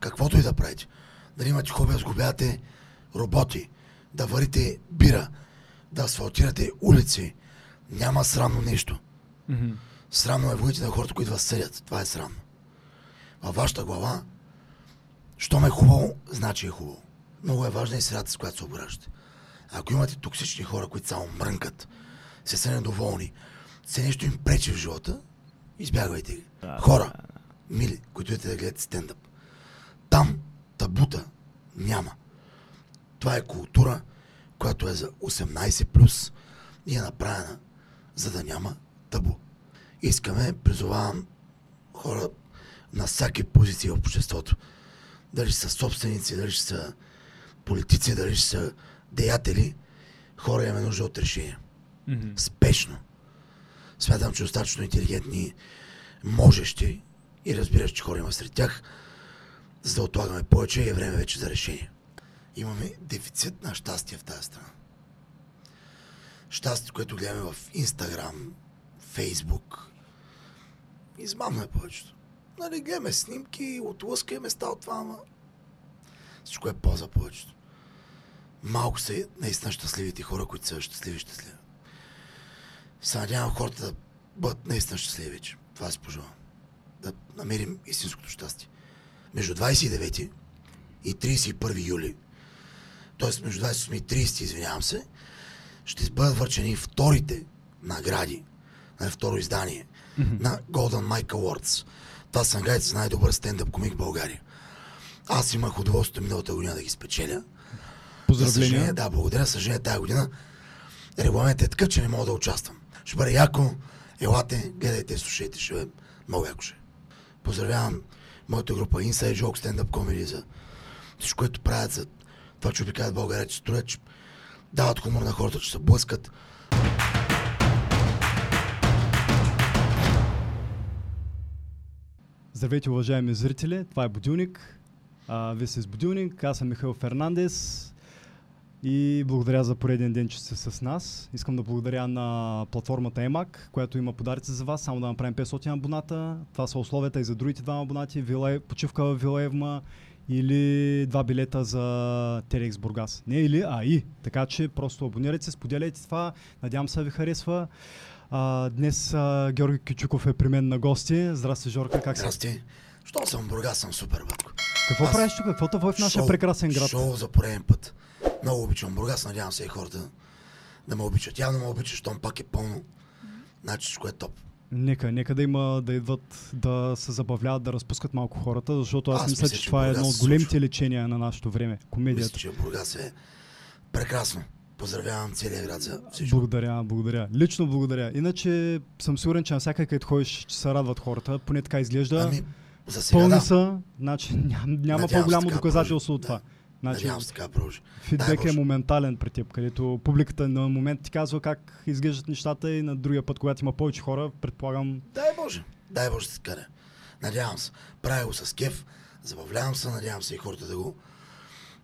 каквото и да правите. Дали имате хоби да сгубявате роботи, да варите бира, да асфалтирате улици. Няма срамно нещо. Мгм. Срамно е водите на хората, които вас съдят. Това е срамно. Във вашата глава, щом е хубаво, значи е хубаво. Много е важна и средата, с която се обграждате. Ако имате токсични хора, които само мрънкат, се са недоволни, се нещо им пречи в живота, избягвайте ги. Хора, мили, които идете да гледате стендъп. Там табута няма. Това е култура, която е за 18 плюс и е направена, за да няма табу. Искаме, призовавам хора на всяки позиции в обществото. Дали ще са собственици, дали ще са политици, дали ще са деятели, хора имаме нужда от решение. Мгм. Спешно. Смятам, че достатъчно интелигентни, можещи и разбираш, че хора има сред тях, за да отлагаме повече и е време вече за решение. Имаме дефицит на щастие в тази страна. Щастие, което гледаме в Инстаграм, Фейсбук. Измамно е повечето. Нали, гледаме снимки, отлъскаме места от това, ама всичко е по-за повечето. Малко са наистина щастливите хора, които са щастливи, щастливи. Се надявам хората да бъдат наистина щастливи вече. Това си пожелавам. Да намерим истинското щастие. Между 29 и 31 юли, т.е. между 28 и 30, извинявам се, ще бъдат връчени вторите награди на второ издание на Golden Mike Awards. Това са наградите за най-добър стендъп комик в България. Аз имах удоволствието миналата година да ги спечеля. Поздравления. съжаление, да, благодаря. Съжаление, тази година регламентът е такъв, че не мога да участвам. Ще бъде яко. Елате, гледайте, слушайте, ще бъде много яко ще. е. Поздравявам моята група Inside Joke Stand Up Comedy за всичко, което правят за това, че обикалят България, че строят, че дават хумор на хората, че се блъскат. Здравейте, уважаеми зрители! Това е Будилник. А, вие сте с Будилник. Аз съм Михаил Фернандес. И благодаря за пореден ден, че сте с нас. Искам да благодаря на платформата EMAC, която има подаръци за вас. Само да направим 500 абоната. Това са условията и за другите два абонати. Вила, почивка в Вилаевма или два билета за TEDx Бургас. Не или, а и. Така че просто абонирайте се, споделяйте това. Надявам се ви харесва. А, днес а, Георги Кичуков е при мен на гости. Здрасти, Жорка, как си? Здрасти. Що съм Бургас, съм супер, батко. Какво Аз- правиш тук? Какво те в нашия Шоу- прекрасен град? Шоу за пореден път. Много обичам Бургас, надявам се и хората да ме обичат. Явно ме обичат, щом пак е пълно. Значи всичко е топ. Нека, нека да има да идват да се забавляват, да разпускат малко хората, защото аз, Аз мисля, мисля, че че това е едно от големите лечения на нашето време. Комедията. Мисля, че Бургас е прекрасно. Поздравявам целия град за всичко. Благодаря, благодаря. Лично благодаря. Иначе съм сигурен, че навсякъде където ходиш, че се радват хората. Поне така изглежда. Ами, за сега Пълни да. са, значи ням, няма се по-голямо доказателство от продължи. това. Значи, Надявам се така да продължи. фидбек Дай е моментален при теб, където публиката на момент ти казва как изглеждат нещата и на другия път, когато има повече хора, предполагам, Дай Боже. Дай Боже се кара. Надявам се. Правя го с кеф. Забавлявам се. Надявам се и хората да го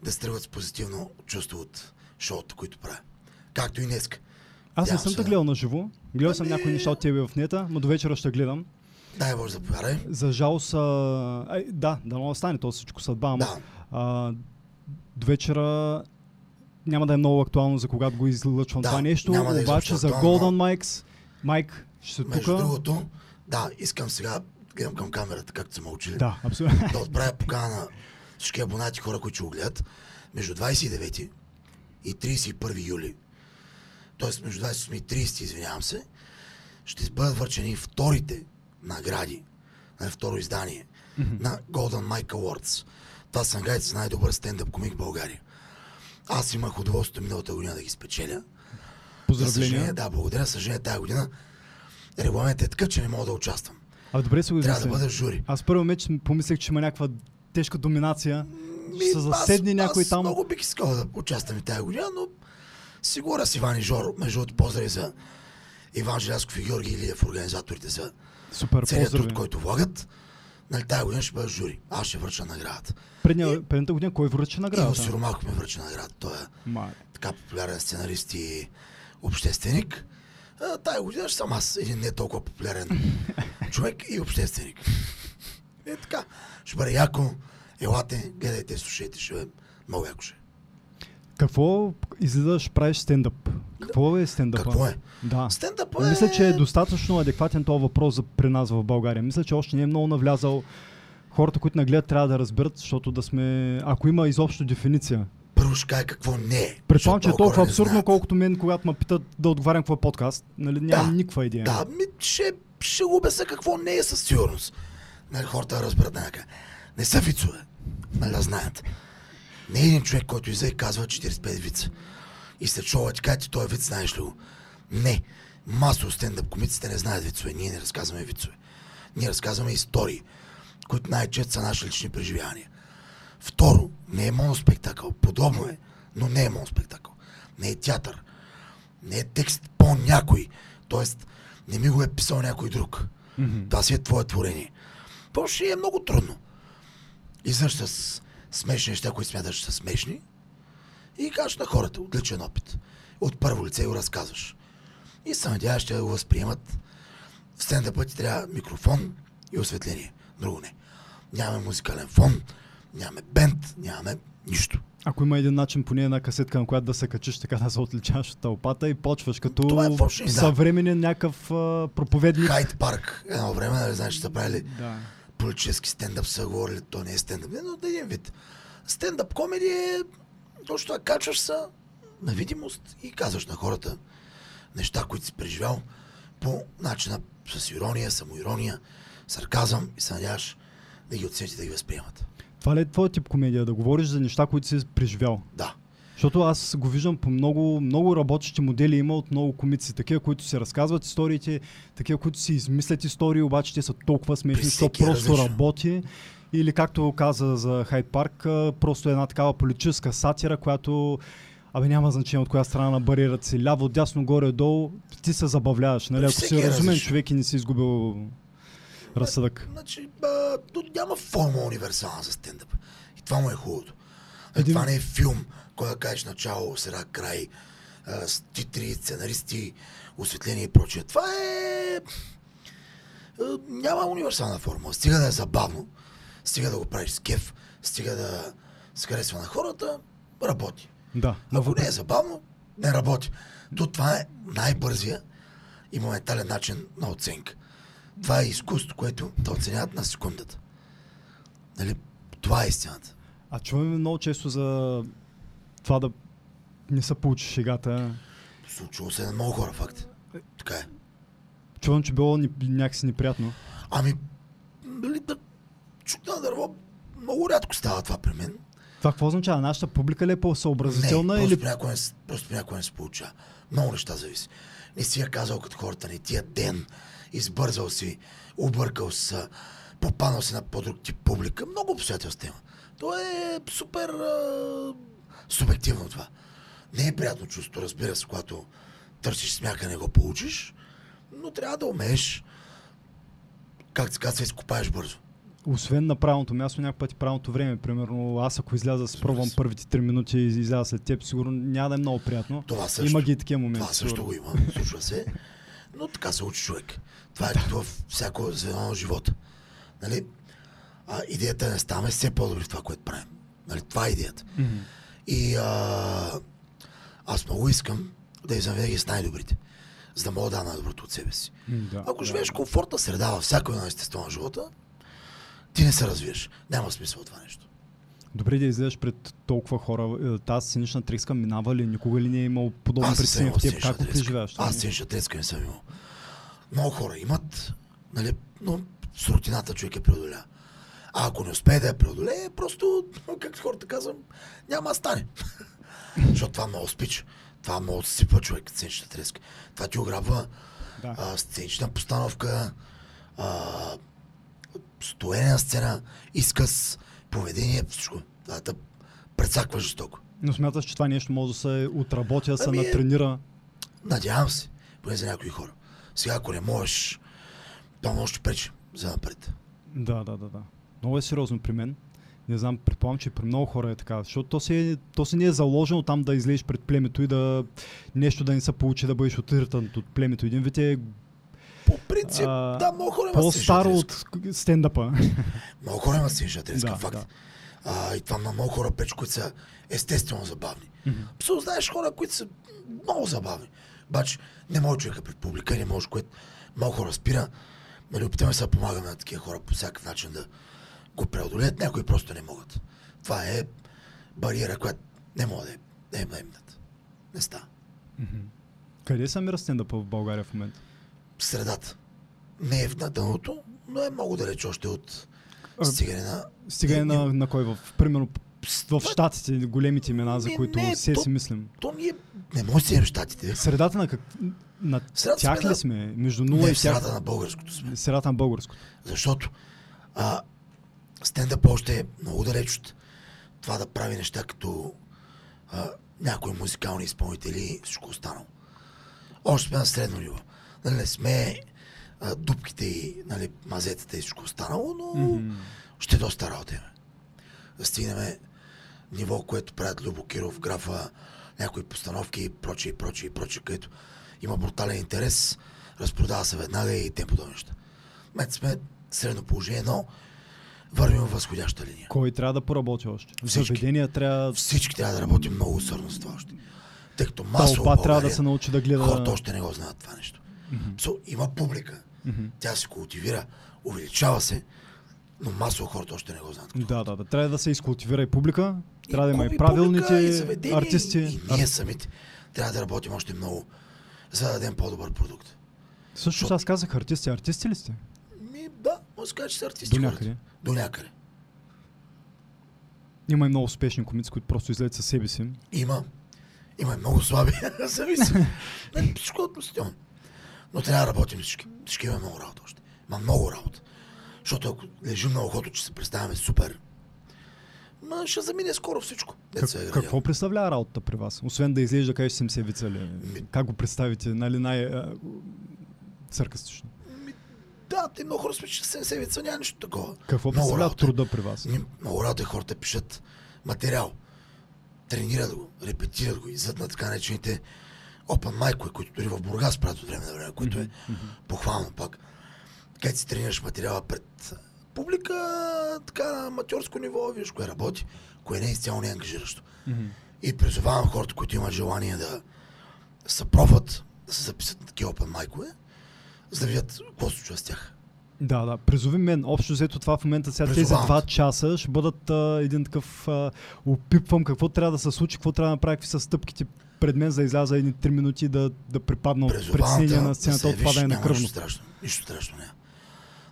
да се тръгват с позитивно чувство от шоуто, които правя. Както и днеска. Аз не съм те да. гледал на живо. Гледал съм Ами- някои неща от тебе в нета, но до вечера ще гледам. Дай Боже, заповядай. За жалост, а... Ай, да, да да стане то всичко съдба, ама Да. а, до вечера няма да е много актуално за когато го излъчвам Да, това нещо, няма да е обаче за. Golden Mikes, Майк, ще се Между тука. другото, да, искам сега, гледам към камерата, както са учили, Да, абсолютно. да отправя покана на всички абонати хора, които ще го гледат, между 29 и 31 юли, т.е. между 28 и 30, извинявам се, ще бъдат връчени вторите награди на второ издание на Golden Mike Awards. Това са наградите за най-добър стендъп комик в България. Аз имах удоволствието миналата година да ги спечеля. За съжаление, Поздравления. да, благодаря. Съжаление, тази година регламентът е такъв, че не мога да участвам. А добре се го Трябва да бъда в жури. Аз първо меч помислех, че има някаква тежка доминация. Ми, Ще се заседне аз, някой аз там. много бих искал да участвам и тази година, но сигурен с Иван и Жоро. Между другото, поздрави за Иван Желязков и Георги Илиев, организаторите за Супер, целият труд, който влагат. Нали, тази година ще бъда жури. Аз ще връча наградата. Предния, предната година кой връчи Иво наградата? Сиромахов ми връча наградата. Той е Ма, така популярен сценарист и общественик. А, тая година ще съм аз, един не толкова популярен човек и общественик. Е така, ще бъде яко. Елате, гледайте, слушайте, ще е много яко ще. Какво излизаш, правиш стендъп? Какво е стендъпа? Какво е? Да. Стендъп е... Мисля, че е достатъчно адекватен този въпрос за при нас в България. Мисля, че още не е много навлязал. Хората, които нагледат, трябва да разберат, защото да сме... Ако има изобщо дефиниция. Първо ще кажа какво не е. Предполагам, че е толкова абсурдно, колкото мен, когато ме питат да отговарям какво е подкаст. Нали, нямам Да, никаква идея. Да, ми, ще, ще обясня какво не е със сигурност. Нали, хората разберат някак. Не са вицове. Нали, знаят. Не е един човек, който излезе и казва 45 вица. И след шоу ти кажа, ти този виц знаеш ли го? Не. Масово стендъп комиците не знаят вицове. Ние не разказваме вицове. Ние разказваме истории, които най-често са наши лични преживявания. Второ, не е моноспектакъл. Подобно е, но не е моноспектакъл. Не е театър. Не е текст по някой. Тоест, не ми го е писал някой друг. Мгм. Това си е твое творение. То ще е много трудно. Излъж с смешни неща, които смяташ, че са смешни и кажеш на хората, отличен опит. От първо лице го разказваш. И се надяваш, че да го възприемат. В стендъпа ти трябва микрофон и осветление. Друго не. Нямаме музикален фон, нямаме бенд, нямаме нищо. Ако има един начин, поне една касетка, на която да се качиш, така да се отличаваш от тълпата и почваш като Това е да. съвременен някакъв а, проповедник. Хайт парк, едно време, нали знаеш, че са правили Да. Политически стендъп са говорили, то не е стендъп, но да един вид. Стендъп комеди е точно това, качваш се на видимост и казваш на хората неща, които си преживял по начина с ирония, самоирония, сарказъм и се надяваш да ги отсети, да ги възприемат. Това ли е твой тип комедия? Да говориш за неща, които си преживял? Да. Защото аз го виждам по много, много работещи модели има от много комици. Такива, които си разказват историите, такива, които си измислят истории, обаче те са толкова смешни, то е просто различно. работи. Или както каза за Хайд Парк, просто една такава политическа сатира, която Абе няма значение от коя страна на бариерата си. Ляво, дясно, горе, долу. Ти се забавляваш. Нали? Ако си е разумен човек и не си изгубил разсъдък. Значи, няма форма универсална за стендъп. И това му е хубавото. Е, Един- Това не е филм, който да кажеш начало, среда, край, а, с титри, сценаристи, осветление и прочее. Това е... а, Няма универсална форма. Стига да е забавно, стига да го правиш с кеф, стига да се харесва на хората, работи. Да. Ако не е забавно, не работи. То това е най-бързия и моментален начин на оценка. Това е изкуство, което те оценяват на секундата. Нали? Това е истината. А чуваме много често за това да не се получи шегата. Случило се на много хора, факт. Така е. Чувам, че било ни, някакси неприятно. Ами, нали, да чук на дърво, много рядко става това при мен. Това какво означава? Нашата публика ли е по-съобразителна не, просто, или... при някой, не просто при някой не се получава. Много неща зависи. Не си я казал като хората, не тия ден, избързал си, объркал се, попаднал си на по-друг тип публика. Много обстоятелства има. То е супер а, субективно това. Не е приятно чувство, разбира се, когато търсиш смяка, не го получиш, но трябва да умееш, как се казва, изкопаеш бързо. Освен на правилното място, някакъв път и правилното време. Примерно, аз ако изляза да спробвам се. първите 3 минути и изляза след теб, сигурно няма да е много приятно. Това също. Има ги и такива моменти. Това също сигурно. го има, случва се. Но така се учи човек. Това е като в всяко звено на живота. Нали? А, идеята е да ставаме все по-добри в това, което правим. Нали? Това е идеята. Мгм. И а, аз много искам да излизам винаги с най-добрите, за да мога да дам най-доброто от себе си. Да, Ако да. живееш в комфортна среда във всяко едно естество на живота, ти не се развиеш. Няма смисъл от това нещо. Добре да излезеш пред толкова хора. Е, Тази сценична треска минава ли? Никога ли не е имал подобно притеснение в теб? Как преживяваш? Аз нещо? сценична треска не съм имал. Много хора имат, нали, но с рутината човек е преодоля. А ако не успее да я преодолее, просто, както хората казвам, няма да стане. Защото това много спича. Това много сипа човек, сценична треска. Това ти ограбва Да. а, сценична постановка, а, стоене на сцена, изказ, поведение, всичко. Да, да прецаква жестоко. Но смяташ, че това нещо може да се отработи, да се Ами, натренира. Надявам се, поне за някои хора. Сега, ако не можеш, то може ще пречи за напред. Да, да, да, да. Много е сериозно при мен. Не знам, предполагам, че при много хора е така. Защото то си, то си не е заложено там да излезеш пред племето и да нещо да не се получи, да бъдеш отритан от племето. Един вид е По принцип, А, да, много хора имат по-старо от стендъпа. Много хора имат сценична треска, Да, факт. да. А, и това на много хора пречи, които са естествено забавни. Mm-hmm. Псо, знаеш хора, които са много забавни. Обаче не може човека пред публика, не може, което много хора спира. Нали, опитаме се да помагаме на такива хора по всякакъв начин да го преодолеят. Някои просто не могат. Това е бариера, която не могат да, е- да им наемнат. Не става. Къде са мира стендъп в България в момента? Средата. Не е в надъното, но е много далеч още от стигане на... Стигане Не, на, на кой? В, примерно в Штатите, големите имена, за Ми, които не, все то- си мислим. То ние не може да си в щатите. Средата на, как... на Средата тях сме ли на- сме? Между 0 Не и тях? средата на българското сме. Средата на българското. Защото а, стендъп още е много далеч от това да прави неща като а, някои музикални изпълнители и всичко останало. Още сме на средно ниво. Нали, не сме а, дупките и нали, мазетата и всичко останало, но Мгм. ще е доста работа имаме. Да стигнем ниво, което правят Любо Киров, графа, някои постановки и прочее, и прочее, и прочее, където има брутален интерес, разпродава се веднага и тем подобни неща. Момента сме средно положение, но вървим в възходяща линия. Кой трябва да поработи още? Всички. Заведения трябва... Всички трябва да работим много усърдно с това още. Тъй като масово Тълпа трябва да се научи да гледа... хората още не го знаят това нещо. Мгм. So, има публика, Мгм. тя се култивира, увеличава се, но масово хората още не го знаят. какво Да, да, да. Трябва да се изкултивира и публика. Трябва да има и публика, правилните и заведения, артисти. И, и ние самите трябва да работим още много, за да дадем по-добър продукт. Също аз казах артисти. Артисти ли сте? Ми, да, може да кажа, че са артисти. До някъде. До някъде. Има и много успешни комици, които просто излезат със себе си. Има. Има и много слаби. Зависи. Не, всичко е относително. Но трябва да работим всички. Всички имаме много работа още. Има много работа. Защото ако лежим на ухото, че се представяме супер, ма ще замине скоро всичко. Как, е какво представлява работата при вас? Освен да излезеш да кажеш, се вицали. Ми- Как го представите? Нали най... Ми, да, те много хора сме, че се седмица няма нищо такова. Какво представлява труда при вас? Много работа хората пишат материал. Тренират го, репетират го, излизат на така наречените open mic които дори в Бургас правят от време на време, което е похвално пак. Където си тренираш материала пред публика, така на аматьорско ниво, виж кое работи, кое не е изцяло не е ангажиращо. И призовавам хората, които имат желание да се пробват, да се записат на такива open майкове, за да видят какво се случва с тях. Да, да. Призови мен. Общо взето това в момента сега тези Призовавам два часа ще бъдат а, един такъв а, опипвам какво трябва да се случи, какво трябва да направя, какви са стъпките пред мен за да изляза едни 3 минути да, да припадна от притеснение те на да сцената от падане на няма нищо кръвно. страшно. Нищо страшно няма.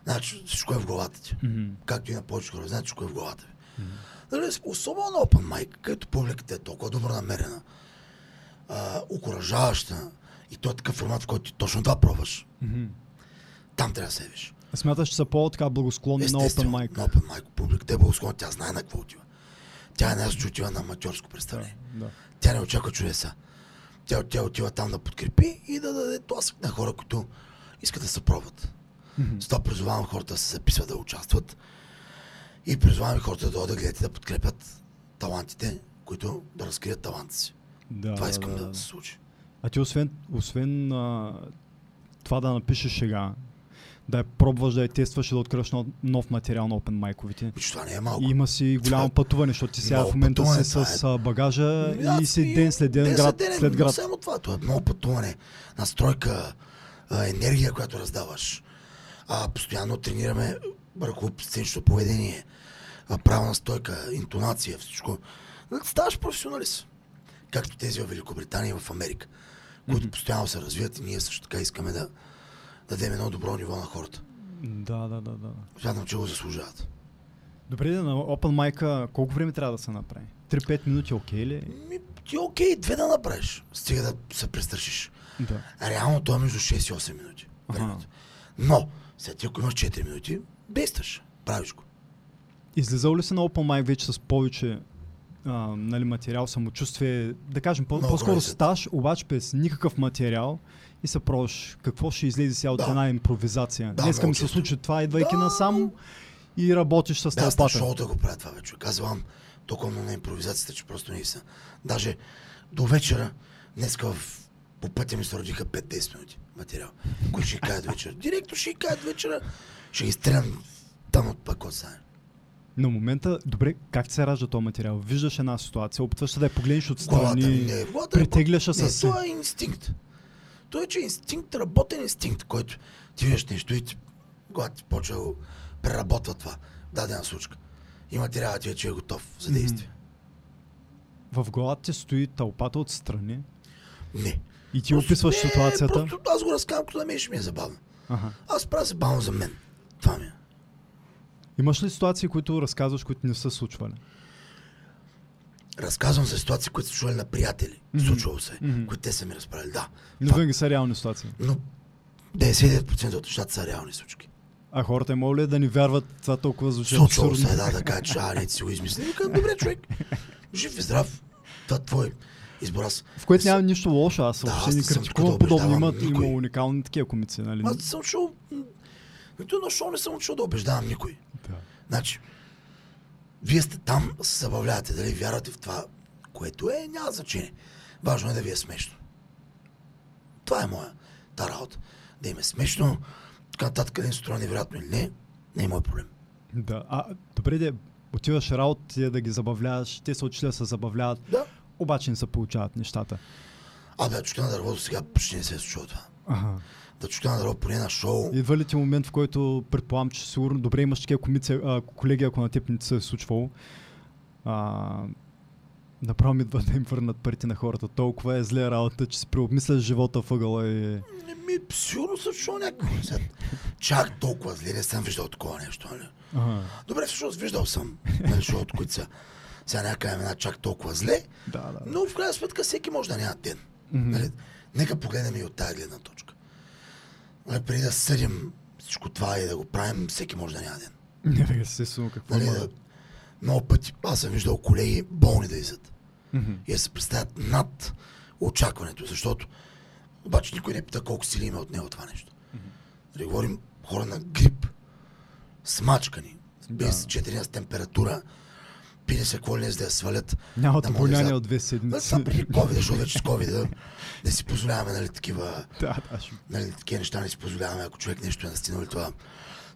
Значи всичко е в главата ти. Мгм. Както и на повече хора, знаете всичко е в главата ви. Нали, особено на Open Mic, където публиката е толкова добронамерена, окоръжаваща и то е такъв формат, в който ти точно това пробваш. Мгм. Там трябва да се явиш. Смяташ, че са по-така благосклонни на Open Mic. на Open Mic публиката е благосклонна, тя знае на какво отива. Тя е че отива на аматьорско представление. Да. Тя не очаква чудеса. Тя, тя отива там да подкрепи и да даде тласък на хора, които искат да се пробват. Мгм. С това призовавам хората да се записват да участват и призовавам хората да дойдат да гледат и да подкрепят талантите, които да разкрият таланта си. Да, Това да, искам да, да, да. се случи. А ти освен, освен а, това да напишеш шега, да я пробваш, да я тестваш и да откриваш нов, материал на Open майковите. Това не е малко. Има си голямо Това- пътуване, защото ти сега в момента пътуване, си с е. а, багажа аз и си ми- ден след ден, ден град ден, след град. Само това, това е много пътуване, настройка, а, енергия, която раздаваш. А, постоянно тренираме върху сценичното поведение, а, правилна стойка, интонация, всичко. Ставаш професионалист. Както тези в Великобритания и в Америка, които постоянно се развиват и ние също така искаме да дадем едно добро ниво на хората. Да, да, да, да. Смятам, че го заслужават. Добре, да, на Open Mic колко време трябва да се направи? 3-5 минути окей ли? Ми, ти окей, две да направиш, стига да се престрашиш. Да. Реално то е между 6 и 8 минути. Но, след ти ако имаш 4 минути, действаш. Правиш го. Излизал ли си на Open Mic вече с повече а, нали, материал, самочувствие, да кажем, по- излизат. стаж, обаче без никакъв материал и се пробваш какво ще излезе сега от Да. една импровизация. Да, Днеска ми се случи това, идвайки Да, насам и работиш с Да, аз тълпата. шоута го правя това вече. Казвам толкова много на импровизацията, че просто не са. Даже до вечера, днеска в, по пътя ми се родиха 5-10 минути материал. Които ще кажат вечера. Директно ще кажат вечера. Ще ги стрелям там от пък от стане. На момента, добре, как ти се ражда този материал? Виждаш една ситуация, опитваш се да я погледнеш отстрани, е. Притегляш не, с... това е инстинкт. Той е, че инстинкт, работен инстинкт, който ти виждаш нещо и ти, когато ти почва да преработва това, дадена случка. И материалът ти вече е готов за действие. В главата ти стои тълпата отстрани Не. и ти Просто- описваш не, ситуацията. Просто аз го разказвам, като на мен ще ми е забавно. Ага. Аз правя забавно за мен. Това ми е. Имаш ли ситуации, които разказваш, които не са случвали? Разказвам за ситуации, които са чували на приятели. Мгм. Случвало се. Мгм. Които те са ми разправили. Да. Това- винаги са реални ситуации. Но 99% от нещата са реални случки. А хората им могат ли да ни вярват това толкова звучи Случвало се, да, да кажа, че а, не си го измисли. Викам, добре, човек. Жив и здрав. Това е твой избор. Аз, В което няма нищо лошо, аз Да, въобще аз не критикувам да подобно. Има, убеждавам има уникални такива комици, нали? аз съм чул... Нито едно шоу не съм учил да убеждавам никой. Да. Значи, вие сте там, се забавлявате, дали вярвате в това, което е, няма значение. Важно е да ви е смешно. Това е моя та работа. Да им е смешно, така нататък, им се невероятно или не, не е мой проблем. да. А, добре, де, отиваш работа да ги забавляваш, те са отишли да се забавляват, Да. обаче не се получават нещата. Абе, чука на дърво до сега почти не се е случило това. Ага. Да чука на дърво поне на шоу. Идва ли ти момент, в който предполагам, че сигурно добре имаш такива комици, а, колеги, ако на теб не се е случвало. А, направо идва да им върнат парите на хората. Толкова е зле работа, че си преобмисляш живота въгъла и... Не ми, сигурно се чул някакво. Чак толкова зле не съм виждал такова нещо, нали? Ага. Добре, всъщност виждал съм, нали, шоуто, които са сега някакъв една чак толкова зле, Да, да. но в крайна сметка всеки може да няма ден. Мгм. Нали? Нека погледнем и от тази гледна точка. Нали, преди да съдим всичко това и да го правим, всеки може да няма ден. Не бе, естествено какво Нали, да, много пъти аз съм виждал колеги болни да излизат Мгм. и да се представят над очакването, защото обаче никой не пита колко сили има от него това нещо. Нали, говорим хора на грип, смачкани, без Да. 4 с температура, пили се какво ли не, за да я свалят. Нямат да да от две седмици. Това преди COVID, защото вече с COVID да, да си позволяваме нали, такива, да, да, нали, такива неща не си позволяваме, ако човек нещо е настигнал това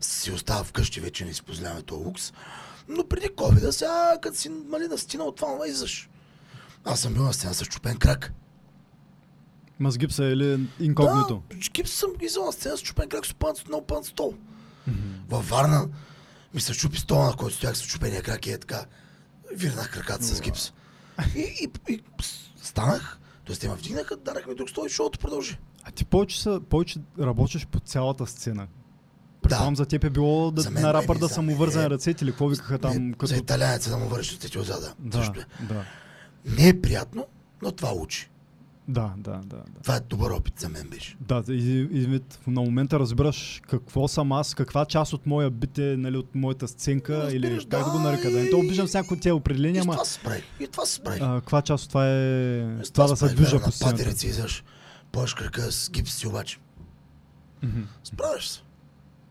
си остава вкъщи, вече не си позволяваме този лукс. Но преди COVID, сега като си нали, настинал това, ма излъж. Аз съм бил на стена с чупен крак. Ма с гипса или инкогнито? Да, гипс съм излизал на сцена с чупен крак с много панц стол. Във Варна ми се чупи стола, на който стоях с чупения крак и е така. Вирнах краката с гипс. И, и, и станах, т.е. те ме вдигнаха, дарах ми друг стол и шоуто продължи. А ти повече, са, повече работиш по цялата сцена. Предполагам за теб е било да, мен на рапър не, да са му вързани е- ръцете или какво викаха там? Не, като... За италянеца да му върши ръцете отзада. Да, Също е. да, Не е приятно, но това учи. Да, да, да, да. Това е добър опит за мен беше. Да, и, и, и на момента разбираш какво съм аз, каква част от моя бит е нали, от моята сценка Разбираш, или как да, да, го нарека. Да, не и- обиждам всяко определения, И с ама това се справих. И това се справих. а, каква част от това е И с това да се движа по На сцената. патерици излизаш, поеш крака с гипс си обаче. Справяш се.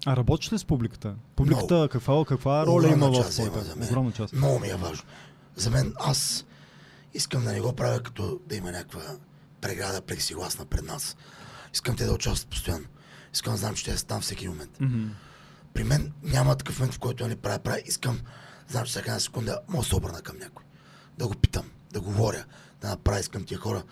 А работиш ли с публиката? Публиката каква, каква роля Огромна има в твоята? Огромна част. Много ми е важно. За мен аз искам да не го правя като да има някаква преграда плексигласна пред нас. Искам те да участват постоянно. Искам да знам, че те са там всеки момент. Мгм. При мен няма такъв момент, в който да не правя, правя. Искам, знам, че всяка една секунда мога да се обърна към някой. Да го питам, да говоря, да направя. Искам тия хора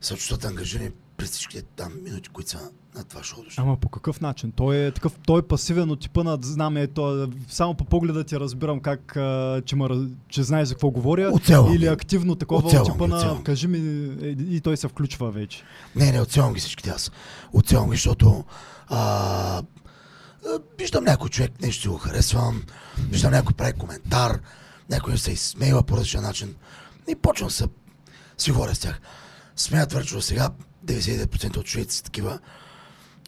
се чувстват ангажирани през всичките там минути, които са на това шоу. дошли. Ама по какъв начин? Той е такъв, той е пасивен от типа на знам е, той, само по погледа ти разбирам как, а, че, ма, че знаеш за какво говоря. Оцелвам или активно такова Оцелвам от типа на оцелвам. кажи ми е, и той се включва вече. Не, не, оцелвам ги всичките аз. Оцелвам ги, защото а, виждам някой човек, нещо си го харесвам, виждам някой прави коментар, някой се изсмейва по различен начин и почвам се си говоря с тях. Смея до сега 99% от човеците такива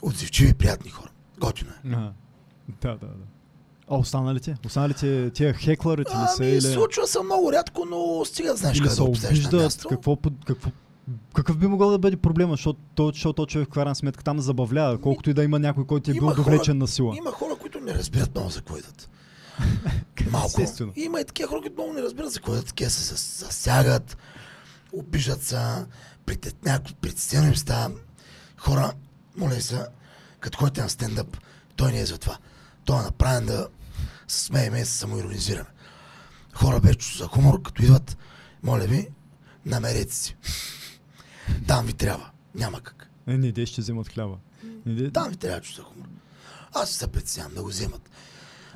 отзивчиви, приятни хора. Готино е. Да, да, да. А останалите? Останалите тия хеклърите ли са? Ами, Или, случва се много рядко, но стига да знаеш или къде се да обиждат? Какво, какво, какъв би могъл да бъде проблема? Защото, то- защото то човек в крайна сметка там забавлява, колкото и да има някой, който е бил довлечен на сила. Има хора, които не разбират много за какво идат. Малко. Естествено. Има и такива хора, които много не разбират за какво идат. Такива се зас- засягат, обиждат се, притеснено им става. Хора, моля се, като ходите на стендъп, той не е за това. Той е направен да се смееме и се самоиронизираме. Хора без чувство за хумор, като идват, моля ви, намерете си. Там ви трябва. Няма как. Е, не идеи ще вземат хляба. Не. Там ви трябва чувство за хумор. Аз се притеснявам да го вземат.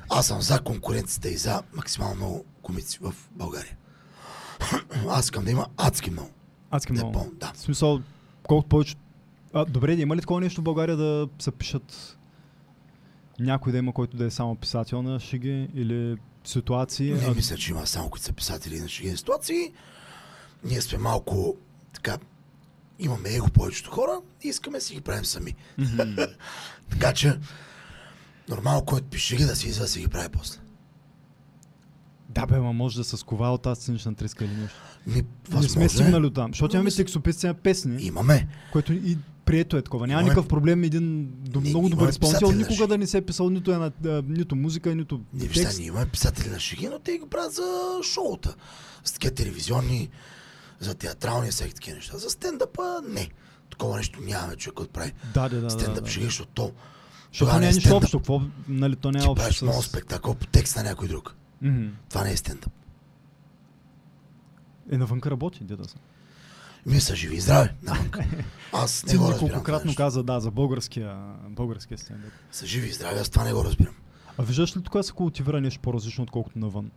Аз съм за конкуренцията и за максимално много комици в България. Аз искам да има адски много. Адски е много. да. В смисъл, колкото повече... А, добре, има ли такова нещо в България да се пишат някой да има, който да е само писател на шеги или ситуации? Не а, мисля, че има само които са писатели на шеги ситуации. Ние сме малко така. Имаме его повечето хора и искаме да си ги правим сами. Мгм. Така че, нормално, който пише ги да си излезе да си ги прави после. Да, бе, ма може да се скова от тази цинична треска или нещо. Не възможно сме е. стигнали до там, защото имаме текстописци на песни, Имаме. което и прието е такова. Няма Имаме- никакъв проблем един до, Не, много добър имаме изпълнител никога да не се е писал нито, една, нито музика, нито вижте, текст. ние имаме писатели на шеги, но те ги правят за шоута. За такива телевизионни, за театрални всеки такива неща. За стендъпа не. Такова нещо нямаме човек, който прави Да, да, да. да, стендъп да. шеги, защото то Защото тогава не е е нищо общо. Какво, нали, то не е ти общо правиш с... много спектакъл по текст на някой друг. Това не е стендъп. Е, навънка работи, деда са. Ми са живи и здрави. Навънка. Аз не го разбирам. нещо. каза, да, за българския, българския стендъп. Са живи и здрави, аз това не го разбирам. А виждаш ли тук се култивира нещо по-различно, отколкото навън?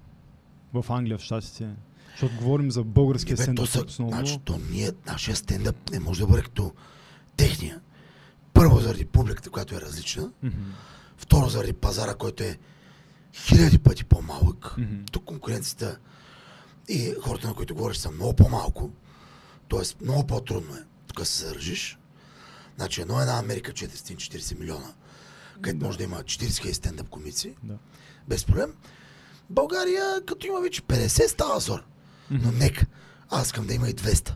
В Англия, в Щатите. Защото говорим за българския Не, бе, стендъп то са, основно. значи, то ние, нашия стендъп не може да бъде като техния. Първо заради публиката, която е различна. Мгм. Второ заради пазара, който е хиляди пъти по-малък. Мгм. Тук конкуренцията и хората, на които говориш, са много по-малко. Тоест, много по-трудно е. Тук се заражиш. Значи, едно е една Америка 440 милиона, където Да. може да има 40 хиляди стендъп комици, Да. без проблем. България, като има вече 50, става зор. Но нека. Аз искам да има и 200.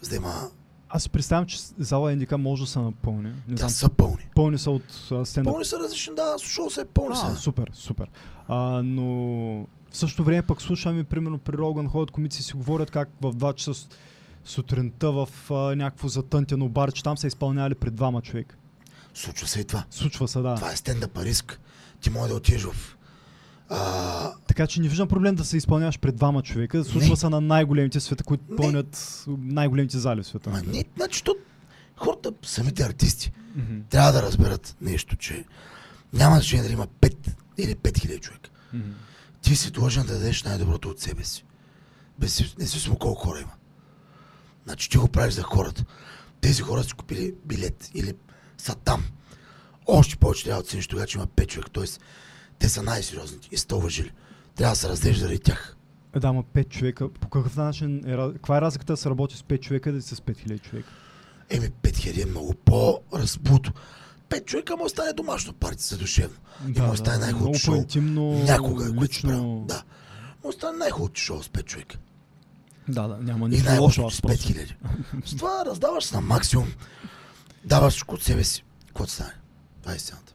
За да има... Аз си представям, че зала Индика може да се напълни. Не Да знам, са пълни. пълни са от а, стендъп. Пълни са различни, да, слушал се, пълни А, са. супер, супер. А, но в същото време пък слушаме, примерно при Роган ходят комици и си говорят как в 2 часа сутринта в а, някакво затънтено бар, че там са изпълнявали пред двама човека. Случва се и това. Случва се, да. Това е стендъп риск. Ти може да отидеш в... А, Така че не виждам проблем да се изпълняваш пред двама човека. Случва Не. се на най-големите света, които Не. пълнят най-големите зали в света. ма не, значи, то, хората, самите артисти, Мгм, трябва да разберат нещо, че няма значение дали има 5 или 5000 човека. мгм. Ти си длъжен да дадеш най-доброто от себе си. Без независимо колко хора има. Значи ти го правиш за хората. Тези хора са купили билет или са там. Още повече трябва да оцениш тогава, че има 5 човека. Тоест, те са най-сериозните и сте уважили. Трябва да се разделиш заради тях. Е, да, ама 5 човека. По какъв начин е, каква е разликата да се работи с 5 човека да си с 5000 човека? Еми, 5000 е много по-разбуто. Пет човека му стане домашно парти за душевно. и му стане много най-хубавото шоу. Някога, което си правил. лично. Да. Му стане най-хубавото шоу с 5 човека. Да, да, няма И нищо лошо. най-лошото Аз с просто. 5000. С това раздаваш се на максимум. Даваш всичко от себе си. Какво стане? Това е истината.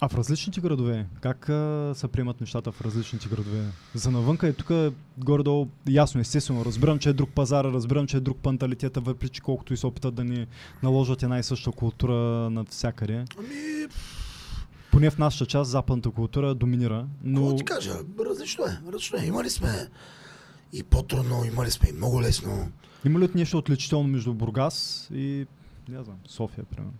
А в различните градове, как а, се приемат нещата в различните градове? За навънка е тук горе-долу ясно, естествено. Разбирам, че е друг пазар, разбирам, че е друг панталитета, въпреки че колкото и се опитат да ни наложат една и съща култура навсякъде. Ами, Поне в нашата част западната култура доминира, но... но ти кажа? Различно е. Различно е. Имали сме и по-трудно, имали сме и много лесно. има ли нещо отличително между Бургас и не знам, София, примерно?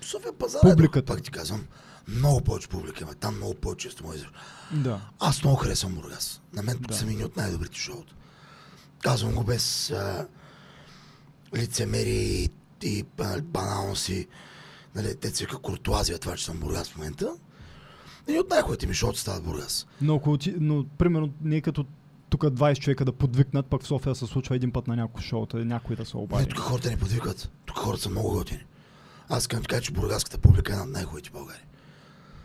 София пазар Публиката. е, пак ти казвам. Много повече публика има. Там много по-често може да. Аз много харесвам Бургас. На мен тук Да. са ми от най-добрите шоута. Казвам го без а, лицемери и, и баналности. Нали, те си вика куртуазия това, че съм Бургас в момента. Едни от най-хубавите ми шоута стават Бургас. Но, ако ти, но примерно не е като тук 20 човека да подвикнат, пък в София се случва един път на някой шоута, някой да се Не, обади. тук хората не подвикват. Тук хората са много готини. Аз искам да кажа, че бургаската публика е една от най-хубавите в България.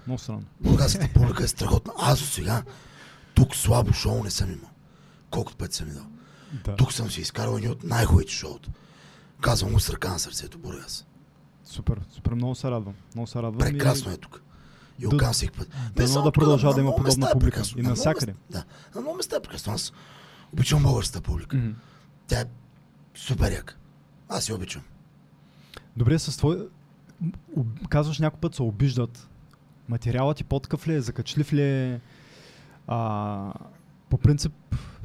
Много странно. Бургаската публика е страхотна. Аз до сега тук слабо шоу не съм имал. Колкото пъти съм идвал. Да. Тук съм си изкарал едни от най-хубавите шоута. Казвам го с ръка на сърцето, Бургас. Супер, супер, много се радвам. Много се радвам. Прекрасно е тук. И казвам всеки път. дано да продължава да има подобна е публика. И навсякъде. Да, на много места е прекрасно. Аз обичам българската публика. Тя е супер яка. Аз я обичам. Добре, с твой... Казваш някой път се обиждат Материалът ти подкъв ли е, закачлив ли е? А, по принцип,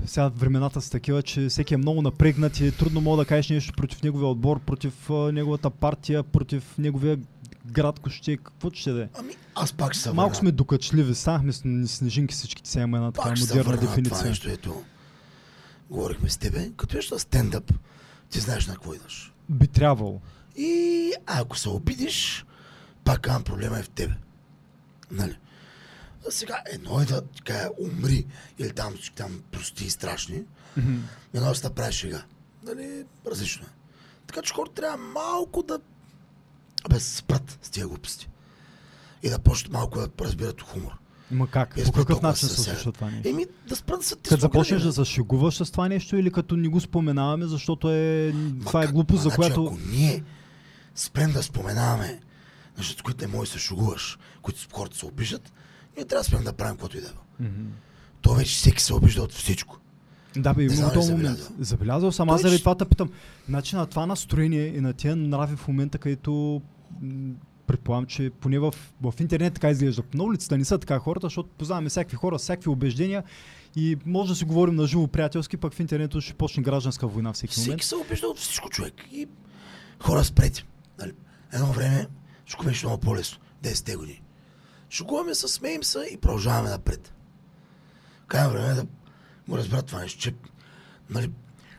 сега времената са такива, че всеки е много напрегнат и трудно мога да кажеш нещо против неговия отбор, против а, неговата партия, против неговия град ще какво ще да е. Ами, аз пак ще се Малко сме докачливи, станахме с снежинки всичките сега има една така Пак модерна върна на това дефиниция. нещо, ето. Говорихме с тебе, като еш на стендъп, ти знаеш на какво идваш. Би трябвало. И ако се обидиш, пак казвам, проблема е в тебе. Нали? А сега едно е да кажа умри или там, там прости и страшни, едно е да се прави шега. Нали? Различно е. Така че хората трябва малко да да се спрат с тия глупости. И да почнат малко да разбират хумор. Ма как? И По какъв начин се се случва това нещо? Еми, да спрат да са ти Като започнеш да за зашегуваш с това нещо или като ни го споменаваме, защото е... това е как- глупост, за значи, която... Ако ние спрем да споменаваме нещата, които не можеш да се шугуваш, които хората се обиждат, ние трябва да спрем да правим каквото и да е. Мгм. То вече всеки се обижда от всичко. Да, бе, имам този момент. забелязал. Съм, аз заради това те питам. Значи на това настроение и на тия нрави в момента, където предполагам, че поне в, в интернет така изглежда. На улицата не са така хората, защото познаваме всякакви хора, всякакви убеждения и може да си говорим на живо приятелски, пък в интернет ще почне гражданска война всеки момент. Всеки се обижда от всичко човек. И хора спрете. Нали? Едно време всичко беше много по-лесно. 10 години. Шугуваме се, смеем се и продължаваме напред. Крайно време е да го разберат това нещо, че нали,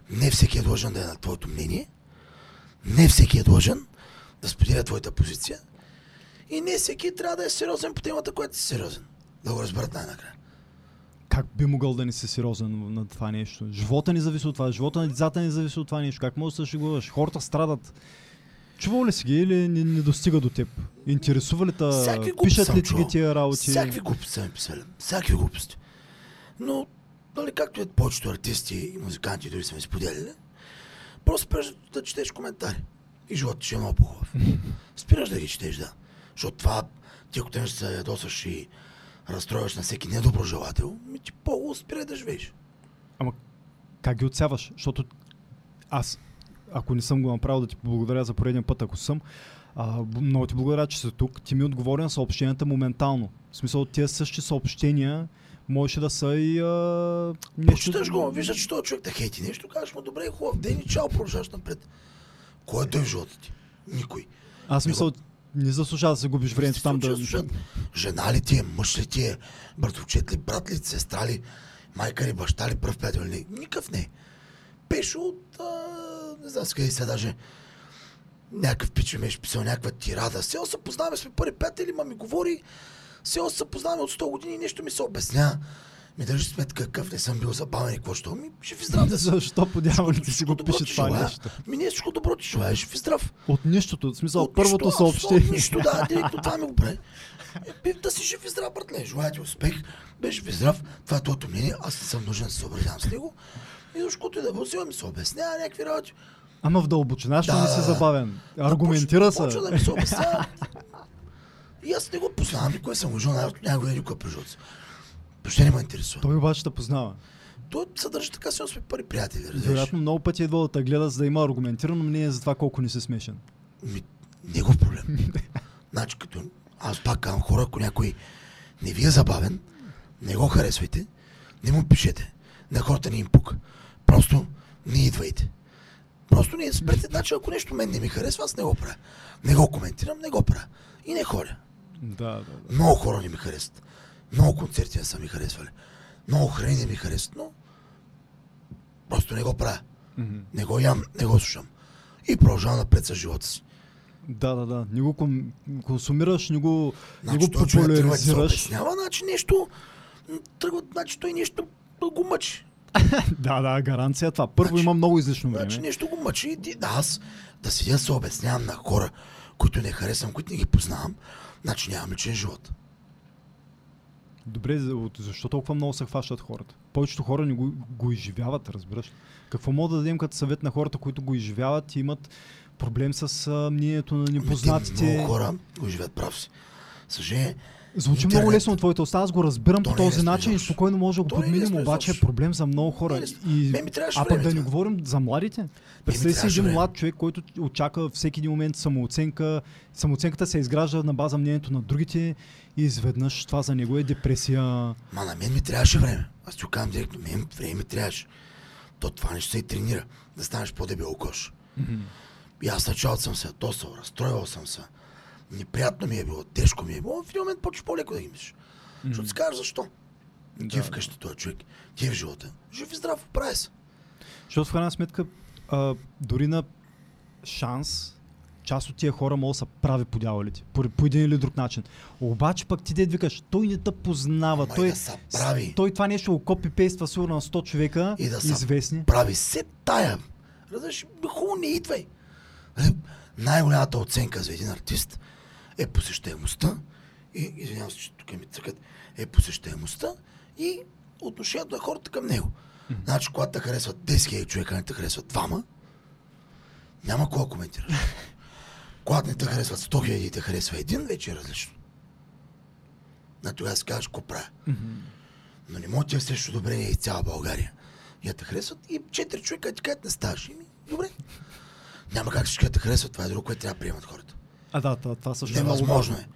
не всеки е длъжен да е на твоето мнение, не всеки е длъжен да споделя твоята позиция и не всеки трябва да е сериозен по темата, която си сериозен. Да го разберат най-накрая. Как би могъл да не си сериозен на това нещо? Живота ни зависи от това, живота на децата ни зависи от това нещо. Как можеш да се шегуваш? Хората страдат. Чувал ли си ги или не, не достига до теб? Интересува ли глупости Пишат ли ти ги тия работи? Всякакви глупости са ми писали. Всякакви глупости. Но, нали, както и повечето артисти и музиканти дори са ми споделяли, просто спираш да четеш коментари. И животът ще е много по-хубав. Спираш да ги четеш, да. Защото това, ти ако ще се ядосваш и разстроиш на всеки недоброжелател, ми ти по-хубаво спирай да живееш. Ама как ги отсяваш? Защото аз, ако не съм го направил, да ти благодаря за поредния път, ако съм, а, много ти благодаря, че си тук. Ти ми отговори на съобщенията моментално. В смисъл, тия същи съобщения можеше да са и а, Прочиташ го, виждаш, че този човек те хейти нещо, кажеш му, добре, хубав ден и чао, продължаваш напред. Кой е той в живота ти? Никой. Аз мисъл, не заслужава да се губиш времето там да... Слушат, Жена ли ти е, мъж ли ти е, братовчет ли, брат ли, сестра ли, майка ли, баща ли, пръв приятел ли? Никакъв не. Пешо от, а, къде сега даже, някакъв пич беше писал някаква тирада. Все се познаваме, сме първи приятели, ма ми говори, все се познаваме от 100 години и нещо ми се обясня. Ми държи сметка какъв не съм бил забавен и какво ще ми, жив и здрав. Защо по дяволите си го пише това нещо? Ми не всичко добро ти желая, жив и здрав. От нищото, в смисъл, От първото съобщение. От нищо, да, директно това ми го прави. Е, да си жив и здрав, братле. Желая ти успех. Беше жив и здрав. Това е твоето мнение. Аз не съм нужен да се съобразявам с него. И защото и да взема ми се обяснява някакви работи. Ама в дълбочина, що Да, не си да, да. забавен. Аргументира Почва- се. Почва да ми се обяснява. И аз не го познавам, никой съм го жил, няма го е живота си. Въобще не ме интересува. Той обаче те познава. Той се държи така, си сме първи приятели. Вероятно много пъти е идвал да те гледа, за да има аргументирано мнение за това колко не си смешен. Ми, негов проблем. значи, като аз пак казвам хора, ако някой не ви е забавен, не го харесвайте, не му пишете. На хората не им пука. Просто не идвайте. Просто не спрете. Значи, ако нещо мен не ми харесва, аз не го правя. Не го коментирам, не го правя. И не ходя. Да, да, да. Много хора не ми харесват. Много концерти не са ми харесвали. Много храни не ми харесват, но просто не го правя. Мгм. Не го ям, не го слушам. И продължавам напред с живота си. Да, да, да. Не го кон- консумираш, не го, не Значи го той човек тръгва да се популяризираш. обяснява, значи нещо, тръгва, значи той нещо го мъчи. Да, да, гаранция това. Първо Значи- има много излишно Значи време. нещо го мъчи и ти, да, аз да седя да се обяснявам на хора, които не харесвам, които не ги познавам, значи нямам личен живот. Добре, защо толкова много се хващат хората? Повечето хора не го, го изживяват, разбираш. Какво мога да дадем като съвет на хората, които го изживяват и имат проблем с а, мнението на Ами, те непознатите? Много хора го живеят прав си. Съжаление, Звучи Интернет. много лесно от твоите уста, аз го разбирам То по е този лесно начин и спокойно може да го е лесно обаче е проблем за много хора. Е. И... А пък да не говорим за младите. Представи си един млад човек, който очаква всеки един момент самооценка. Самооценката се изгражда на база мнението на другите и изведнъж това за него е депресия. Ма на мен ми трябваше време. Аз ти казвам директно, мен време ми трябваше. То това нещо се и тренира, да станеш по-дебел кош. И аз началото съм се ядосал, разстройвал съм се. Неприятно ми е било, тежко ми е било. В един момент почваш по-леко да ги мислиш. Защото си кажеш защо. Ти е вкъщи този човек, ти е в живота. Жив и здрав, прави се. Защото в крайна сметка, а, дори на шанс, част от тия хора могат да са прави по дяволите, по, по един или друг начин. Обаче пък ти дед викаш, той не те познава, Ама той, да са прави. той това нещо го копи-пейства сигурно на 100 човека, И да известни. прави се тая. Разбираш, хубаво не идвай. Нали, Най-голямата оценка за един артист е посещаемостта и, извинявам се, че тук ми цъкат, е посещаемостта и отношението на хората към него. Значи, когато те харесват 10 000 човека, не те харесват двама, няма кога коментираш. когато не те харесват 100 000 и те харесва един, вече е различно. На тогава си кажеш, какво правя. Но не може да ти е срещу одобрение и цяла България. И да те харесват и четири човека ти кажат не ставаш. Ими, добре. Няма как всички да те харесват, това е друго, което трябва да приемат хората. А да, това, това също е много Невъзможно важно. е.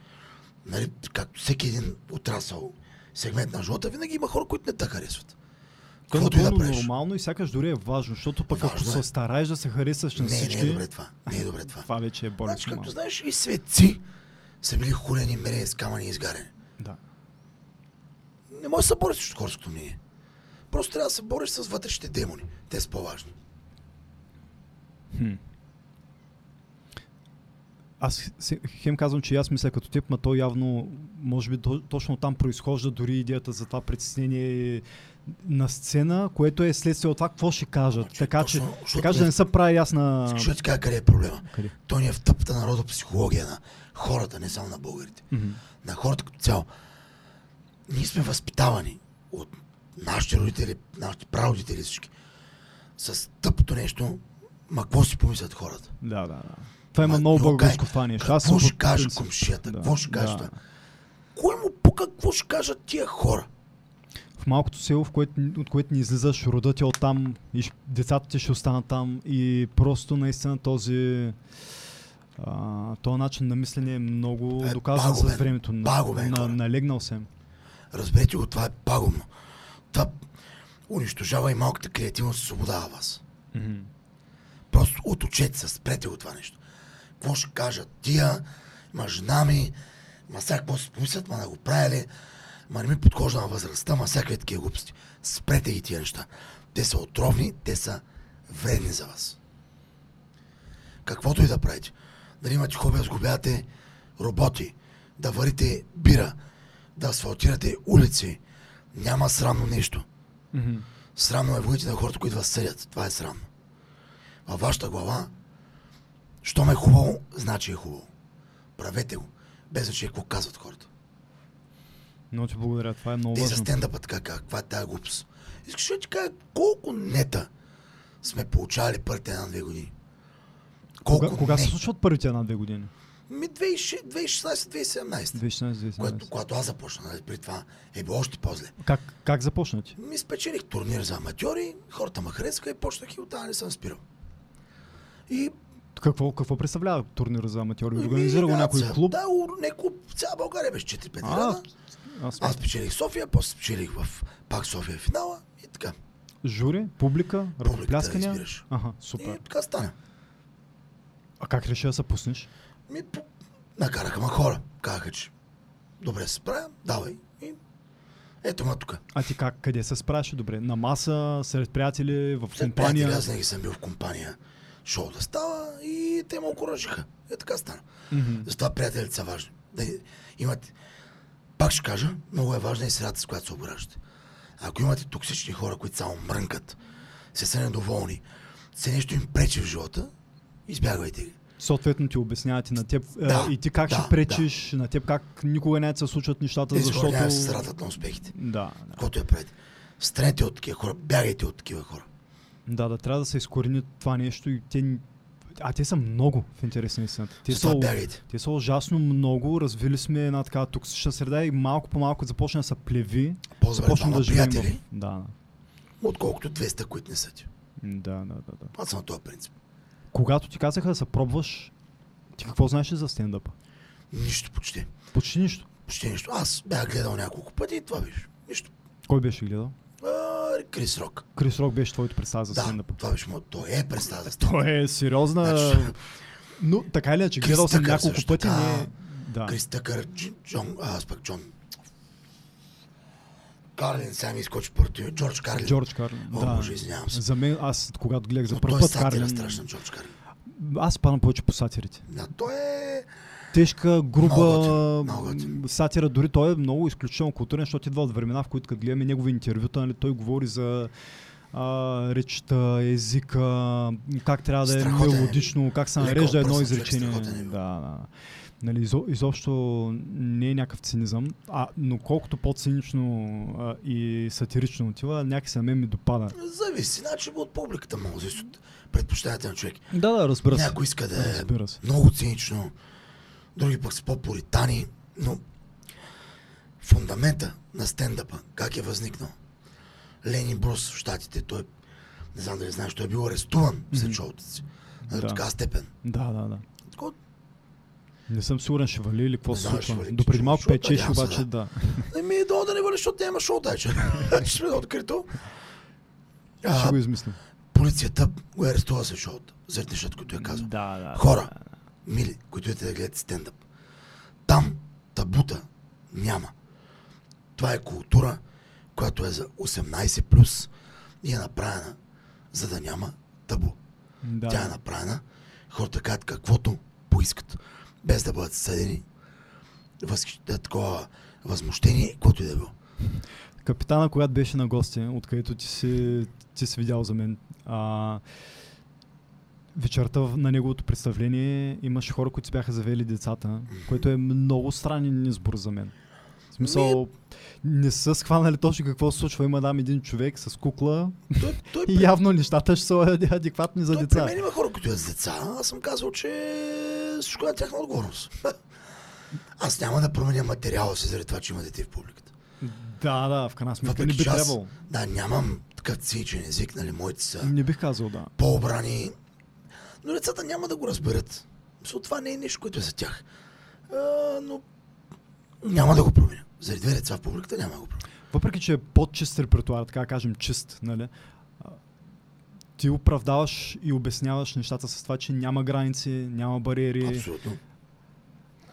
Нали, както всеки един отрасъл, сегмент на живота, винаги има хора, които не те харесват. То е да правиш. нормално и сякаш дори е важно, защото пък ако Важно се е. стараеш да се харесаш на Не, всички, не е добре това. Не е добре това. това вече е Значи, болезнено. както малко. знаеш, и светци са били хулени, мерени, скамани и изгарени. Да. Не може да се бориш срещу хорското мнение. Просто трябва да се бориш с вътрешните демони. Те са по-важни. Аз хем казвам, че аз мисля като теб, но то явно, може би то- точно там произхожда дори идеята за това притеснение на сцена, което е следствие от това какво ще кажат. Значи, така че, защото така че да не се прави ясна... Да ти кажа къде е проблема. Къде? Той ни е в тъпата народопсихология на хората, не само на българите. Мгм. На хората като цяло. Ние сме възпитавани от нашите родители, нашите прародители всички. С тъпото нещо, ма какво си помислят хората? Да, да, да. Това има Ма, много българско кажа. това нещо. Какво ще принцип- комшията? Какво ще това? Кой му пука, какво ще кажат тия хора? В малкото село, в което, от което ни излизаш, родът ти е оттам и децата ти ще останат там и просто наистина този а, този начин на мислене е много Е, доказан с пагубен. времето. На, Пагубен, на, хора. налегнал съм. Разберете го, това е пагубно. Това унищожава и малката креативност и свобода вас. Просто отучете се, спрете от това нещо. Какво ще кажат тия, ма жена ми, ма сега какво си помислят, ма да го правили, ма не ми подхожда на възрастта, ма всякакви такива глупости. Спрете ги тия неща. Те са отровни, те са вредни за вас. Каквото и да правите. Дали имате хоби да сгубявате роботи, да варите бира, да асфалтирате улици, няма срамно нещо. Срамно е в главите на хората, които вас съдят. Това е срамно. Във вашата глава, щом е хубаво, значи е хубаво. Правете го. Без значение какво казват хората. Много ти благодаря, това е много Те за важно. стендъпа така, как- каква е тази глупост. Искаш да ти кажа колко нета сме получавали първите една-две години. Колко Кога, кога не? се случват първите една-две години? Ми 2016-2017. 2016-2017. Което, когато аз започна, нали, при това е било още по-зле. Как, как започнати? Ми спечелих турнир за аматьори, хората ме харесаха и почнах и оттам не съм спирал. И Какво, какво представлява турнира за аматьори? Ми, Организира го някой клуб? Да, не клуб. Цяла България беше 4-5 А, аз, Аз спечелих София, после спечелих в пак София финала и така. Жури, публика, ръкопляскания. разбираш. Ага, И супер. така стана. А как реши да се пуснеш? Ми, накараха ма хора. Казаха, че добре се справя, давай. И ето ма тук. А ти как, къде се справяше добре? На маса, сред приятели, в компания? приятели, аз винаги съм бил в компания. Шоу да става и те ме окоръжиха. Е така стана. Мгм. Затова приятелите са важни. Да имате... Пак ще кажа, много е важна и средата, с която се обграждате. Ако имате токсични хора, които само мрънкат, се са недоволни, се нещо им пречи в живота, избягвайте ги. Съответно ти обясняват и на теб е, Да, и ти как да, ще пречиш, на теб как никога не се случват нещата, Те защото... се срадат на успехите. Да, да. Каквото я правите. Странете от такива хора, бягайте от такива хора. Да, да, трябва да се изкорени това нещо и те А те са много в интерес на истината. Те са, те са ужасно много. Развили сме една така токсична среда и малко по малко започна да се плеви. Започна да живеем в... Да, отколкото 200, които не са ти. да, да, да, да. Аз съм на този принцип. Когато ти казаха да се пробваш, ти какво знаеш за стендъп? Нищо почти. Почти нищо. Почти нищо. Аз бях гледал няколко пъти и това беше. Нищо. Кой беше гледал? А, Крис Рок. Крис Рок беше твоето представа за Да, стендъп. това беше моят. Той е представа за стендъп. Той е сериозна... Значи, Но така или иначе, гледал съм няколко също пъти. така. Не... Да. Крис Тъкър, Дж- Джон, аз пък Джон. Карлин, сега ми изкочи първото. Джордж Карлин. Джордж Карлин. О, да. боже, извинявам се. За мен, аз когато гледах за първ той е път сатира Карлин, страшна, Джордж Карлин. аз падам повече по сатирите. Да, той е... Тежка, груба Много много сатира. Дори той е много изключително културен, защото идва от времена, в които като гледаме негови интервюта, нали, той говори за а, речта, езика, как трябва да е Страхотен е. мелодично, как се нарежда едно изречение. е Да, да. Нали, изо, изобщо не е някакъв цинизъм, а, но колкото по-цинично а, и сатирично отива, някакси на мен ми допада. Зависи, значи от публиката може, от предпочитанията на човек. Да, да, разбира се. Някой иска да е Разбира се. много цинично, други пък са по-поритани, но фундамента на стендъпа, как е възникнал? Ленин Брус в Штатите, той, не знам дали знаеш, той е бил арестуван след Мгм. шоуто си. На Да. така степен. Да, да, да. Така, Не съм сигурен ще вали или какво се случва. вали, До преди малко вали, печеше, се, обаче да. да. Еми, долу да не бъде, защото няма шоу тази Ще сме открито. Ще го измислим. полицията го е арестува след шоуто, заради нещата, които е казал. Да, да. Хора, мили, които идете да гледате стендъп. Там табута няма. Това е култура, която е за 18 плюс и е направена, за да няма табу. Да. Тя е направена, хората кажат каквото поискат, без да бъдат съдени, възхищ... такова възмущение, каквото и да е било. Капитана, когато беше на гости, откъдето ти си, ти си видял за мен, а, вечерта на неговото представление имаше хора, които си бяха завели децата, което е много странен избор за мен. В смисъл, не са схванали точно какво се случва. Има там един човек с кукла Той, той, и явно нещата ще са адекватни за той при деца. мен има хора, които имат с деца. Аз съм казал, че всичко е на тяхна отговорност. Аз няма да променя материала си заради това, че има дете в публиката. Да, да, в крайна сметка не би трябвало. да, нямам такъв циничен език, нали, моите са Не бих казал, да. по-обрани. Но децата няма да го разберат. Мисля, това не е нещо, което е за тях. А, но няма да го променя. Заради две деца в публиката няма да го променя. Въпреки, че е по-чист репертуар, така кажем чист, нали? Ти оправдаваш и обясняваш нещата с това, че няма граници, няма бариери. Абсолютно.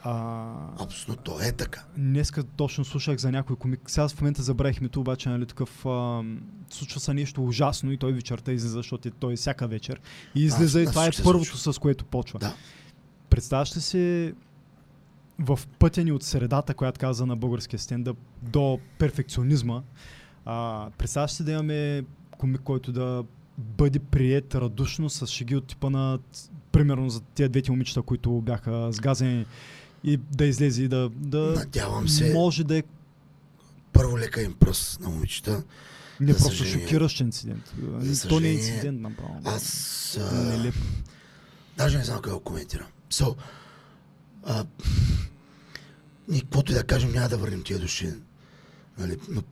А, Абсолютно. То е така. днеска точно слушах за някой комик. Сега в момента забравих името, обаче нали, такъв а, случва се нещо ужасно и той вечерта излиза, защото е- той е всяка вечер. И излиза А, и това е първото, случва. с което почва. Да. Представяш ли си в пътя ни от средата, която каза на българския стендъп, до перфекционизма, а, представяш си да имаме комик, който да бъде прият радушно с шеги от типа на, примерно за тези двете момичета, които бяха сгазени и да излезе и да, да Надявам се, може да е първо лека им пръст на момичета. не За просто съжаление. шокиращ инцидент. За То не е инцидент направо. Аз а, Нелеп. даже не знам как го коментирам. So, а, ние каквото и да кажем, няма да върнем тия души. Нали? Но,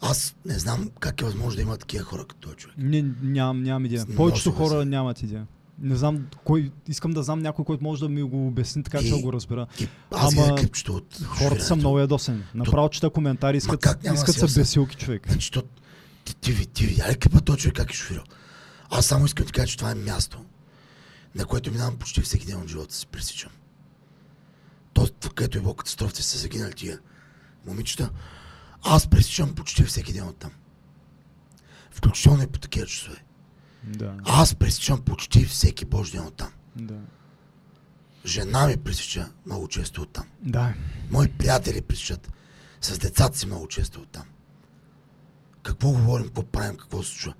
аз не знам как е възможно да има такива хора като този човек. Не, нямам, нямам идея. Повечето хора нямат идея. Не знам кой. Искам да знам някой, който може да ми го обясни, така че да го разбера. И аз Ама, клипчето от Хората са много ядосени. Направо чета коментари, искат, как искат са бесилки човек. Значи, то, ти, ти, ви- ти видя ли клипа този човек как е шофирал? Аз само искам да ти кажа, че това е място, на което минавам почти всеки ден от живота си, пресичам. То, където е било катастрофите, са загинали тия момичета. Аз пресичам почти всеки ден от там. Включително и по такива часове. Да, Аз пресичам почти всеки божи ден от там. да. Жена ми пресича много често от там. Да. Мои приятели пресичат с децата си много често от там. Какво говорим, какво правим, какво се случва?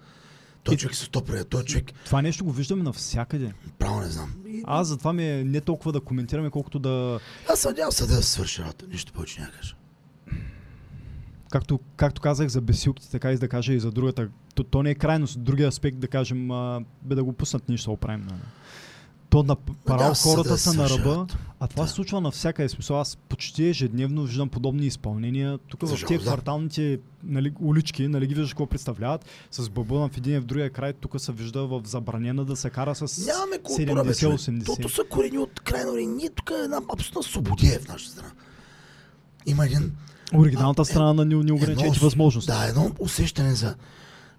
Той И- човек се стопре, той човек, Това нещо го виждаме навсякъде. право не знам. И, Аз затова ми е не толкова да коментираме, колкото да. аз се надявам съда да свърши работа, нищо повече няма кажа. Както, както казах за бесилките, така и да кажа и за другата. То, то не е крайност. Другия аспект да кажем, а, бе да го пуснат, ние ще се оправим. Нали? то направо Надявам се хората да са на ръба. А това Да. се случва навсякъде. Смисъл, аз почти ежедневно виждам подобни изпълнения. Тук в тези да. кварталните нали, улички, нали ги виждаш какво представляват. С бабуна в един и в другия край, тук се вижда в забранена да се кара с Нямаме култура, бе, човек. 70-80. Тото са корени от крайно. Ние тук е една абсолютна свободия в нашата страна. Има един... Оригиналната е- страна на ни- неограничените възможности. Да, едно усещане за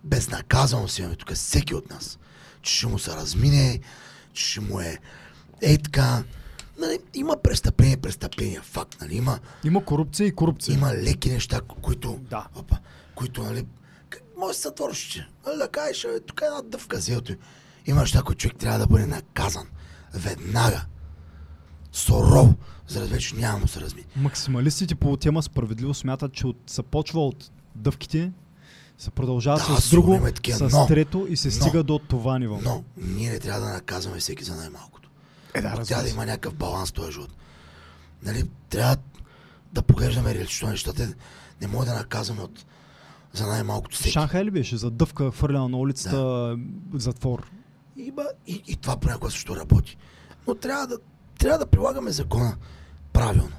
безнаказаност имаме тук всеки от нас. Че ще му се размине, че ще му е ей така. Нали, има престъпление, престъпление, факт, нали? Има, Има корупция и корупция. има леки неща, ко- които, Да. опа, които, нали, може да се затвориш, че, нали, да кажеш, «Абе, тук е една дъвка зелото. Има неща, които човек трябва да бъде наказан. Веднага. Сурово, за да вече няма му се размине. Максималистите по тема справедливо смятат, че от, се почва от дъвките, се продължава Да, с друго, има такива, с но- трето и се но- стига до това ниво. Но ние не трябва да наказваме всеки за най-малкото. Е, да, трябва да има някакъв баланс този живот. Нали, трябва да поглеждаме реалистично нещата. Не може да наказваме от, за най-малкото всеки. Шанхай ли беше за дъвка хвърляна на улицата затвор? И, ба, и, и това понякога също работи. Но трябва да, трябва да прилагаме закона правилно.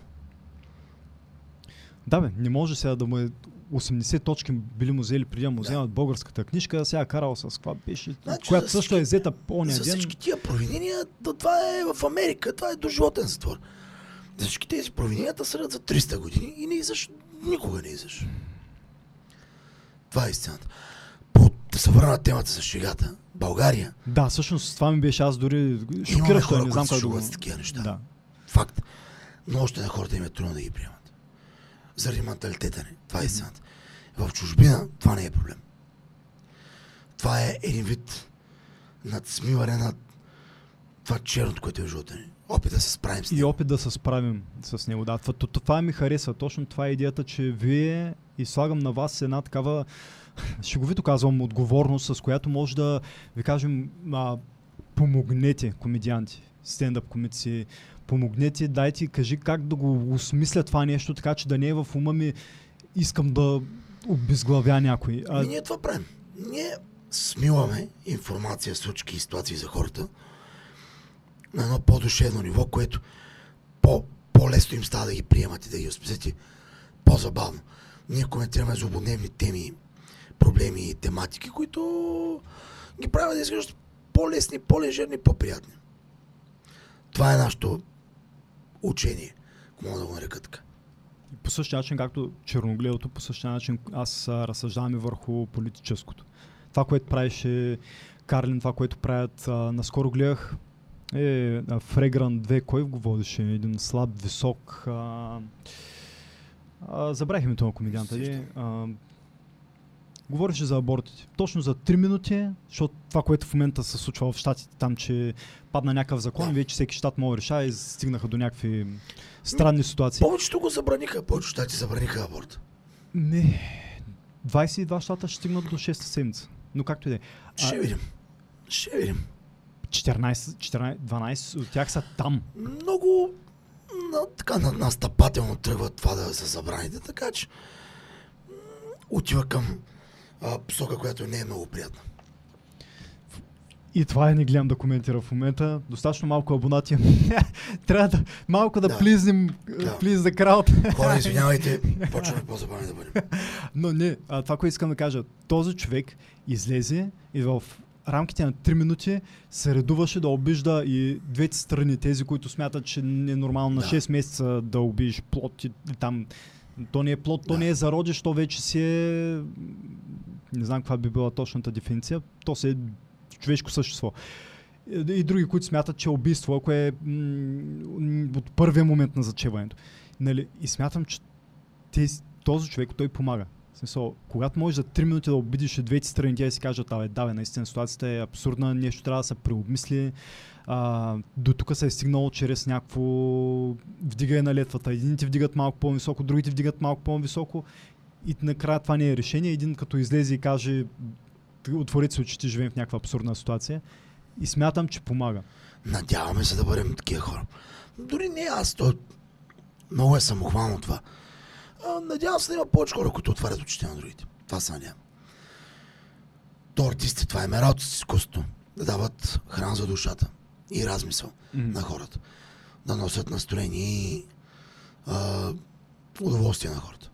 Да бе, не може сега да му е 80 точки били му взели преди да му Да. вземат българската книжка, сега е карал с каква беше, Значи която също всички- е взета по ония За ден. всички тия провинения, то това е в Америка, това е доживотен затвор. За всички тези провиненията съдят за 300 години и не излизаш, никога не излизаш. Това е истината. По, да се върна на темата за шегата. България Да, всъщност това ми беше аз дори шокиращо, не знам как да го... с такива неща. Да. Факт. Но още на хората им е трудно да ги приемат. Заради менталитета ни. Това е истината. В чужбина това не е проблем. Това е един вид надсмиване на това черното, което е в живота ни. Опит да се справим с И него. опит да се справим с него. Да, това, това ми харесва. Точно това е идеята, че вие и слагам на вас една такава, шеговито казвам, отговорност, с която може да ви кажем, а, помогнете комедианти, стендъп комици, помогнете, дайте, кажи как да го осмисля това нещо, така че да не е в ума ми искам да обезглавя някой. А, ние това правим. Ние смиваме информация, случки и ситуации за хората на едно по-душевно ниво, което по, по-лесно им става да ги приемат и да ги осмислят по-забавно. Ние коментираме злободневни теми, проблеми и тематики, които ги правят да изглеждат по-лесни, по-лежерни, по-приятни. Това е нашето учение, ако мога да го нарека така. по същия начин, както черногледото, по същия начин аз а, разсъждавам и върху политическото. Това, което правеше Карлин, това, което правят, а, наскоро гледах е а, Фрегран 2, кой го водеше? Един слаб, висок. А, а, забравих името на комедианта. ли? Говореше за абортите. Точно за 3 минути, защото това, което в момента се случва в щатите, там, че падна някакъв закон, Да. вече всеки щат може да решава и стигнаха до някакви странни ситуации. Повечето го забраниха, повечето щати забраниха аборт. Не. 22 щата ще стигнат до 6 седмица. Но както и да е. Ще видим. Ще видим. 14, 14, 12 от тях са там. много на, така на, настъпателно тръгва това да се забраните, така че отива към а, посока, която не е много приятна. И това е не гледам да коментира в момента. Достатъчно малко абонати. Трябва да малко да, Да. плизнем, Да. плиз the crowd. Хора, извинявайте, почваме по-забавни да бъдем. Но не, а, това, което искам да кажа, този човек излезе и в рамките на 3 минути се редуваше да обижда и двете страни, тези, които смятат, че не е нормално на Да. 6 месеца да убиеш плод и, там. То не е плод, то Да. не е зародиш, то вече си е... Не знам каква би била точната дефиниция. То си е човешко същество. И, други, които смятат, че е убийство, ако е м- от първия момент на зачеването. Нали? И смятам, че тези, този човек, той помага. В смисъл, когато можеш за 3 минути да обидиш двете страни, да си кажат, абе, да, бе, наистина ситуацията е абсурдна, нещо трябва да се преобмисли. А, до тук се е стигнало чрез някакво вдигане на летвата. Едините вдигат малко по-високо, другите вдигат малко по-високо. И накрая това не е решение. Един като излезе и каже, отворете се очите, живеем в някаква абсурдна ситуация. И смятам, че помага. Надяваме се да бъдем такива хора. Дори не аз, то много е самохвално това. А, надявам се да има повече хора, които отварят очите на другите. Това се надявам. То артисти, това е работа с изкуството. Да дават храна за душата. и размисъл Мгм. на хората. Да носят настроение и а, удоволствие на хората.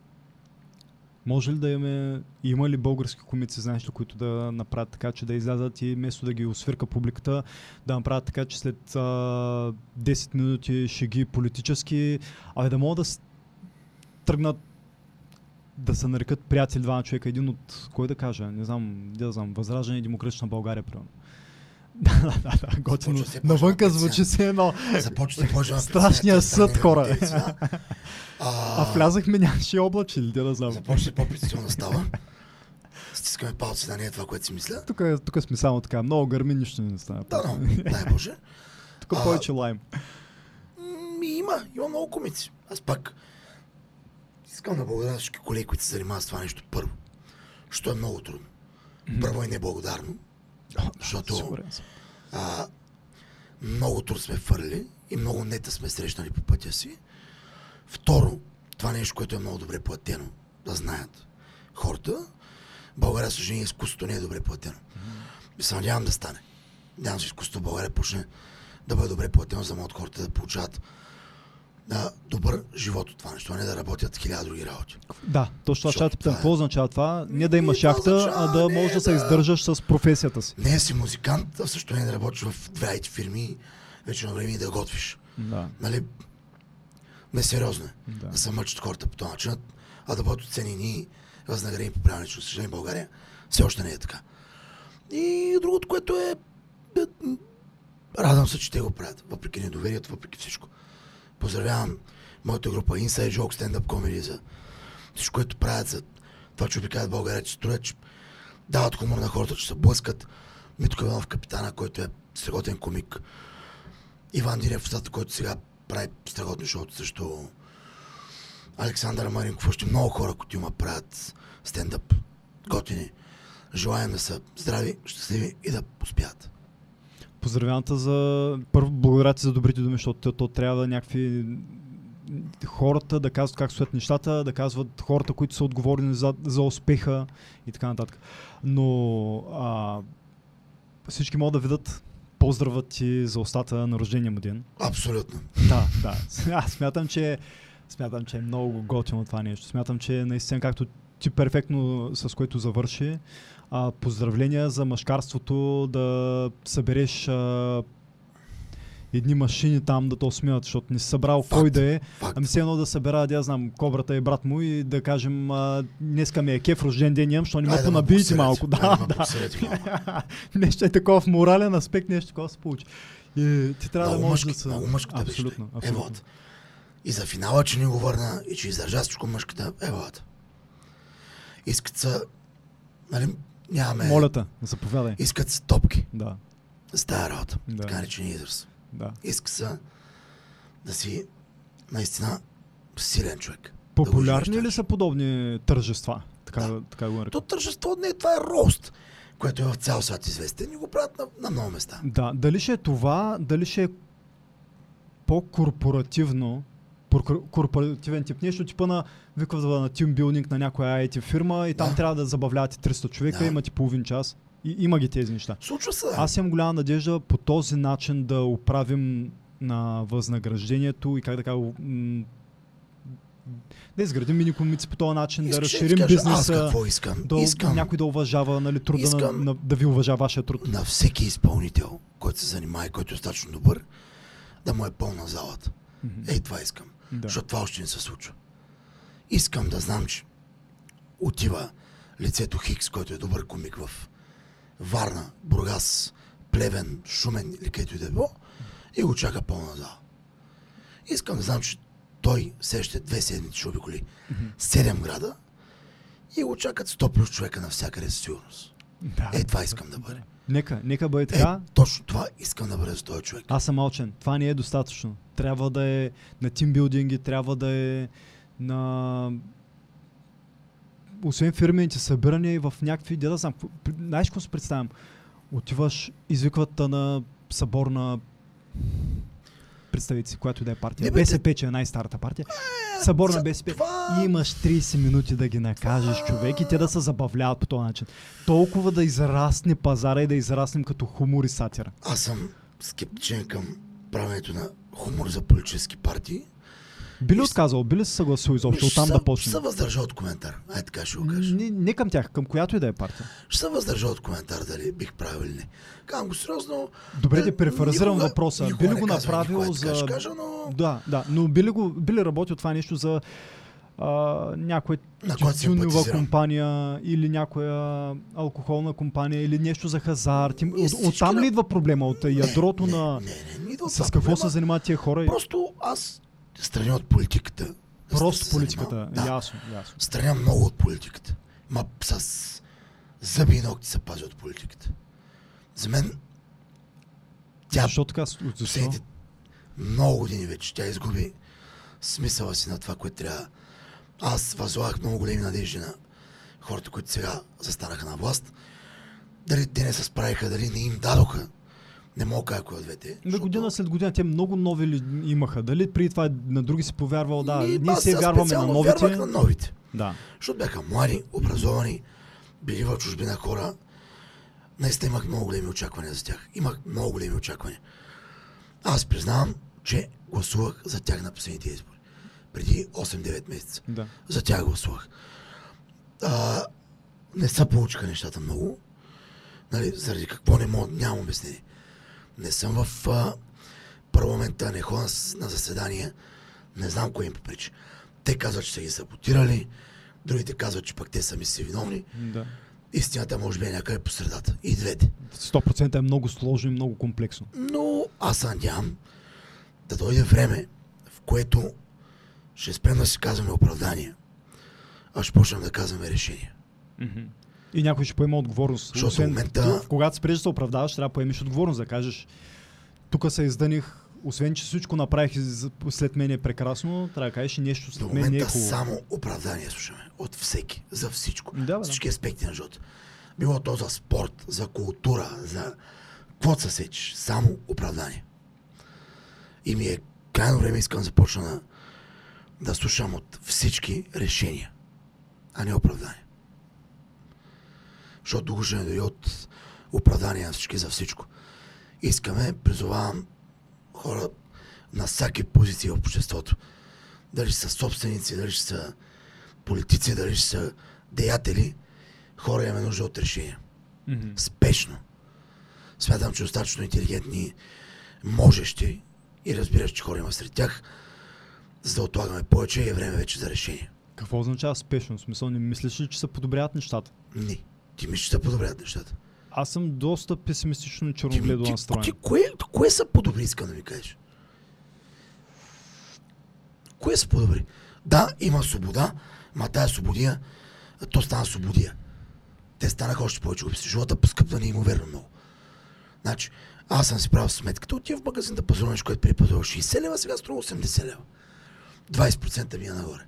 Може ли да имаме, има ли български комици, знаеш ли, които да направят така, че да излязат и вместо да ги освирка публиката, да направят така, че след а, 10 минути шеги политически, а да могат да с... тръгнат да се нарекат приятели двама човека, един от, кой да кажа, не знам, да знам, Възраждане и Демократична България, примерно. Да, да, да, готино. Се Навънка звучи се едно. Започва почва Страшния съд, хора. А, влязахме, нямаше облаче ли, да знам. Започва по-прецизионно става. Стискаме палци да не е това, което си мисля. Тук, тук сме само така, много гърми, нищо не става. Да, но, дай Боже. Тук повече лайм. Има, има много комици. Аз пак искам да благодаря всички колеги, които се занимават с това нещо първо. Що е много трудно. Първо е неблагодарно, защото а, много труд сме фърли и много нета сме срещнали по пътя си. Второ, това нещо, което е много добре платено, да знаят хората. България, съжаление, изкуството не е добре платено. И се надявам да стане. Надявам се изкуството в България почне да бъде добре платено, за да могат хората да получават а, добър живот от това нещо, а не да работят хиляда други работи. Да, точно това ще питам. е- Какво означава това? Не да имаш това яхта, а да не можеш да се издържаш с професията си. Не си музикант, а също не да работиш в две IT фирми вече на време и да готвиш. Да, Нали? Несериозно е. да. да се мъчат хората по този начин, а да бъдат оценени възнаградени по правилно. За съжаление, България все още не е така. И другото, което е... е, Радвам се, че те го правят, въпреки недоверието, въпреки всичко. Поздравявам моята група Inside Joke Stand Up Comedy за всичко, което правят, за това, че обикалят България, че строят, че дават хумор на хората, че се блъскат. Митко Иванов капитана, който е страхотен комик. Иван Дирев, който сега прави страхотни шоуто също. Александър Маринков, още много хора, които има правят стендъп. Готини. Желаем да са здрави, щастливи и да успят. Поздравявам те за... Първо, благодаря ти за добрите думи, защото то, то трябва да някакви хората да казват как стоят нещата, да казват хората, които са отговорни за, за успеха и така нататък. Но а, всички могат да видят поздрава ти за устата на рождения му ден. Абсолютно. Да, да. Аз смятам, че смятам, че е много готино това нещо. Смятам, че наистина, както ти перфектно с което завърши, а, поздравления за мъжкарството да събереш а, едни машини там да те усмиват, защото не си събрал Факт. кой да е. Факт. Ами все едно да събера, да я знам, кобрата и брат му и да кажем, а, днеска ми е кеф, рожден ден имам, що не ма понабийте буксерете. малко. Да, да. малко. нещо е такова в морален аспект, нещо такова се получи. И ти трябва Много да можеш да се... много мъжката беше. Абсолютно, Е, абсолютно. вот. И за финала, че ни го върна и че издържа всичко мъжката, е вот. Искат са, нали, нямаме... Моля те, заповядай. Искат са топки Да, тази работа. Да. Така наречения израз. да. Иска се да си наистина силен човек. Популярни живееш ли са подобни тържества? Така, Да. така го То нарекам. тържество не е, това е рост, което е в цял свят известен и го правят на, на много места. Да, дали ще е това, дали ще е по-корпоративно, корпоративен тип, нещо типа на виква на тимбилдинг на някоя IT фирма и там Да. трябва да забавлявате 300 човека, Да. имате половин час. И, има ги тези неща. Случва се. да. Аз имам голяма надежда по този начин да оправим на възнаграждението и как да кажа, м- да изградим мини комици по този начин, да Искаш ли разширим кажа, Аз бизнеса, какво искам? да, искам някой да уважава нали, труда, на, Искам- на, да ви уважава вашия труд. на всеки изпълнител, който се занимава и който е достатъчно добър, да му е пълна залата. Мгм. Ей, това искам. Да. Защото това още не се случва. Искам да знам, че отива лицето Хикс, който е добър комик в Варна, Бургас, Плевен, Шумен или където и да е било, и го чака пълна зала. Искам да знам, че той следващите две седмици ще обиколи седем града и го чакат 100 плюс човека навсякъде със сигурност. Да. Е, това искам да бъде. Нека, нека бъде Е, така. точно това искам да бъде за този човек. Аз съм малчен. Това не е достатъчно. Трябва да е на тимбилдинги, трябва да е на освен фирмените събирания и в някакви, да, да знам, знаеш какво се представям? Отиваш, извикват те на събор на представици, която и да е партия. Не, БСП, че е най-старата партия. Събор на БСП. това- имаш 30 минути да ги накажеш човек и те да се забавляват по този начин. Толкова да израсне пазара и да израснем като хумор и сатира. Аз съм скептичен към правенето на хумор за политически партии. Би ли с- отказал? Би ли се съгласил изобщо Ще оттам да Ще почне? се въздържа от коментар. Ай така ще го кажа. Не, не към тях, към която и да е партия. Ще се въздържа от коментар дали бих правил или не. Казвам го сериозно. Добре, Е, да перефразирам никога- въпроса. никога Би ли не го направил никога, за... ще кажа, но Да, да, но би ли, го, би ли работил това нещо за а, някоя тютюнева компания или някоя алкохолна компания или нещо за хазарт. Ние От, оттам на- ли идва проблема? От ядрото не, на... Не, не, не от С какво проблема. се занимават тия хора? Просто аз страня от политиката. Просто се политиката. Да, Ясно, ясно. страня много от политиката. Ма с зъби и ногти се пази от политиката. За мен тя Защо така? Защо? много години вече тя изгуби смисъла си на това, което трябва. Аз възлагах много големи надежди на хората, които сега застанаха на власт. Дали те не се справиха, дали не им дадоха. Не мога кажа кой от двете. На защото- година след година те много нови ли имаха. Дали преди това на други си повярвал? Да, Ми, ние се вярваме на новите. На новите. Да. Защото бяха млади, образовани, били в чужбина хора. Наистина имах много големи очаквания за тях. Имах много големи очаквания. Аз признавам, че гласувах за тях на последните избори. Преди 8-9 месеца. да. За тях гласувах. А, не се получиха нещата много. Нали, заради какво не мога, нямам обяснение. Не съм в а, парламента, не ходя на заседания. Не знам кой им поприча. Те казват, че са ги саботирали, другите казват, че пък те сами са виновни. да. Истината може би е някъде по средата. И двете. 100% е много сложно и много комплексно. Но аз надявам да дойде време, в което ще спрем да си казваме оправдания, а ще почнем да казваме решения. И някой ще поема отговорност. Защото в момента- когато спреш да се оправдаваш, трябва да поемеш отговорност, да кажеш тук се издъних, освен че всичко направих след мен е прекрасно, трябва да кажеш и нещо след мен не е хубаво. само оправдания слушаме. От всеки. За всичко. Да, бе. Всички аспекти на живота. Било то за спорт, за култура, за какво се сечеш. Само оправдание. И ми е крайно време искам да започна да, да слушам от всички решения, а не оправдания. Защото тук ще не дойде от оправдания на всички за всичко. Искаме, призовавам хора на всяки позиции в обществото. Дали ще са собственици, дали ще са политици, дали ще са деятели, хора имаме нужда от решения. Мгм. Спешно. Смятам, че достатъчно интелигентни, можещи и разбираш, че хора има сред тях, за да отлагаме повече и е време вече за решение. Какво означава спешно? В смисъл, не мислиш ли, че се подобряват нещата? Не. Ти мислиш, че се подобрят нещата. Аз съм доста песимистично черногледо настроен. ти, кое, кое са подобри, искам да ми кажеш? Кое са подобри? Да, има свобода, ма тая свободия, то стана свободия. Те станаха още повече глупости. Живота поскъпна неимоверно много. Значи, аз съм си правил сметката, отива в магазин да пазарувам нещо, което преди пазарувах 60 лева, сега струва 80 лева. 20% ми е нагоре.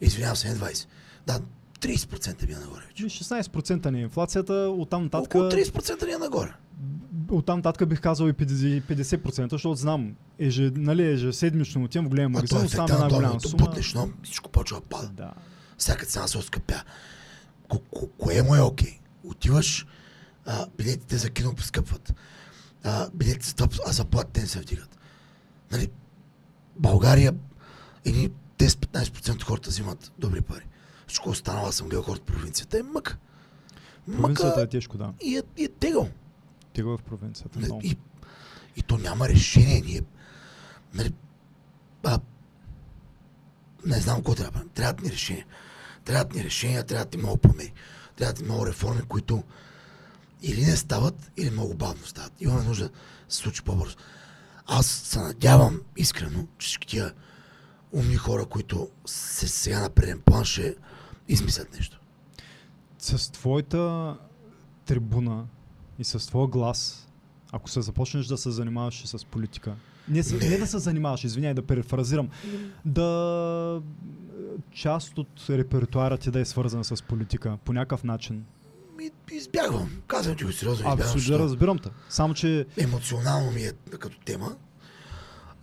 Извинявам се, не 20. Да, 30% ми е нагоре вече. 16% на инфлацията, оттам нататък, Около 30% ми е нагоре. оттам нататък бих казал и 50%, 50% защото знам, еже, нали, ежеседмично отивам в голям магазин, е на една голяма сума. бутнеш, но всичко почва да пада. Да. Всяка цена се оскъпя. Ко- ко- кое му е окей? Отиваш, а, билетите за кино поскъпват. А, билетите за, това- а заплатите не се вдигат. Нали, България, едни 10-15% от хората взимат добри пари. Всичко останало съм гледал хората в провинцията. Е мъка. Провинцията е тежко, да. и е, и е тегъл. Тега в провинцията. Много. И, и то няма решение. Ние, нали, а, не знам какво трябва. Трябват ни решения. Трябват ни решения, трябват ни много промени. Трябват ни много реформи, които или не стават, или много бавно стават. Имаме нужда да се случи по-бързо. Аз се надявам искрено, че всички тия умни хора, които се сега на преден план, ще измислят нещо. С твоята трибуна и с твоя глас, ако се започнеш да се занимаваш с политика, не, се, Не. да се занимаваш, извиняй да перефразирам, да част от репертуара ти да е свързан с политика по някакъв начин. Ми, избягвам. Казвам ти го сериозно. Абсолютно, защото- разбирам те. Само, че емоционално ми е като тема.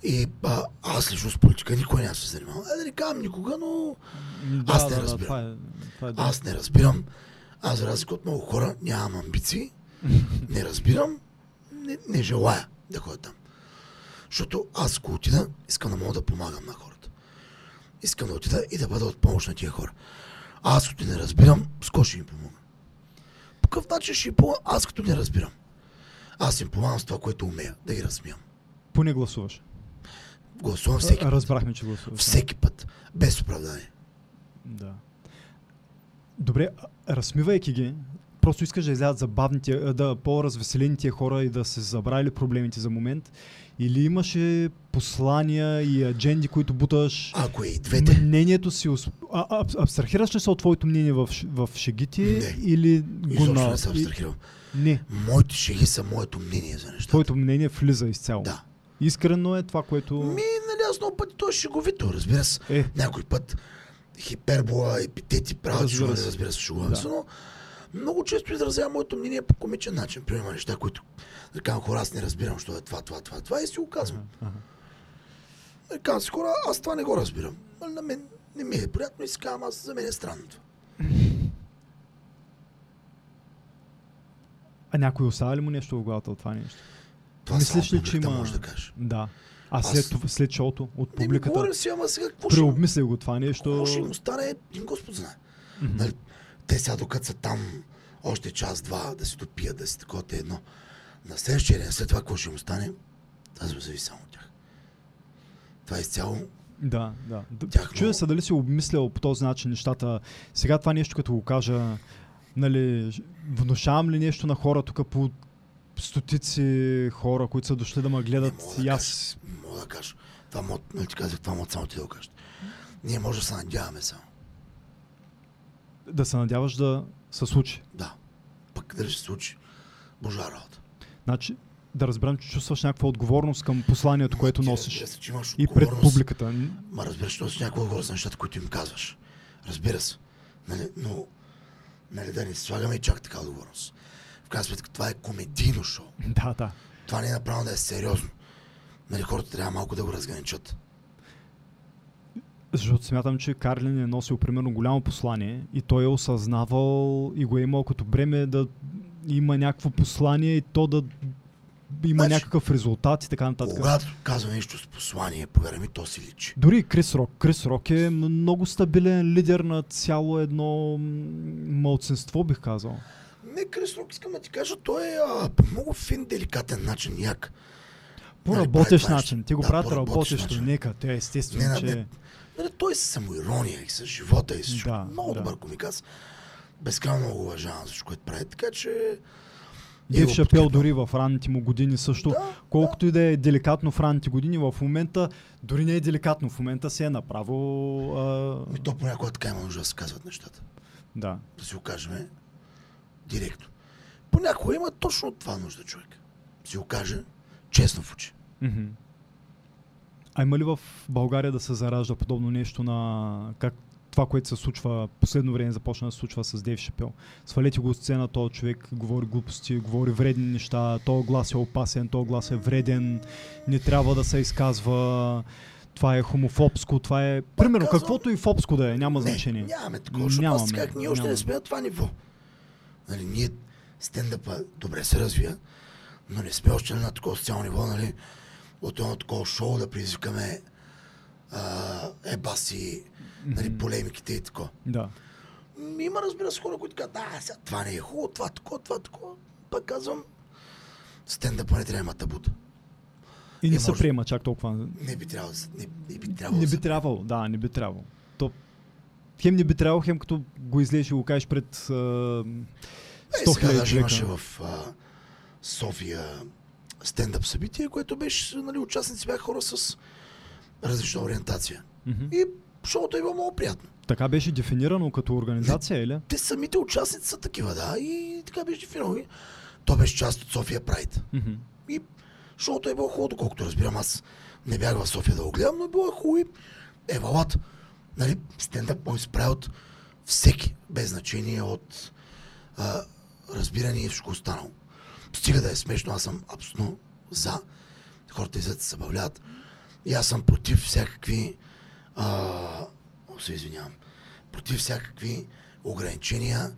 И а, аз лично с политика никой няма се занимавам. Е, да не казвам никога, но да, Аз не да, да, разбирам. това е, това е аз не разбирам. Аз, за разлика от много хора, нямам амбиции. Не разбирам. Не, не желая да ходя там. Защото аз ако отида, искам да мога да помагам на хората. Искам да отида и да бъда от помощ на тия хора. А аз като не разбирам, с кой ще им помогна? По какъв начин ще им помогна, аз като не разбирам? Аз им помагам с това, което умея, да ги разсмивам. Поне гласуваш. Гласувам всеки път. Разбрахме, че гласуваш. Всеки път. Без оправдание. Да. Добре, разсмивайки ги, просто искаш да излязат забавните, да по-развеселени тия хора и да се забравили проблемите за момент? Или имаше послания и адженди, които буташ? Ако е и двете, Мнението си... А, аб- абстрахираш ли се от твоето мнение в, в шегите? Не. Или го на... не се абстрахирам. Не. Моите шеги са моето мнение за нещата. Твоето мнение влиза изцяло. Да. Искрено е това, което... Ми, нали, аз много пъти то е шеговито, разбира се. Е, Някой път хипербола, епитети правят, Разбира шуга, се. разбира се, шугувам Да. но много често изразявам моето мнение по комичен начин. Примерно неща, които да кажам хора, аз не разбирам, що е това, това, това, това и си го казвам. ага. Казвам си хора, аз това не го разбирам. Нали, На мен не ми е приятно и си казвам, аз за мен е странно това. А някой оставя ли му нещо в главата от това нещо? Това Мислиш ли, че има- може да каже. Да. А Аз- след, това- след шоуто от Не публиката, говорим си, ама сега какво ще, преобмисля го това нещо. какво ще му стане, един Господ знае. Мгм. Нали, те сега докато са там още час-два да си допият, да си такова те едно. На следващия ден, след това какво ще му стане, аз зависи само от тях. Това е изцяло Да, да. Тяхно- Чудя се дали си обмислял по този начин нещата. Сега това нещо, като го кажа, нали, внушавам ли нещо на хора тук по стотици хора, които са дошли да ме гледат Не мога и да аз... Мога да кажа. Това мод, нали ти казах, това мод само ти да кажеш. Ние може да се надяваме само. Да се надяваш да се случи. Да. Пък дали ще се случи, Божа работа. Значи, да разберем, че чувстваш някаква отговорност към посланието, което носиш. Разбира се, че имаш И пред публиката. Ма разбираш, че носиш някаква отговорност за нещата, които им казваш. Разбира се. Нали? Но нали, да не слагаме и чак така отговорност. Сметка това е комедийно шоу. Да, да. Това не е направено да е сериозно. Нали, хората трябва малко да го разграничат. Защото смятам, че Карлин е носил примерно голямо послание и той е осъзнавал и го е имал като бреме да има някакво послание и то да има Значи, някакъв резултат и така нататък. Когато казва нещо с послание, повярвай ми, то си личи. Дори Крис Рок. Крис Рок е много стабилен лидер на цяло едно м, мълцинство, бих казал. Не, Крис Рок, искам да ти кажа, той е а, по много фин, деликатен начин, як. По Нали, работещ начин. Ти го Да, правят работещо. Нека, те е естествено, Не, че... не. Нали, той с самоирония и с живота и с всичко. Да, много да. добър комик. Аз безкрайно много уважавам всичко, което прави. Така че... Дев Шапел дори в ранните му години също. Да, Колкото и да е деликатно в ранните години, в момента, дори не е деликатно, в момента се е направо... А... Ми то понякога така има нужда да се казват нещата. Да. Да си го кажем директно. Понякога има точно това нужда човек. Си го каже честно в очи. Мгм. А има ли в България да се заражда подобно нещо на как това, което се случва последно време започна да се случва с Дейв Шапел. Свалете го от сцена, този човек говори глупости, говори вредни неща, този глас е опасен, този глас е вреден, не трябва да се изказва, това е хомофобско, това е... Примерно, казвам- каквото и фобско да е, няма значение. Не, нямаме такова, защото как ние още не сме на това ниво. Нали, ние стендъпа добре се развия, но не сме още на такова социално ниво, нали, от едно такова шоу да предизвикаме а, ебаси, нали, полемиките и такова. Да. Има, разбира се, хора, които казват, да, сега това не е хубаво, това такова, това такова. Пък казвам, стендъпа не трябва да има табута. И не Е, се може- приема чак толкова. Не би трябвало, не, не би трябвало. Не би трябвало, да, не би трябвало. То, хем не би трябвало, хем като го излезеш и го кажеш пред а, 100 Е, сега 000 даже имаше в а, София стендъп събитие, което беше, нали, участници бяха хора с различна ориентация. Мгм. И шоуто е било много приятно. Така беше дефинирано като организация, или? Те самите участници са такива, да, и така беше дефинирано. И То беше част от София Прайд. Мгм. И шоуто е било хубаво, доколкото разбирам. Аз не бях в София да го гледам, но е било хубаво и евалат. Нали, стендъп може да се прави от всеки, без значение от а, разбиране и всичко останало. Стига да е смешно, аз съм абсолютно за. Хората излизат да се забавляват. И аз съм против всякакви а, о, се извинявам, против всякакви ограничения,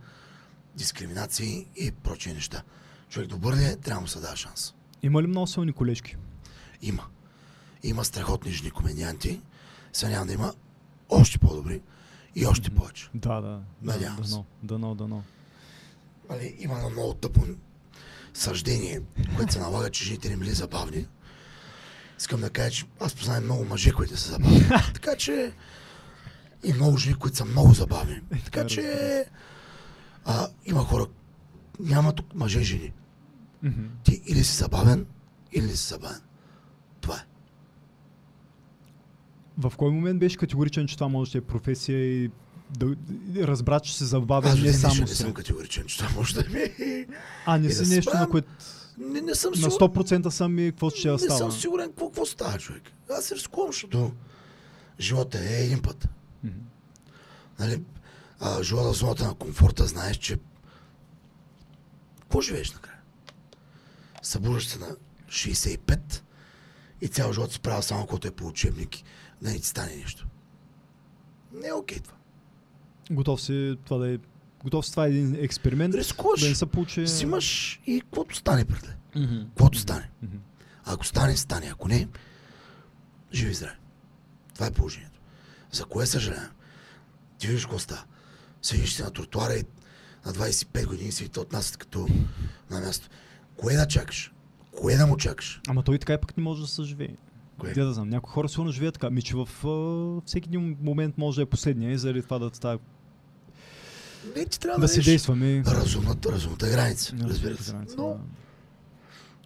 дискриминации и прочие неща. Човек добър ли е, трябва да му се дава шанс. Има ли много силни колежки? Има. Има страхотни жени комедианти. Сега няма да има още по-добри и още повече. Да, да. Надявам се. дано, дано. Нали, има едно много тъпо съждение, което се налага, че жените не били забавни. Искам да кажа, че аз познавам много мъже, които са забавни. така че и много жени, които са много забавни. Така че а, има хора, няма тук мъже жени. Ти или си забавен, или си забавен. Това е. В кой момент беше категоричен, че това може да е професия и да, разбра, че се забавя Аз не не, само не съм категоричен, че това може да ми е. А, не и си да нещо, на справям. което Не, не съм на сигурен. 100% съм и какво ще я Не става. съм сигурен какво, какво става, човек. Аз се рискувам, защото живота е един път. Мгм. Нали, а, живота в зоната на комфорта, знаеш, че какво живееш накрая? Събуждаш се на 65 и цял живот си правил само каквото е по учебник, да не ти стане нещо. Не е окей това. Готов си това да е... Готов си това е един експеримент, Рискуваш, да не се получи... взимаш и каквото стане пред теб. Мгм. Каквото стане. Мгм. Ако стане, стане. Ако не, живи здраве. Това е положението. За кое съжалявам? Ти виждаш какво става. Седиш си на тротуара и на 25 години си те отнасят като на място. Кое да чакаш? Кое да му чакаш? Ама той така и пък не може да се живее. Кое? Где да знам, някои хора сигурно живеят така. Ми, че в а, всеки един момент може да е последния и заради това да става Не, ти трябва да да, си действаме. разумната, разумната граница. На Разбира разумната се. граница, Но, да.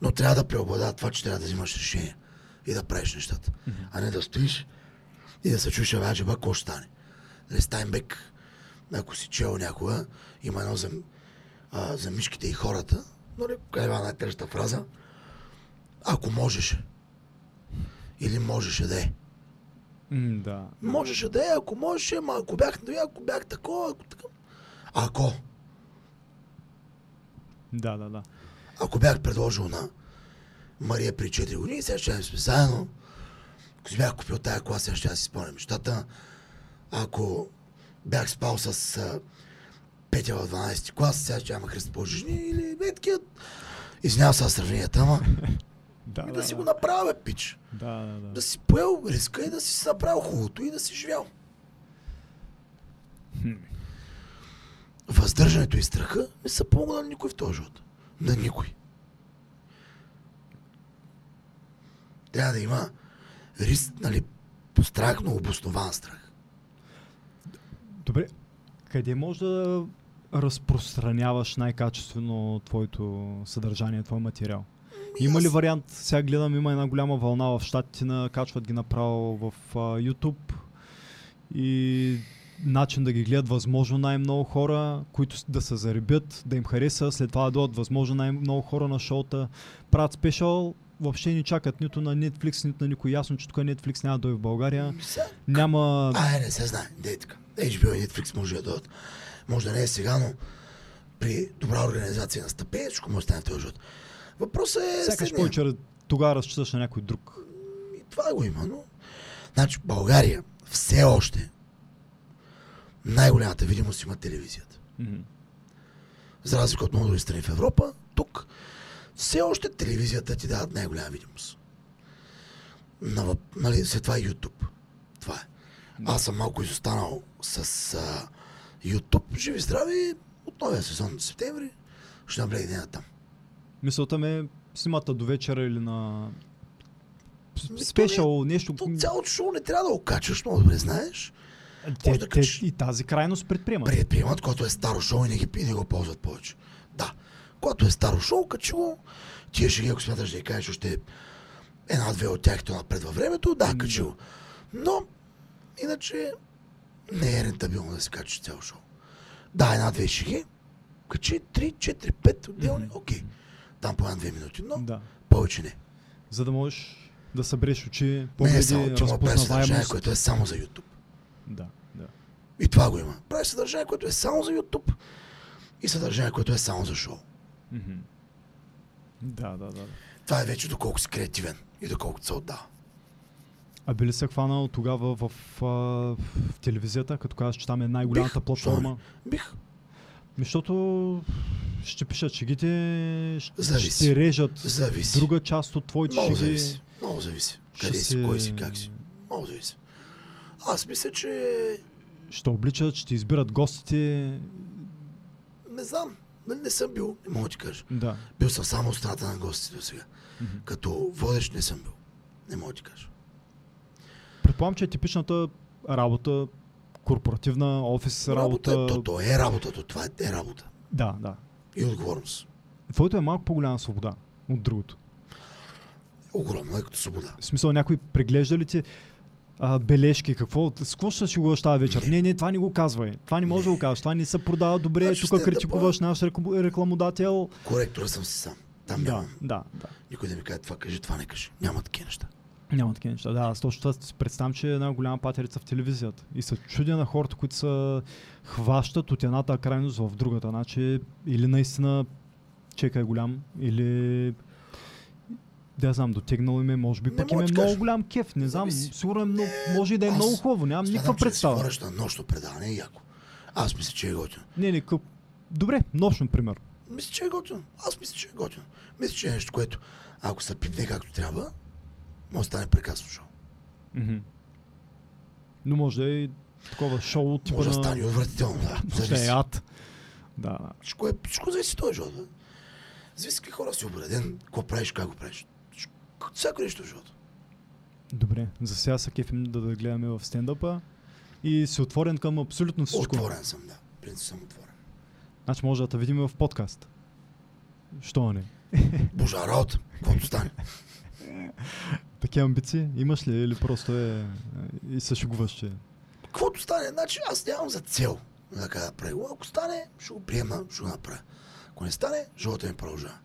но трябва да преобладава това, че трябва да взимаш решение и да правиш нещата. Мгм. а не да стоиш и да се чуеш, а джаба, какво ще стане. Нали, Стайнбек, ако си чел някога, има едно за, а, за мишките и хората, нали, е най-тежата фраза? Ако можеше. Или можеше да е. Да. Можеше да е, ако можеше, ама ако бях, нали, ако бях такова, ако така. Ако, Да, да, да. ако бях предложил на Мария при 4 години, сега ще сме заедно. Ако си бях купил тая кола, сега ще си спомня нещата. Ако бях спал с а, Петя в 12 клас, сега ще има Христо по-жени или бе такива. Извинявам се за сравненията, ама Да, да, да, си го направя, пич. Да, да, да. Да си поел риска и да си направил хубавото и да си живял. Хм. Въздържането и страха не са помогнали на никой в този живот. На никой. Трябва да има риск, нали, страх, но обоснован страх. Добре, къде може да разпространяваш най-качествено твоето съдържание, твой материал? Има ли вариант? Сега гледам, има една голяма вълна в щатите, на, качват ги направо в а, YouTube и начин да ги гледат възможно най-много хора, които да се заребят, да им хареса, след това да дойдат възможно най-много хора на шоута, правят спешъл, въобще не чакат нито на Netflix, нито на никой. Ясно, че тук Netflix няма да дойде в България. Ами Сега, Няма... а, не се знае. Е така. HBO и Netflix може да дойдат. Може да не е сега, но при добра организация на стъпение, всичко може да стане в този живот. Въпросът е... Сякаш повече тогава разчиташ на някой друг. И това го има, но... Значи България все още най-голямата видимост има телевизията. Мгм. За разлика от много други страни в Европа, тук все още телевизията ти дава най-голяма видимост. На, нали, след това е YouTube. Това е. Аз съм малко изостанал с а, YouTube. Живи здрави, от новия сезон в септември ще наблегне на там. Мисълта ме снимата до вечера или на то спешъл, нещо. То цялото шоу не трябва да го качваш, много добре знаеш. те, да те, качиш. и тази крайност предприемат. Предприемат, което е старо шоу и не, ги, и не го ползват повече. Да. Когато е старо шоу, качи го. Тия шеги, ако смяташ да ги кажеш още една-две от тях, то напред във времето, да, качи го. Но, иначе, не е рентабилно да се качиш цяло шоу. Да, една-две шеги, качи 3, 4, 5 отделни, окей. Там по една-две минути, но Да. повече не. За да можеш да събереш очи, Не е погледи, само, ти му правиш съдържание, което е само за YouTube. Да, да. И това го има. Правиш съдържание, което е само за YouTube и съдържание, което е само за шоу. Мгм. Да, да, да. Това е вече доколко си креативен и доколко се отдава. А би ли се хванал тогава в, а, в телевизията, като казваш, че там е най-голямата платформа? Бих. Защото ще пишат шегите, ще, Зависи. ще режат Зависи. друга част от твоите Много шеги. зависи. Много зависи. Къде си, кой си, как си. Много зависи. Аз мисля, че... Ще обличат, ще избират гостите. Не знам. Не съм бил, не мога да ти кажа. Да. Бил съм само страната на гостите до сега. Мгм. Като водещ не съм бил. Не мога да ти кажа. Предполагам, че е типичната работа, корпоративна, офис работа. Работа, то, то е работа, то това е, е работа. Да, да. И отговорност. Твоето е малко по-голяма свобода от другото. Огромно е като свобода. В смисъл, някой преглежда ли ти а, бележки, какво, с какво ще си го тази вечер? Не. Не. не, това не го казвай. Това не може да го кажеш. Това не се продава добре. Значи Тук критикуваш наш рекл- рекламодател. Коректора съм си сам. Там Да, нямам. да, да. Никой да ми каже това кажи, това не кажи. Няма такива неща. Няма такива неща. Да, аз точно това си представям, че е една голяма патерица в телевизията. И се чудя на хората, които са хващат от едната крайност в другата. Значи, или наистина чека е голям, или да знам, дотегнал им е, може би Не пък им мога е много голям кеф, не знам, Зависи. сигурно е много, може и да е аз много хубаво, нямам никаква че да представа. си ходиш на нощно предаване е яко. Аз мисля, че е готино. Не, не, къп... Добре, нощно, пример. Мисля, че е готино. Аз мисля, че е готино. Мисля, че е нещо, което ако се пипне както трябва, може да стане прекрасно шоу. Но може да е и такова шоу от Може да на... стане отвратително, да. Да е ад. Да. Всичко, е, всичко зависи този живот. Бе. Зависи какви хора си обреден, какво правиш, как го правиш. Всичко- Всяко нещо в живота. Добре, за сега се кефим да, да гледаме в стендъпа и си отворен към абсолютно всичко. Отворен съм, да. Принцип съм отворен. Значи може да те видим в подкаст. Що не? Божа работа, каквото стане. Такива амбиции имаш ли или просто е е, и се шегуваш, че... Каквото стане, значи аз нямам за цел да кажа да правя. го. Ако стане, ще го приема, ще го направя. Ако не стане, живота ми продължава.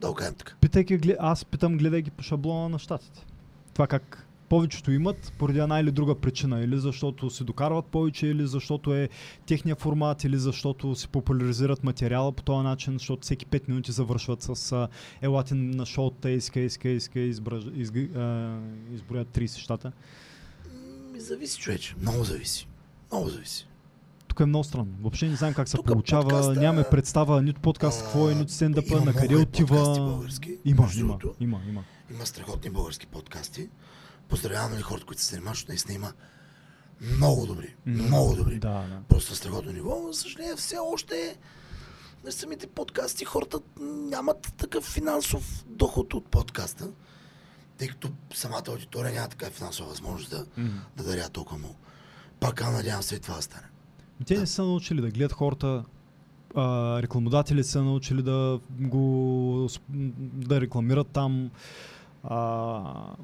Да го кажем така. Питайки, аз питам, гледайки по шаблона на щатите. Това как повечето имат поради една или друга причина. Или защото се докарват повече, или защото е техния формат, или защото се популяризират материала по този начин, защото всеки 5 минути завършват с а, елате на шоута, иска, иска, иска, изг, изброят 30 щата. Ми зависи, човече. Много зависи. Много зависи. Тук е много странно. Въобще не знам как се Тук получава, подкаста- нямаме представа нито подкаст какво е, нито стендъпа, на къде отива. български, Има, има, има, има. Има страхотни български подкасти. Поздравявам ли хората, които се занимават, защото наистина има много добри. М, Много добри. Да, да. Просто страхотно ниво. За съжаление, все още на самите подкасти хората нямат такъв финансов доход от подкаста, тъй като самата аудитория няма така финансова възможност да, Мгм. да даря толкова много. Пак надявам се и това да стане. Те не са научили да гледат хората, а, рекламодатели са научили да го да рекламират там. А,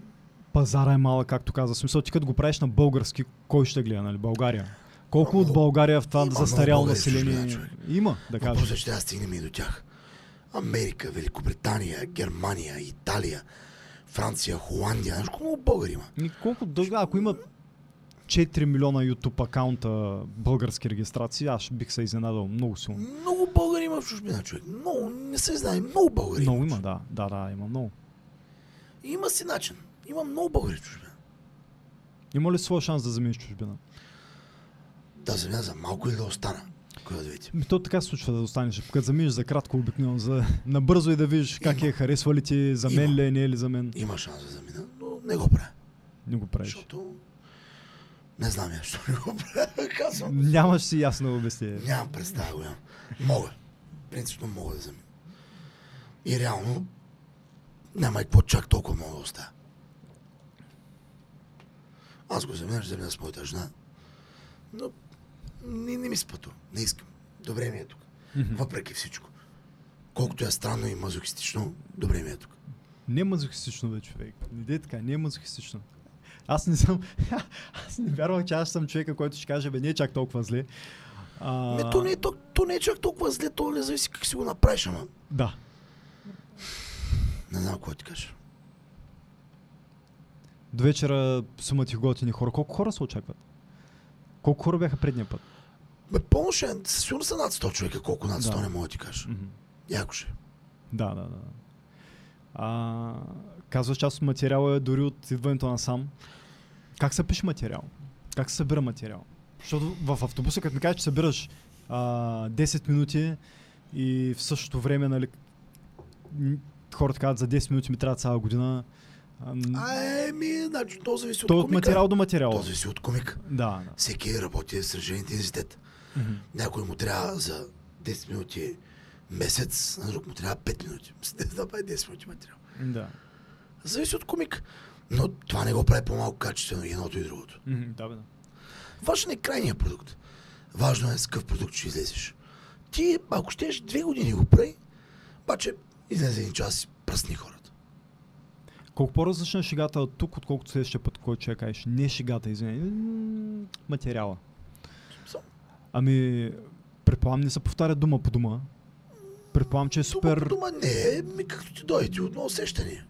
пазара е малък, както каза. Смисъл, ти като го правиш на български, кой ще гледа, нали? България. Колко Има от България в това има застаряло население? чужбина, човек. Има, да е, кажем. че трябва да стигнем и до тях. Америка, Великобритания, Германия, Италия, Франция, Холандия. Знаеш колко много българи има? Ми, Колко дълга, ако има 4 милиона YouTube акаунта български регистрации, аз ще бих се изненадал много силно. Много българи има в чужбина, човек. Много, не се знае, много българи Много има, чужбина. да. Да, да, има много. И Има си начин. Има много българи в чужбина. Има ли своя шанс да заминеш чужбина? Да замина за малко или да остана. Кой да видите? Ми, то така се случва да останеш. Като заминеш за кратко обикновено, за набързо и да видиш как Има. е, харесва ли ти, за мен Има. ли е, не е ли за мен. Има шанс да замина, но не го правя. Не го правиш. Защото не знам я, защо не го правя. Казвам. Нямаш си ясно обяснение. Нямам представа голяма. Мога. Принципно мога да замина. И реално няма и какво чак толкова много да оставя. Аз го замина, ще замина с моята жена. Но не, не ми спато. Не искам. Добре ми е тук. Въпреки всичко. Колкото е странно и мазохистично, добре ми е тук. Не е мазохистично бе, човек. Не дей така, не е мазохистично. Аз не съм... аз не вярвах, че аз съм човека, който ще каже, бе, не е чак толкова зле. А... Ме, то, не е, то, то не е чак толкова зле, то не зависи как си го направиш, ама. Да. Не знам какво ти кажа. До вечера сумат и готини хора. Колко хора се очакват? Колко хора бяха предния път? Бе, ще е. Със сигурност са над 100 човека. Колко над 100 Да. не мога да ти кажа. Мгм. Яко ще. Да, да, да. А, казваш, част от материала е дори от идването на сам. Как се пише материал? Как се събира материал? Защото в автобуса, като ми кажеш, че събираш а, 10 минути, и в същото време, нали, хората казват за 10 минути ми трябва цяла година. А, еми, значи, то зависи от то от комика. материал до материал. То зависи от комик. Да, да. Всеки работи с различен интензитет. Мгм. Някой му трябва за 10 минути месец, на друг му трябва 5 минути. Да, прави 10 минути материал. Да. Зависи от комик. Но това не го прави по-малко качествено и едното и другото. Мгм, да, бе, да. Важен е крайният продукт. Важно е с какъв продукт ще излезеш. Ти, ако щеш, две години го прави, обаче излезе един час и пръсни хората. Колко по-различна е шегата от тук, отколкото следващия път, който ще я кажеш. Не шегата, извиняй. м, Материала. Ами, предполагам не се повтаря дума по дума. Предполагам, че е Супер... супер... Дума не е, ми както ти дойде, ти на усещане.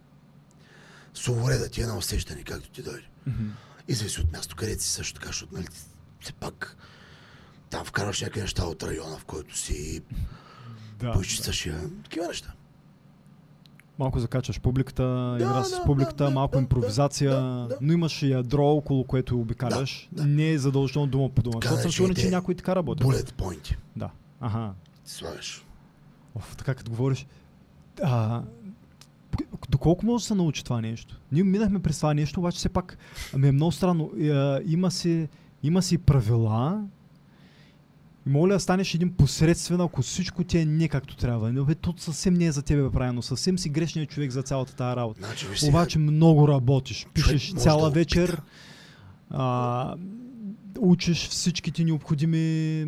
Словореда ти е на усещане, както ти дойде. Мгм. И зависи от място, където си също така, защото нали, все пак там вкарваш някакви неща от района, в който си, Да, поизчистваш я, такива неща. Малко закачаш публиката, игра с да, публиката, да, малко да, импровизация, да, да. но имаш и ядро, около което обикаляш. Да, да. Не е задължително дума по дума. Защото съм сигурен, че някой така работи. Булет поинти. Да. Ага. Слагаш. Оф, така като говориш. А, доколко може да се научи това нещо? Ние минахме през това нещо, обаче все пак ами е много странно. А, има, си, има си правила. И моля да станеш един посредствен, ако всичко ти е не както трябва. Не, бе, то съвсем не е за тебе правилно. Съвсем си грешният човек за цялата тази работа. Значи, сега, Обаче много работиш. Пишеш цяла да вечер. А, учиш всичките необходими.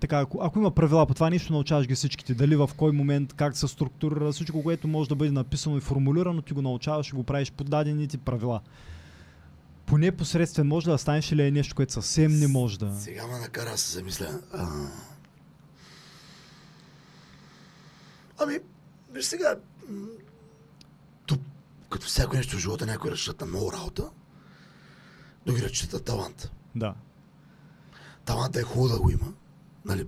Така, ако, ако има правила по това нещо, научаваш ги всичките. Дали в кой момент, как се структурира, всичко, което може да бъде написано и формулирано, ти го научаваш и го правиш по дадените правила. Поне посредствен може да станеш или е нещо, което съвсем не може да. Сега ме накара да се замисля. А... Ами, виж сега, тук, като всяко нещо в живота, някой разчита на много работа, други разчита талант. Да. Таланта е хубаво да го има, нали?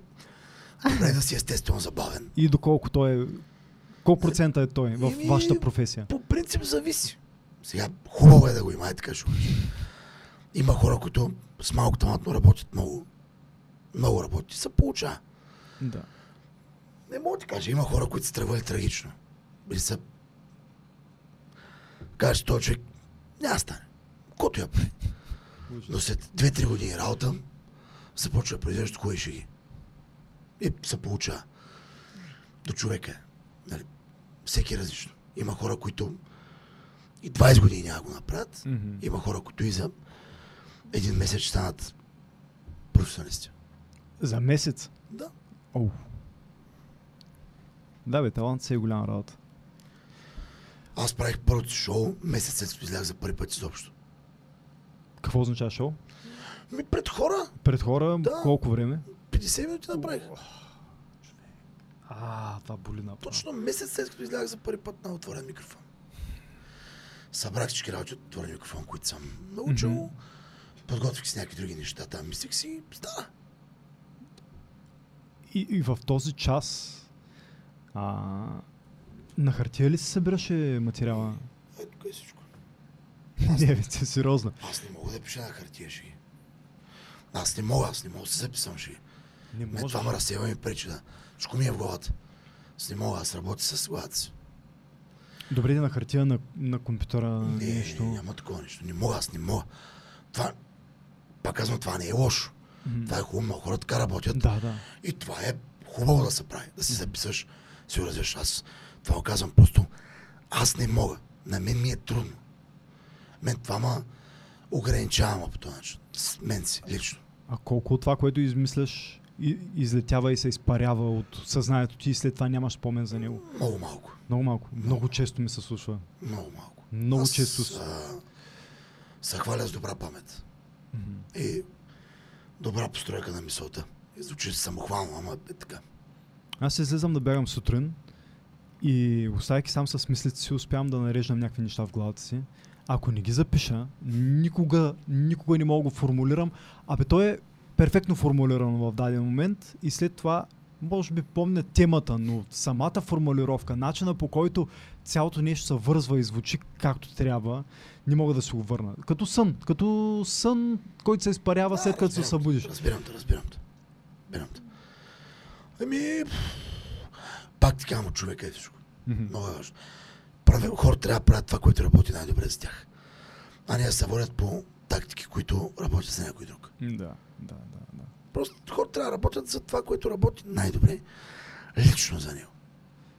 Добре да си естествено забавен. И доколко той е. Колко процента е той в вашата професия? По принцип зависи. Сега, хубаво е да го има, е така ще. Има хора, които с малко талантно работят много. Много работят и се получава. Да. Не мога да ти кажа, има хора, които са тръгвали трагично. Били са... Кажеш, този човек няма стане. Кото я прави. Но след 2-3 години работа започва да произвежда хубави шеги. И се получава. До човека. Нали? Всеки е различно. Има хора, които и 20 години няма го направят. Мгм. Има хора, които и за един месец ще станат професионалисти. За месец. Да. Оу. Да, бе, талант си е голяма работа. Аз правих първото шоу месец след като излях за първи път изобщо. Какво означава шоу? Ми пред хора, Пред хора Да. колко време? 50 минути направих. А, това боли на Точно месец след като излях за първи път на отворен микрофон. Събрах всички работи от отворен микрофон, които съм научил. Мгм. Подготвих си някакви други неща там. Мислих си, стана. И, и в този час а, на хартия ли се събираше материала? Ето тук е всичко. не, бе, сериозно. Аз не мога да пиша на хартия шеги. Аз не мога, аз не мога да се записвам шеги. Не може. това ме разсева ми пречи да. Всичко ми е в главата. Аз не мога, аз работя с главата си. Добре, на хартия на, на компютъра Не, нещо. няма такова нещо. Не мога, аз не мога. Това, пак казвам, това не е лошо. М, Това е хубаво, много хора така работят. Да, да. И това е хубаво да се прави. Да си записваш, си го развиваш. Аз това го казвам просто. Аз не мога. На мен ми е трудно. Мен това ма ограничава по този начин. С мен си, лично. А колко от това, което измисляш, и, излетява и се изпарява от съзнанието ти и след това нямаш спомен за него? Много малко. Много малко. Много често ми се случва. Много малко. Много Аз, често. А, се хваля с добра памет. Мгм. И добра постройка на мисълта. И звучи самохвално, ама е така. Аз излизам да бягам сутрин и оставяйки сам с мислите си, успявам да нареждам някакви неща в главата си. Ако не ги запиша, никога, никога не мога да го формулирам. Абе, то е перфектно формулирано в даден момент и след това може би помня темата, но самата формулировка, начина по който цялото нещо се вързва и звучи както трябва, не мога да се го върна. Като сън, като сън, който се изпарява след като се събудиш. Разбирам те, разбирам те. Разбирам те. Ами, Пак ти казвам, човека е всичко. Мгм. Много е важно. Прави, хората трябва да правят това, което работи най-добре за тях. А не да се водят по тактики, които работят за някой друг. Да, да, да, да. Просто хората трябва да работят за това, което работи най-добре лично за него.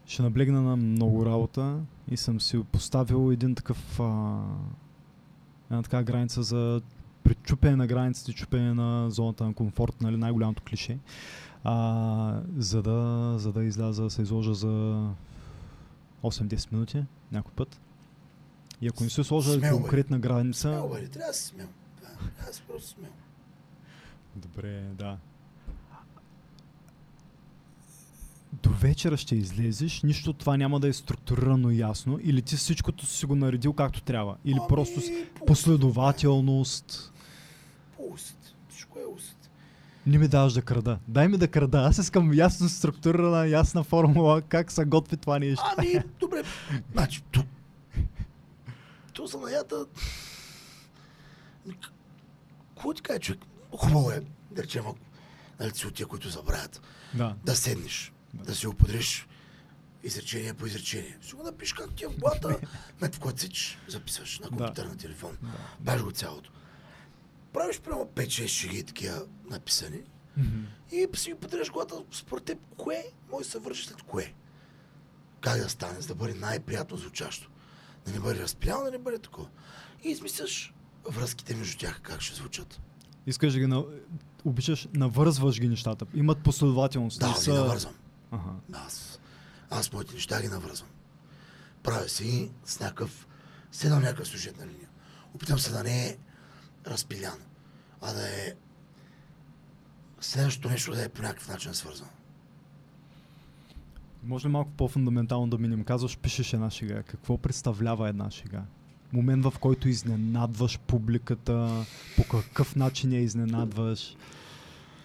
Ще наблегна на много работа и съм си поставил един такъв а, една така граница за причупене на границите, чупене на зоната на комфорт, нали, най-голямото клише. А, за, да, за да изляза, се изложа за 8-10 минути някой път. И ако не се сложа Смел, конкретна граница... Смел, бе, трябва да си смел. Да, си просто смел. Добре, да. До вечера ще излезеш, нищо от това няма да е структурирано ясно, или ти всичкото си го наредил както трябва, или Ами, просто с по последователност. По уст. Всичко е уст. Не ми даваш да крада. Дай ми да крада. Аз искам ясно структурирана, ясна формула, как се готви това нещо. Ами, добре. Значи, то... То занаята... Какво ти кажа, човек? Хубаво е, да речем, нали, от тия, които забравят, Да. да седнеш, Да. да си оподриш изречение по изречение. Си го напишеш как ти е в главата, мет в който сич, записваш на компютър, на телефон. да. Баш го цялото. Правиш прямо 5-6 шеги такива написани Мгм. и си ги подреждаш главата според теб, кое може да се върши след кое. Как да стане, за да бъде най-приятно звучащо. Да не бъде разпиляно, да не бъде такова. И измисляш връзките между тях, как ще звучат. Искаш да ги на... обичаш, навързваш ги нещата. Имат последователност. Да, не ги са- навързвам. Ага. Аз, аз моите неща ги навързвам. Правя си с някакъв, седам някакъв сюжетна линия. Опитам се да не е разпиляно, а да е следващото нещо да е по някакъв начин свързано. Може ли малко по-фундаментално да минем? Казваш, пишеш една шега. Какво представлява една шега? Момент, в който изненадваш публиката, по какъв начин я изненадваш.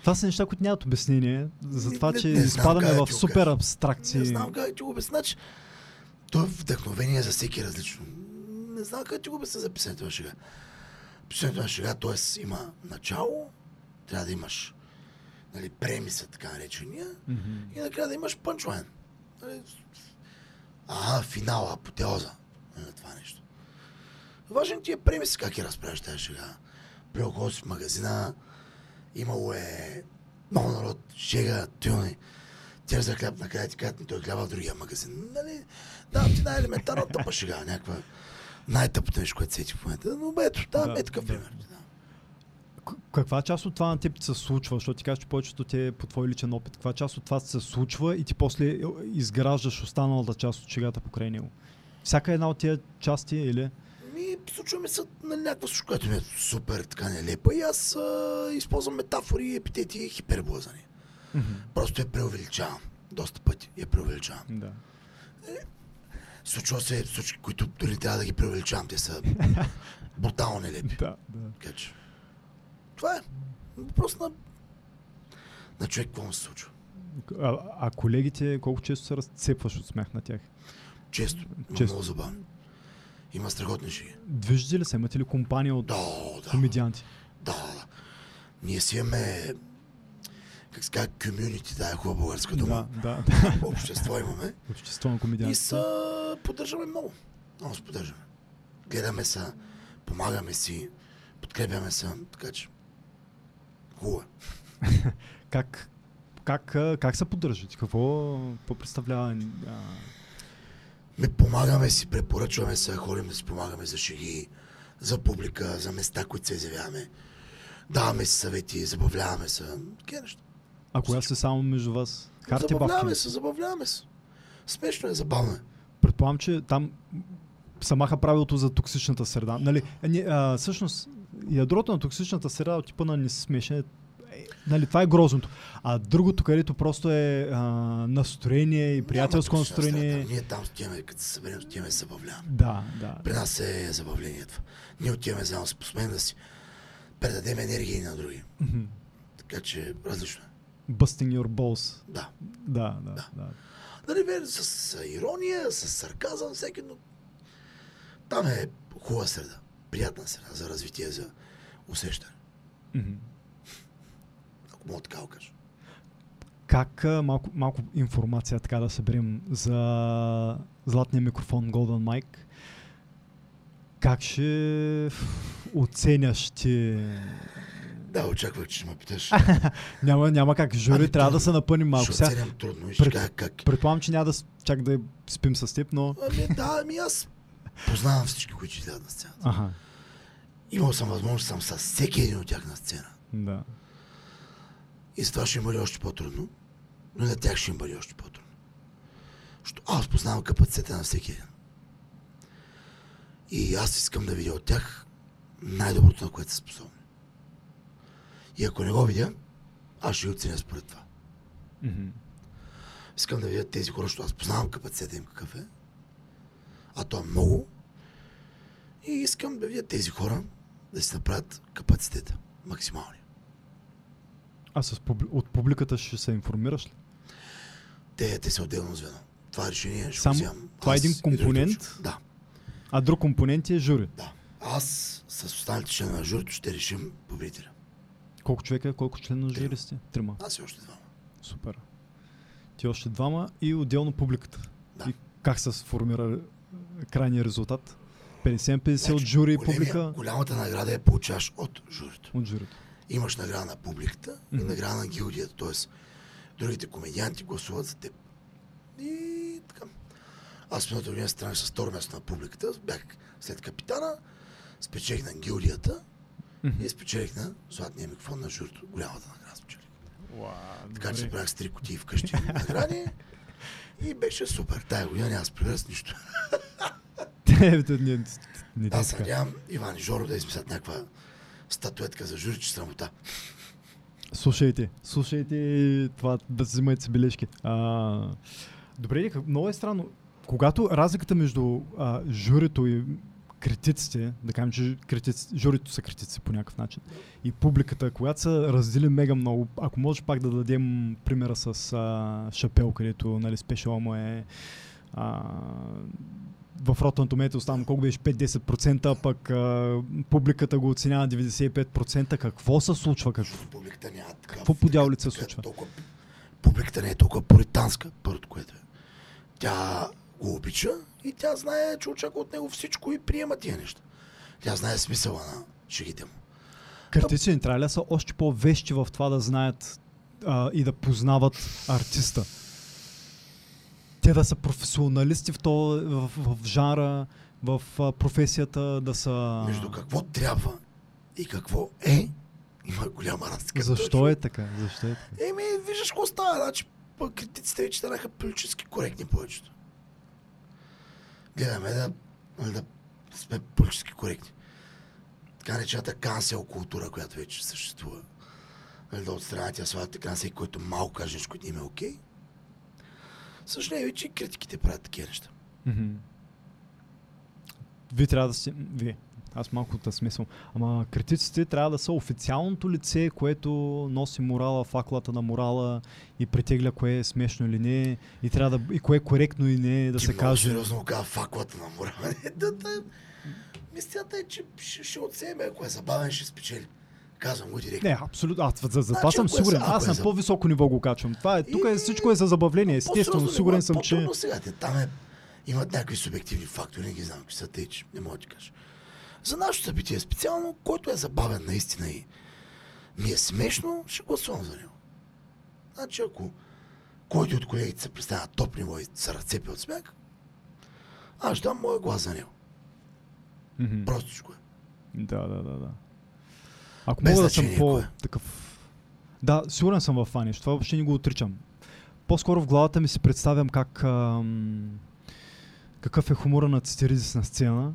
Това са неща, които нямат обяснение, за това, че не изпадаме да в супер абстракции. Не знам как да ти го обясня. Значи, то е вдъхновение за всеки различно. Не знам как да ти го обясня за писането на шега. Писането на шега, т.е. има начало, трябва да имаш нали, премиса, така наречения, Мгм. и накрая да имаш пънчлайн. Нали, Ага, финал, апотеоза на това нещо. Важен ти е премис как я разправяш тази шега. Си в магазина, имало е много народ, шега, тюни. Тя за хляб накрая ти казват, той хляба в другия магазин. Нали, да, ти най-елементарна тъпа шега, някаква най-тъпото нещо, което сети в момента. Но ето, да, Да, е такъв да. пример. Да. Каква част от това на теб се случва? Защото ти кажеш, че повечето ти е по твой личен опит. Каква част от това се случва и ти после изграждаш останалата част от шегата покрай него? Всяка една от тия части или... Ми, случва ми се на някаква случка, която ми е супер така нелепа и аз а, използвам метафори, епитети и хиперболазани. Просто я преувеличавам. Доста пъти я преувеличавам. Да. Случва се случки, които дори трябва да ги преувеличавам. Те са брутално нелепи. Да, да. Така че, това е. Въпрос на, на човек, какво му се случва. А, а колегите, колко често се разцепваш от смях на тях? Често, Често. много забавно. Има страхотни шеги. Виждате ли се? Имате ли компания от Да, да. комедианти? Да, да. Ние си имаме, как се казва, комюнити, да е хубава българска дума. Да, да. Общество имаме. Общество на И комедианти. са, поддържаме много. Много се поддържаме. Гледаме се, помагаме си, подкрепяме се, така че хубаво е. Как, как, как се поддържате? Какво, какво представлява? А, Ме помагаме си, препоръчваме се, ходим да си помагаме за шеги, за публика, за места, които се изявяваме. Даваме си съвети, забавляваме се. Такива неща. а кога сте само между вас? Бабки? забавляваме ли? се, забавляваме се. Смешно е, забавно е. Предполагам, че там се маха правилото за токсичната среда. Нали, не, а, всъщност, ядрото на токсичната среда от типа на не си смешен, е, нали, това е грозното. А другото, където просто е а, настроение и приятелско Няма настроение. Ние там отиваме, като се съберем, отиваме се забавляваме. Да, да. При нас е забавлението. Ние отиваме заедно с посмен да си предадем енергия и на други. Мгм. Така че различно е. Busting your balls. Да. Да, да, Да. да. Нали, бе, с, с ирония, с сарказъм, всеки, но там е хубава среда. Приятна среда за развитие, за усещане. Мгм. Ако мога така да кажа. как малко, малко информация така да съберем за златния микрофон Golden Mic. Как ще оценяш ти? Да, очаквах, че ще ме питаш. няма, няма как. Жури Ами, трябва да трудно. се напънем малко. Ще оценям трудно и ще Пред- кажа как. предполагам, че няма да чак да спим с теб, но... Ами да, ами аз познавам всички, които излядат на сцената. Ага, Имал съм възможност съм с всеки един от тях на сцена. да. И с това ще им бъде още по-трудно, но и на тях ще им бъде още по-трудно. Защото аз познавам капацитета на всеки един. И аз искам да видя от тях най-доброто, на което са способни. И ако не го видя, аз ще ги оценя според това. Мгм. Искам да видя тези хора, защото аз познавам капацитета им какъв е. А то е много. И искам да видя тези хора да си направят капацитета максимални. А с от публиката ще се информираш ли? Те, те са отделно звено. Това решение ще го вземам. това е един компонент? Да, А друг компонент е жури. да. Аз с останалите членове на журито ще решим победителя. Колко човека, колко член на жури сте? Трима. Аз и още двама. Супер. Ти още двама и отделно публиката. Да. И как се сформира е, крайния резултат? 50-50 от жури и публика? Голямата награда е получаваш от журито. От журито. Имаш награда на публиката и награда на гилдията. Тоест, другите комедианти гласуват за теб. И така. Аз миналата година странах с второ място на публиката. Бях след капитана, спечелих на гилдията и спечелих на златния микрофон на журито. Голямата награда спечелих. Така че правях с три кутии вкъщи награди и беше супер. Тая година няма прибера с нищо. Аз се надявам Иван и Жоро да измислят някаква статуетка за жури, че срамота. Слушайте, слушайте това, да взимайте си бележки. А, добре, много е странно. Когато разликата между а, журито и критиците, да кажем, че критици, журито са критици по някакъв начин, и публиката, когато са раздели мега много, ако може пак да дадем примера с а, Шапел, където нали, спешала му е а, в Rotten Tomatoes там колко беше 5-10%, пък а, публиката го оценява 95%. Какво се случва? Какво? Публиката няма така. Какво по дяволите се случва? Толкова, публиката не е толкова пуританска, първото което е. Тя го обича и тя знае, че очаква от него всичко и приема тия неща. Тя знае смисъла на шегите му. Критици не трябва ли са още по-вещи в това да знаят а, и да познават артиста? Те да са професионалисти в, то, в, в, в жанра, в а, професията, да са... Между какво трябва и какво е, има голяма разлика. Защо е така? Защо е така? Еми, виждаш какво става. Значи, критиците вече станаха политически коректни повечето. Гледаме да, нали, да сме политически коректни. Така наречената кансел култура, която вече съществува. Нали, да отстранят тя слагат екран, всеки, който малко каже което им е окей. Съжаление, вече и критиките правят такива неща. Мгм. Вие трябва да сте... Вие. Аз малко да смисъл. Ама критиците трябва да са официалното лице, което носи морала, факлата на морала и претегля кое е смешно или не. И, трябва да, и кое е коректно и не да Ти се каже. сериозно го казва факлата на морал. да, да. Мисълта е, че ще, ще отсеме, ако е забавен, ще спечели. Казвам го директно. Не, абсолютно. Аз за, за това Значи, съм ако е сигурен. Аз е на по-високо ниво го качвам. Това е, тук е, всичко е за забавление. Естествено, По-сериозно сигурен съм, че... сега. Там е, имат някакви субективни фактори, не ги знам какви са те, че не мога да ти кажа. За нашето събитие специално, който е забавен наистина и ми е смешно, ще гласувам за него. Значи ако който от колегите се представя топ ниво и се разцепи от смях, аз ще дам моя глас за него. Мгм. Простичко е. Да, да, да, да. Ако Без мога да съм по-такъв... Да, сигурен съм в това нещо. Това въобще не го отричам. По-скоро в главата ми си представям как... Ам, какъв е хумора на Цитиридис на сцена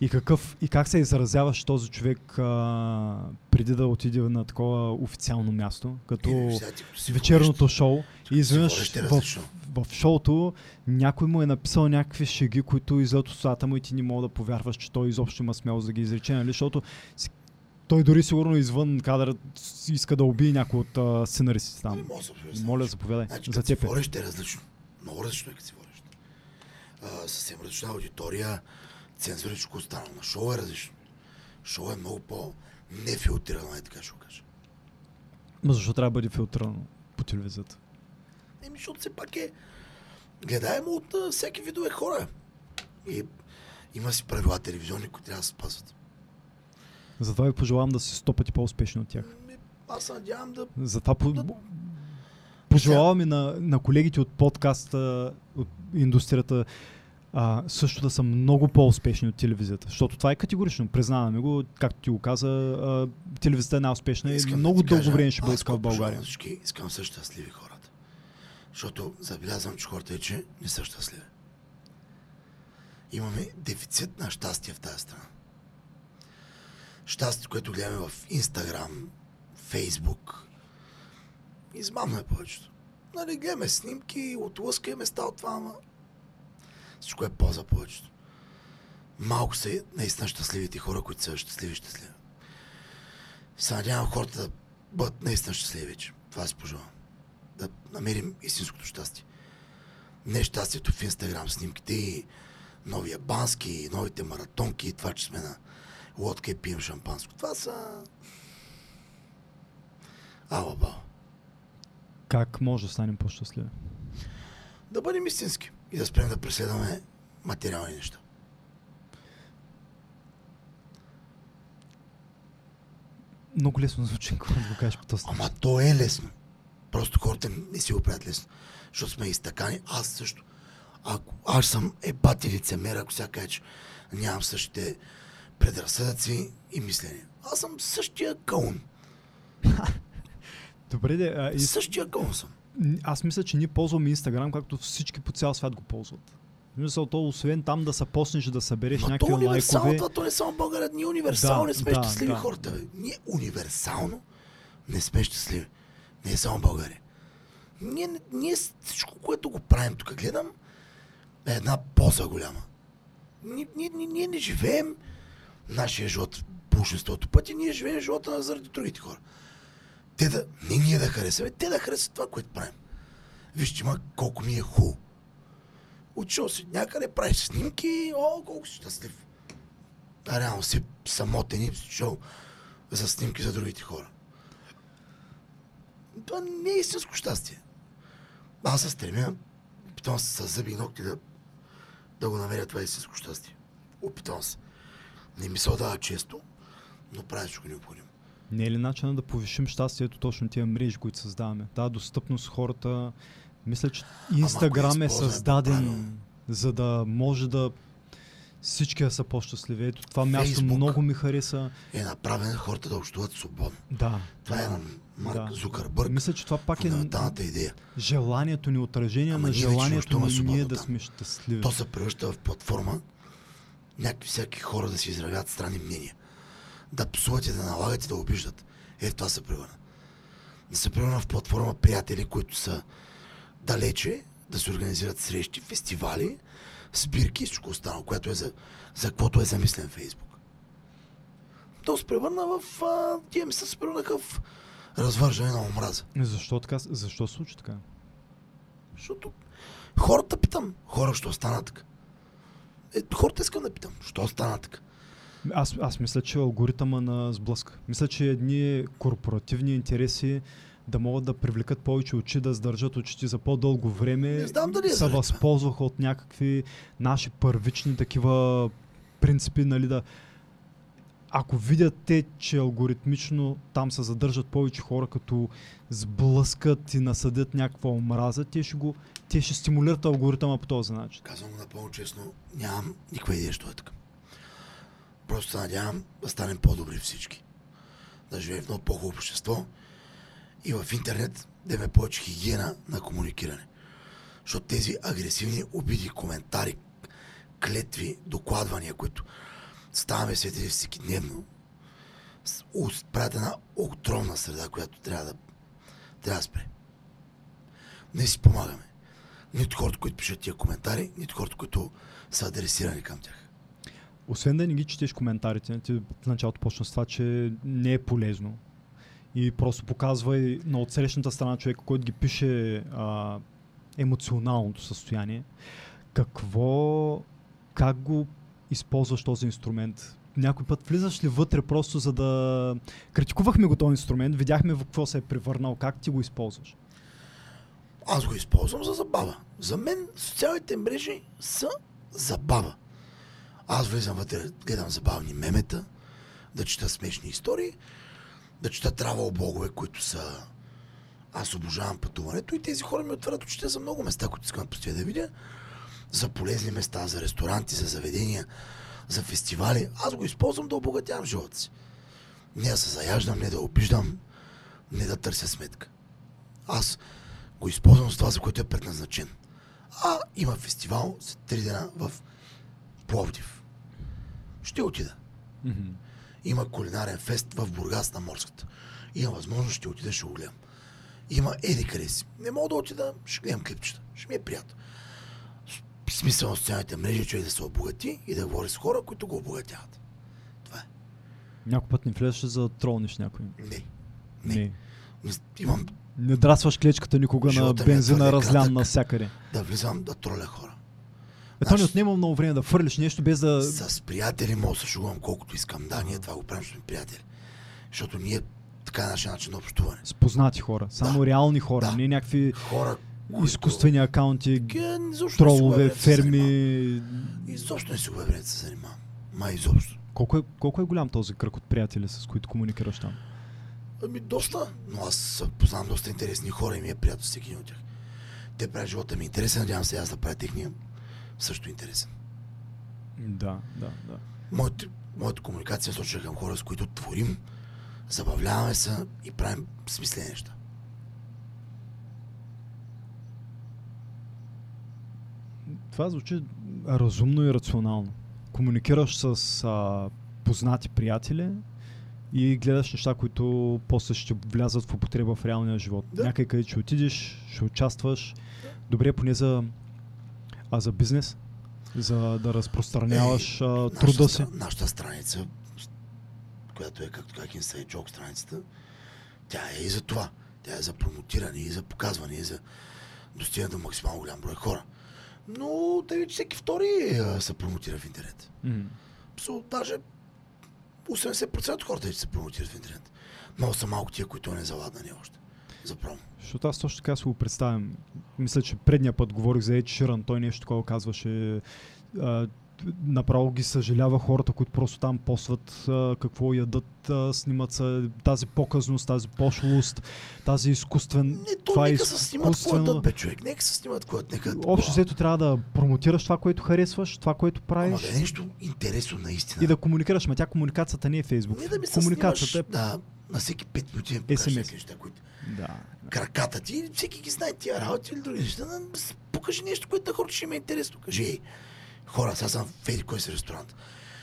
и, какъв, и как се изразяваш този човек а, преди да отиде на такова официално място, като Е, сега вечерното водещ, шоу и изведнъж в, различно. в шоуто някой му е написал някакви шеги, които излят от устата му и ти не мога да повярваш, че той изобщо има смелост да ги изрече, нали? Защото си- той дори сигурно извън кадър иска да убие някой от а, сценаристите там. представиш. Моля, заповядай. Значи, За теб е. водещ е различно. Много различно е като си. А, съвсем различна аудитория, цензура, всичко останало. На шоу е различно. Шоу е много по-нефилтрирано, е така ще го кажа. Ма защо трябва да бъде филтрирано по телевизията? Еми, защото все пак е гледаемо от а, всеки видове хора. И има си правила телевизионни, които трябва да се спазват. Затова ви пожелавам да си сто пъти по-успешни от тях. Ами, Аз се надявам да... Затова по... Да. пожелавам и на, на колегите от подкаста, от индустрията, а, също да са много по-успешни от телевизията. Защото това е категорично, признаваме го, както ти го каза, а, телевизията е най-успешна и Искам да много дълго кажа, време ще бъде така в България. Всички, искам са щастливи хората. Защото забелязвам, че хората вече не са щастливи. Имаме дефицит на щастие в тази страна. Щастие, което гледаме в Инстаграм, Фейсбук. Измамно е повечето. Нали, гледаме снимки, отлъскаме места от това, ама всичко е по-за повечето. Малко са наистина щастливите хора, които са щастливи, щастливи. Се надявам хората да бъдат наистина щастливи вече. Това си пожелавам. Да намерим истинското щастие. Не щастието в Инстаграм снимките и новия бански, и новите маратонки и това, че сме на лодка и пием шампанско. Това са... Ала бао. Как може да станем по-щастливи? Да бъдем истински и да спрем да преследваме материални неща. Много лесно звучи, когато го кажеш по този. Ама то е лесно. Просто хората не си го правят лесно. Защото сме изтъкани. Аз също. Ако аз съм епати лицемер, ако сега кажа, че нямам същите предразсъдъци и мисления. Аз съм същия кълн. Добре, де, а, и, Същия кълн съм. аз мисля, че ние ползваме Инстаграм, както всички по цял свят го ползват. В Смисъл, то освен там да се поснеш да събереш Ма то някакви универсално, лайкове. това то не само България. Ние универсално Да, не сме да, щастливи да. хората. Бе. Ние универсално не сме щастливи. Не е само България. Ние, ние всичко, което го правим тук, гледам, е една поза голяма. Ние, ние, ние, ние не живеем нашия живот в большинството пъти, ние живеем живота заради другите хора. Те да, не ние да харесваме, те да харесват това, което правим. Вижте, ма колко ми е хубаво. Отишъл си някъде, правиш снимки, о, колко си щастлив. А реално си самотен и чул за снимки за другите хора. Това не е истинско щастие. Аз се стремя, опитвам се с зъби и ногти да, да го намеря това истинско щастие. Опитвам се. Не ми се отдава често, но правя всичко необходимо. Не е ли начинът да повишим щастието точно тия мрежи, които създаваме? Да, достъпност хората. Мисля, че Инстаграм е създаден, по-правилно. за да може да всички да са по-щастливи. Ето това място Фейсбук. много ми хареса. Е направен хората да общуват свободно. Да. Това е да, на Марк да. Зукърбърг. Мисля, че това пак е идея. желанието ни, отражение Ама на желанието ни ние да сме щастливи. То се превръща в платформа някакви всяки хора да си изравят странни мнения. Да псуват и да налагат и да обиждат. Е, в това се превърна. Да се превърна в платформа приятели, които са далече, да се организират срещи, фестивали, сбирки и всичко останало, което е за, за каквото е замислен Фейсбук. То се превърна в... А, тия ми се превърнаха в развържане на омраза. Защо така? Защо се случи така? Защото хората питам, хора, що стана така? Е, хората искам да питам, що стана така? Аз, аз мисля, че алгоритъма на сблъска. Мисля, че едни корпоративни интереси да могат да привлекат повече очи, да сдържат очите за по-дълго време, Не знам дали е се възползваха от някакви наши първични такива принципи, нали, да ако видят те, че алгоритмично там се задържат повече хора, като сблъскат и насъдят някаква омраза, те ще, го, те ще стимулират алгоритъма по този начин. Казвам го напълно честно, нямам никаква идея, що е така. Просто надявам да станем по-добри всички. Да живеем в много по-хубаво общество и в интернет да имаме повече хигиена на комуникиране. Защото тези агресивни обиди, коментари, клетви, докладвания, които ставаме свидетели всеки дневно, правят една отровна среда, която трябва да, трябва да спре. Не си помагаме. Нито хората, които пишат тия коментари, нито хората, които са адресирани към тях. Освен да не ги четеш коментарите, ти в началото почна с това, че не е полезно. И просто показва и на отсрещната страна човека, който ги пише а, емоционалното състояние. Какво, как го използваш този инструмент? Някой път влизаш ли вътре просто за да... Критикувахме го този инструмент, видяхме в какво се е превърнал, как ти го използваш. Аз го използвам за забава. За мен социалните мрежи са забава. Аз влизам вътре, гледам забавни мемета, да чета смешни истории, да чета травал блогове, които са... Аз обожавам пътуването и тези хора ми отварят очите за много места, които искам да да видя. За полезни места, за ресторанти, за заведения, за фестивали. Аз го използвам да обогатявам живота си. Не да се заяждам, не да обиждам, не да търся сметка. Аз го използвам с това, за което е предназначен. А има фестивал за три дена в Пловдив. Ще отида. Има кулинарен фест в Бургас на Морската. Има възможност, ще отида, ще го гледам. Има еди къде си. Не мога да отида, ще гледам клипчета. Ще ми е приятно. Смисъл на социалните мрежи човек да се обогати и да говори с хора, които го обогатяват. Това е. Някой път не влезеш за да тролниш някой. Не. Не. Не. Имам Не драсваш клечката никога на Живота ми е бензина разлян навсякъде. да влизам да троля хора. Е, то не отнема много време да фърлиш нещо без да... С приятели мога да се шугувам колкото искам. Да, ние това го правим, сме приятели. Защото ние така е нашия начин на общуване. с познати хора. Само Да. реални хора, Да. не някакви Хора, които- изкуствени акаунти, Ге, изобщо не си губя тролове, ферми. Изобщо не си губя време да се занимавам. Май изобщо. Колко е, колко е голям този кръг от приятели, с които комуникираш там? Ами доста, но аз познавам доста интересни хора и ми е приятно всеки един от тях. Те правят живота ми интересен, надявам се аз да правя техния също интересен. Да, да, да. Моята, моята комуникация насочена към хора, с които творим, забавляваме се и правим смислени неща. Това звучи разумно и рационално. Комуникираш с а, познати приятели и гледаш неща, които после ще влязат в употреба в реалния живот. Да. Някъде къде ще отидеш, ще участваш. Добре, поне за, а за бизнес, за да разпространяваш а, труда си. нашата страница, която е както как Inside Joke страницата, тя е и за това. Тя е за промотиране и за показване и за достигане до максимално голям брой хора. Но да ви, че всеки втори се промотира в интернет. М. So, даже 80% от хората вече се промотират в интернет. Много са малко тия, които не заладнани още. За промо. Защото аз точно така си го представям. Мисля, че предния път говорих за Ед Ширан, той нещо такова казваше. А, направо ги съжалява хората, които просто там посват а, какво ядат, а, снимат се тази показност, тази пошлост, тази изкуствен... Не, то това е нека се снимат изкуствено- ядат, бе, човек. Нека се снимат какво ядат, нека... Общо взето трябва да промотираш това, което харесваш, това, което Ама правиш да е нещо интересно наистина. и да комуникираш. Ма тя комуникацията не е Фейсбук. Не да ми се комуникацията снимаш, да, на всеки 5 минути да покажеш неща, които е... Да. краката ти, всеки ги знае тия работи или други неща. Покажи нещо, което на хората ще им е интересно. Кажи, хора, сега съм в еди кой си ресторант.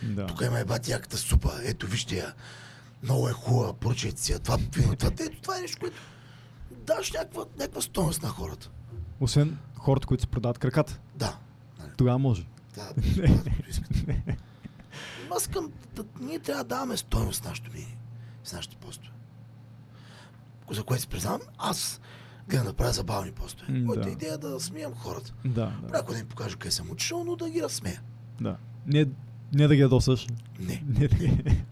да. Тук има ебати яката супа. Ето, вижте я. Много е хубава, поръчайте си я. Това, вино, това, ето, това е нещо, което даш някаква, някаква стойност на хората. Освен хората, които се продават краката. Да. Тогава може. да, това, Аз искам, да, ние трябва да даваме стойност на нашето мнение, с нашите постове. За което си признавам, аз да правя забавни постове. М, Моята да. идея е да смеям хората. Да, да. Някой да им покажа къде съм отишъл, но да ги разсмея. да. Не, не да ги ядосаш. Не, Не да ги...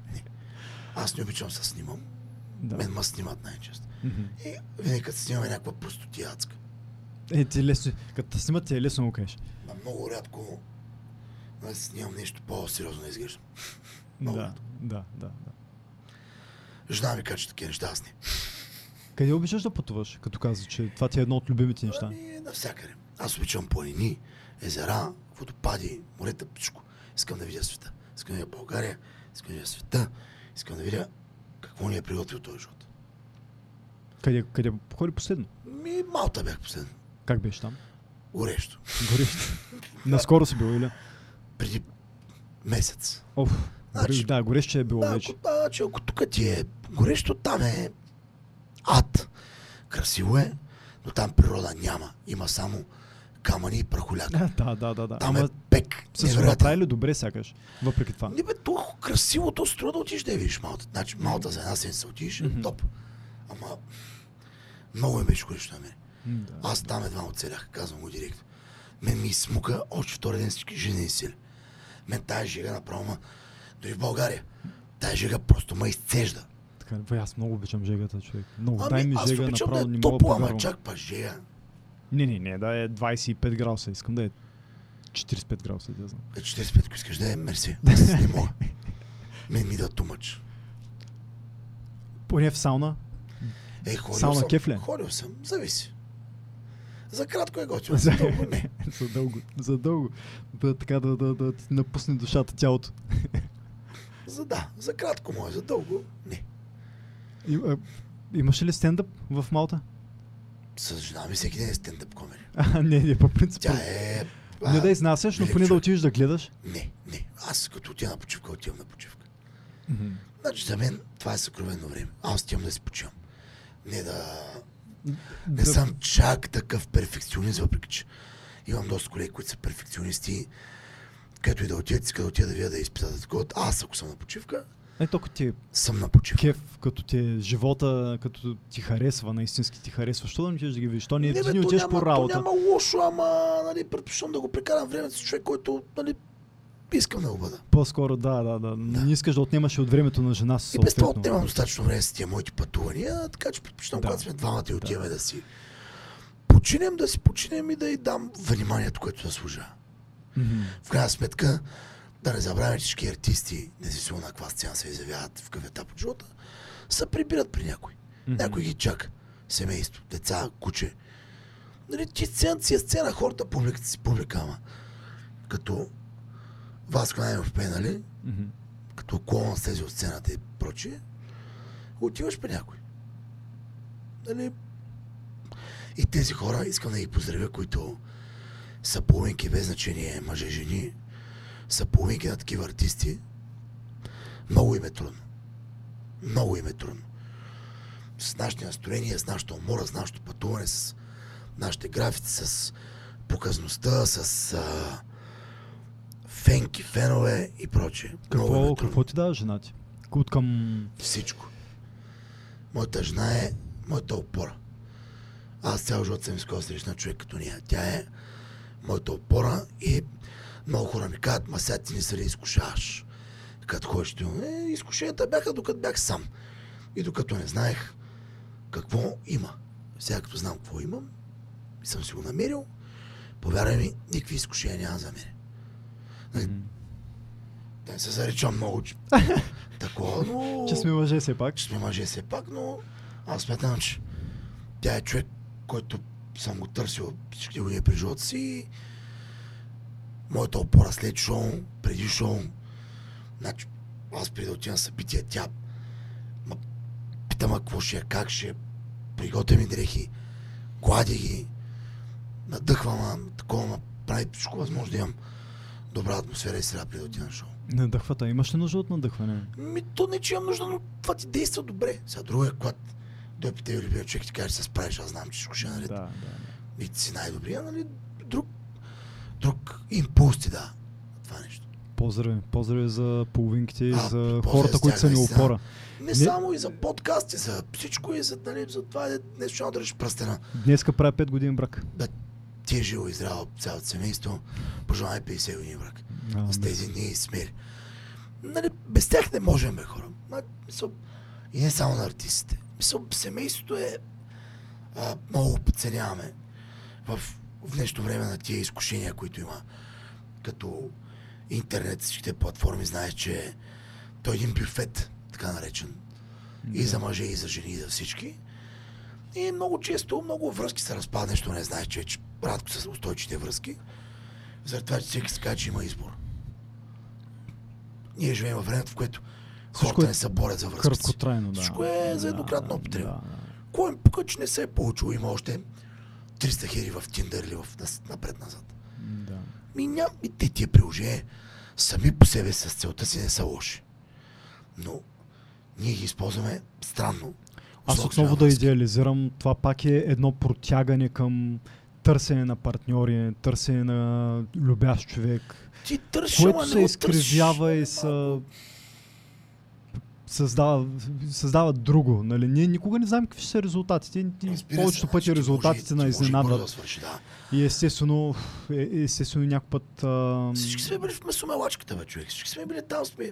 аз не обичам да снимам. Да. Мен ма снимат най-често. Мгм. И винаги като снимаме някаква простотия адска. Е, ти е лесно. Като те снимат, ти е лесно да го кажеш. Ма много рядко аз снимам нещо по-сериозно да изглеждам. Да, да, да, да. Жена ми кача такива неща, аз не. Къде обичаш да пътуваш, като каза, че това ти е едно от любимите неща? Ами, навсякъде. Аз обичам планини, езера, водопади, морета, всичко. Искам да видя света. Искам да видя България, искам да видя света, искам да видя какво ни е приготвил този живот. Къде, къде ходи последно? Ми, Малта бях последно. Как беше там? Горещо. Горещо. Наскоро си бил, или? Преди месец. Оф, Значи- да, горещо е било Да, вече. ако, значи, ако тук ти е горещо, там е ад. Красиво е, но там природа няма. Има само камъни и прахоляк. Да, да, да, да. Там е Ама пек. са се невероятен. направили добре сякаш, въпреки това. Не бе, толкова красиво, то струва да отидеш да я видиш Малта. Значи Малта за една седмица отидеш, е Мгм. топ. Ама много ми беше горещо на мен. Да. Аз там едва оцелях, казвам го директно. Мен ми смука още втори ден всички жизнени сили. Мен тая жега направо, ма, дори в България, тая жега просто ме изцежда. Така, бе, аз много обичам жегата, човек. Много. Ами, Дай ми аз жега, обичам да направо не е да топло, ама чак па жега. Не, не, не, да е 25 градуса. Искам да е 45 градуса, да знам. Е, 45, ако искаш да е, мерси. Аз не мога. Мен ми да тумач. Поне в сауна. Е, ходил Сауна съм. кеф ли? Ходил съм, зависи. За кратко е готино, за дълго не. за дълго. За дълго. Да, така да, да, да напусне душата тялото. За да, за кратко може, за дълго не. И, а, имаш ли стендъп в Малта? С жена ми всеки ден е стендъп комери. А, не, не, по принцип. Тя е... Не да изнасяш, но велик поне да отидеш да гледаш. Не, не. Аз като отида на почивка, отивам на почивка. Значи за мен това е съкровенно време. Аз отивам да си почивам. Не да... Не Да- съм чак такъв перфекционист, въпреки че имам доста колеги, които са перфекционисти. Където и да отидат, искат да отидат да видят да изпитат такова. Аз, ако съм на почивка, Е, толкова ти е съм на почивка. кеф, като ти е живота, като ти харесва, наистински ти харесва. Що да не отидеш да ги видиш? То не, бе, не то отидеш по работа. няма лошо, ама нали, предпочитам да го прекарам времето с човек, който нали, искам да го бъда. По-скоро, да, да, да. Не искаш да отнемаш от времето на жена си. И без това отнемам достатъчно време с тия моите пътувания, така че предпочитам, Да. когато сме двамата и отиваме да си починем, да си починем и да й дам вниманието, което заслужава. Мгм. В крайна сметка, да не забравяме, всички артисти, независимо на каква сцена се изявяват в какъв етап от живота, се прибират при някой. Мгм. Някой ги чака. Семейство, деца, куче. Нали, ти сцената си е сцена, хората, публиката си публика, ама като Васко Найнов пе, нали? Мгм. като клон слезе от сцената и прочие, отиваш при някой. Нали? И тези хора искам да ги поздравя, които са половинки без значение мъже, жени, са половинки на такива артисти. Много им е трудно. Много им е трудно. С нашите настроения, с нашата умора, с нашето пътуване, с нашите графици, с показността, с а, фенки, фенове и прочее. Е Какво, трудно. какво ти дава жена ти? От към... Всичко. Моята жена е моята опора. Аз цял живот съм искал да срещна човек като нея. Тя е моята опора и много хора ми казват, ма сега ти не се ли изкушаваш? Като ходиш ти, е, изкушенията бяха докато бях сам. И докато не знаех какво има. Сега като знам какво имам и съм си го намерил, повярвай ми, никакви изкушения няма за мен. Нали. Да не се заричам много, че такова, но... Че сме мъже все пак. че сме мъже все пак, но аз смятам, че тя е човек, който съм го търсил всички години при живота си. Моята опора след шоу, преди шоу, значи аз преди да отида на събитие, тя ма, пита ма какво ще е, как ще е, приготвя ми дрехи, глади ги, надъхва ма, такова ма, прави всичко възможно да имам добра атмосфера и среда преди да отида на шоу. Надъхвата. Имаш ли нужда от надъхване? Ми, то не, че имам нужда, но това ти действа добре. Сега друго е, когато той при тебе любимия човек ти каже, се справиш, аз знам, че всичко ще е наред. Да, да. И ти си най-добрия, нали? Друг, импулс ти да. Това нещо. Поздрави. Поздрави за половинките и за хората, които са ни опора. Не, Не- само и за подкасти, за всичко и за, нали, за това е нещо, ще държиш пръстена. Днеска правя 5 години брак. Да ти е живо и здраво цялото семейство. Пожелавай 50 години брак. А, с да. тези дни и смели. Нали, без тях не можем, бе, хора. Ма, мисъл, и не само на артистите. Мисъл, семейството е а, много подценяваме в, в днешно време на тия изкушения, които има. Като интернет, всичките платформи, знаеш, че той е един бюфет, така наречен. И за мъже, и за жени, и за всички. И много често, много връзки се разпадат, нещо не знаеш, че, че рядко са устойчивите връзки. Заради това, че всеки си казва, че има избор. Ние живеем във времето, в което хората е не се борят за връзките си. Краткотрайно, да. Всичко е за Да, еднократна употреба. Да, да. Кой им пука, че не се е получило? Има още 300 хиляди в Тиндър или в напред-назад. Да. Ми ням, и те тия приложения сами по себе с целта си не са лоши. Но ние ги използваме странно. Аз отново да идеализирам, това пак е едно протягане към търсене на партньори, търсене на любящ човек, Ти търсиш, което се изкривява и са създава, създава друго. Нали? Ние никога не знаем какви ще са резултатите. Разбира Повечето пъти ти резултатите на и изненадват. Да свърши, да. И естествено, е- естествено някой път... А... Всички сме били в месомелачката, бе, човек. Всички сме били там, сме,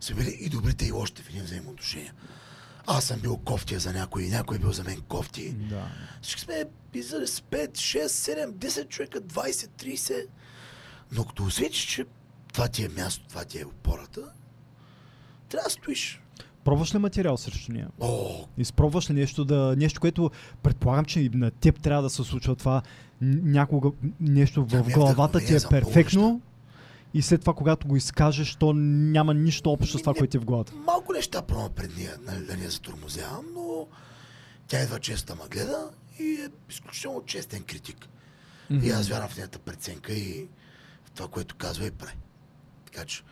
сме били и добрите, и лошите в едни взаимоотношения. Аз съм бил кофтия за някой, някой е бил за мен кофти. Да. Всички сме писали с 5, 6, 7, 10 човека, 20, 30. Но като усетиш, че това ти е място, това ти е опората, трябва да стоиш. Пробваш ли материал срещу нея? О, Изпробваш ли нещо, да, нещо, което предполагам, че и на теб трябва да се случва това някога нещо в главата ти е перфектно и след това, когато го изкажеш, то няма нищо общо с това, Не- което е в главата. малко неща пробвам пред нея, нали, да не затормозявам, но тя идва често да ме гледа и е изключително честен критик. И аз вярвам в нейната преценка и в това, което казва и прави. Така че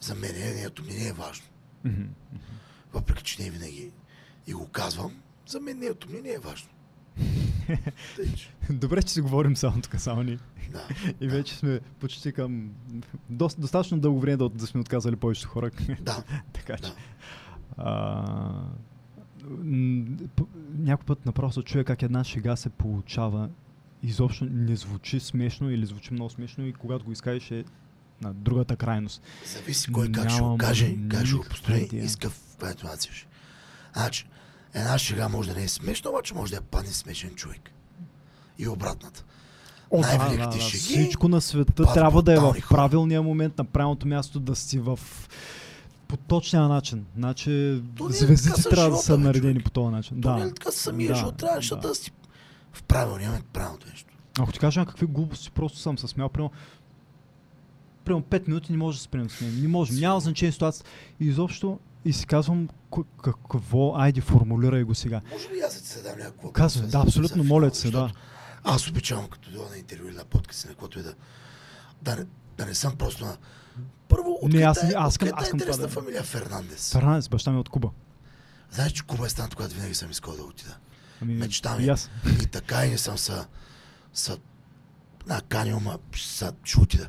за мен нейното мнение е важно. Мгм. Въпреки, че не винаги и го казвам, за мен нейното мнение е важно. Добре, че си говорим само тук, само ние. да. И вече сме почти към... Доста, достатъчно дълго време да, да сме отказали повечето хора. Да, така че... да. А, някой път направо се чуя как една шега се получава. Изобщо не звучи смешно или звучи много смешно и когато го изкажеш е на другата крайност. Зависи кой как ще го Нямам каже, как ще го построи идея. Какъв интонация ще. Значи, една шега може да не е смешна, обаче може да я падне смешен човек. И обратната. О, да, Най-великите да, да. шеги Всичко на света трябва да е в правилния момент, на правилното място, да си в по точния начин. Значи То е звездите трябва да живота, са бе, наредени човек. по този начин. То да. не е така самия да, живот, трябва да. да си в правилния момент правилното нещо. Ако ти кажа какви глупости, просто съм се смял. Примерно, примерно 5 минути не може да спрем с мен. Не може. Няма значение ситуация. И изобщо и си казвам какво, айде формулирай го сега. Може ли аз да ти се дам някакво? Казвай, да, абсолютно, моля се, да. Аз обичавам като дойда на интервю или на подкаст, на каквото и да, да, не, да не съм просто на... Първо, Не, аз- е- аз аз е искам това интересна да- фамилия Фернандес. Фернандес, баща ми е от Куба. Знаеш, че Куба е страната, която винаги съм искал да отида. Ами, Мечта ми. И аз. И така и не съм са, са наканил, ма са, ще отида.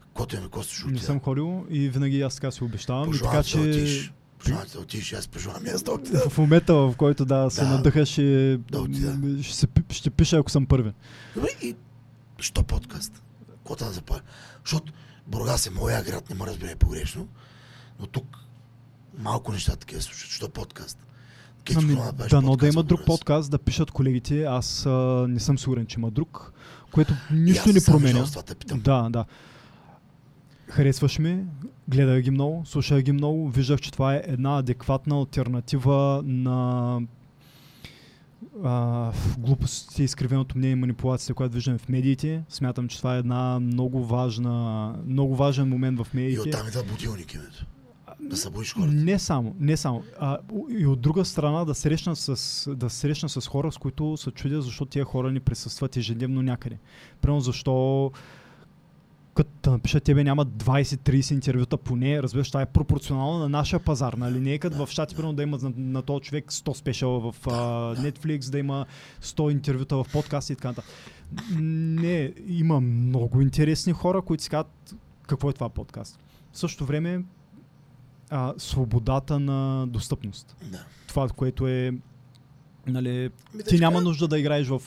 Каквото е ми коста, ще Не отида. съм ходил и винаги аз така си обещавам. Пожелавам така, че да. Пожелавам да отидеш, аз пожелавам аз да отида. в момента, в който да се Да. надъхаш, и, Да отида. ще, се, ще пиша, ако съм първи. Добре, и що подкаст? Какво да запаля? Защото Бургас е моя град, не ме разбере погрешно, но тук малко неща такива случват. Що подкаст? Кечо, Ами, да направиш дано да има друг подкаст, да пишат колегите. Аз а, не съм сигурен, че има друг, което нищо не променя. Да, да. Харесваш ми, гледах ги много, слушах ги много, виждах, че това е една адекватна альтернатива на а, глупостите, изкривеното мнение и манипулацията, която виждаме в медиите. Смятам, че това е една много важна, много важен момент в И медиите. оттам идва будилник името. Да събудиш хората. Не само, не само. А, и от друга страна да срещна с, да срещна с хора, с които се чудя защо тия хора не присъстват ежедневно някъде. Примерно защо като напишат тебе няма 20-30 интервюта поне, разбираш, това е пропорционално на нашия пазар, нали? Не е като в щати, да. примерно да има на, на този човек 100 спешъла в а. Netflix, да има 100 интервюта в подкасти и така нататък. Не, има много интересни хора, които си казват какво е това подкаст. В същото време а, свободата на достъпност. Да. Това, което е нали, ти няма нужда да играеш в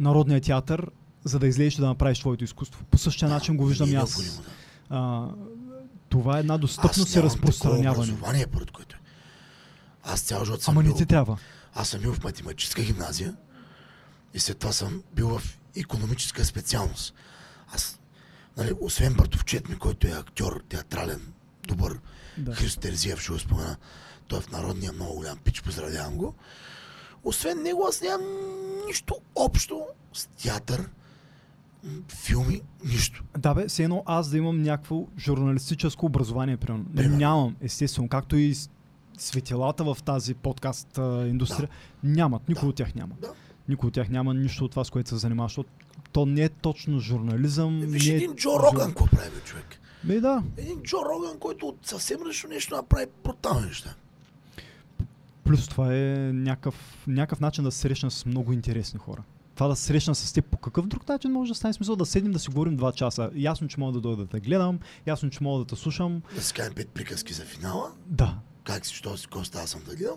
Народния театър, за да излезеш да направиш твоето изкуство. По същия да, начин го виждам е и аз. необходимо, да. А, това е една достъпност и разпространяване. образование, поред което. Аз цял живот съм Ама не ти трябва. Аз съм бил в математическа гимназия и след това съм бил в економическа специалност. Аз, нали, освен братовчет ми, който е актьор, театрален, добър, Да. Христо Терзиев ще го спомена, той е в Народния много голям пич, поздравявам го. Освен него аз нямам нищо общо с театър, филми, нищо. Да бе, все едно аз да имам някакво журналистическо образование, примерно. Примерно. Нямам, естествено, както и светилата в тази подкаст а, индустрия. Нямат, никой Да. от тях няма. Да. Никой от тях няма нищо от това, с което се занимава, защото то не е точно журнализъм. Виж не е един Джо Роган, какво прави, бе, човек? Бе, да. Един Джо Роган, който от съвсем различно нещо направи брутални неща. Плюс това е някакъв, някакъв начин да се срещна с много интересни хора. Това да срещна с теб по какъв друг начин може да стане смисъл да седнем да си говорим два часа. Ясно, че мога да дойда да те гледам, ясно, че мога да те слушам. Да си кажем пет приказки за финала, Да. как си, що си, какво става съм да гледам.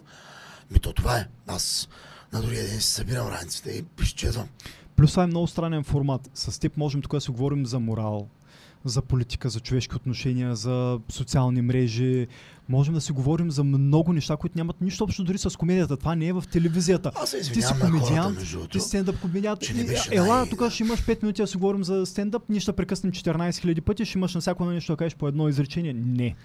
Ми то това е. Аз на другия ден си събирам раниците и изчезвам. Плюс това е много странен формат. С теб можем тук да си говорим за морал, за политика, за човешки отношения, за социални мрежи. Можем да си говорим за много неща, които нямат нищо общо дори с комедията. Това не е в телевизията. Аз се Ти си комедиант, ти си стендъп комедиант. Ела, най- тук ще имаш 5 минути да си говорим за стендъп, ние ще прекъснем 14 000 пъти, ще имаш на всяко нещо да кажеш по едно изречение. Не.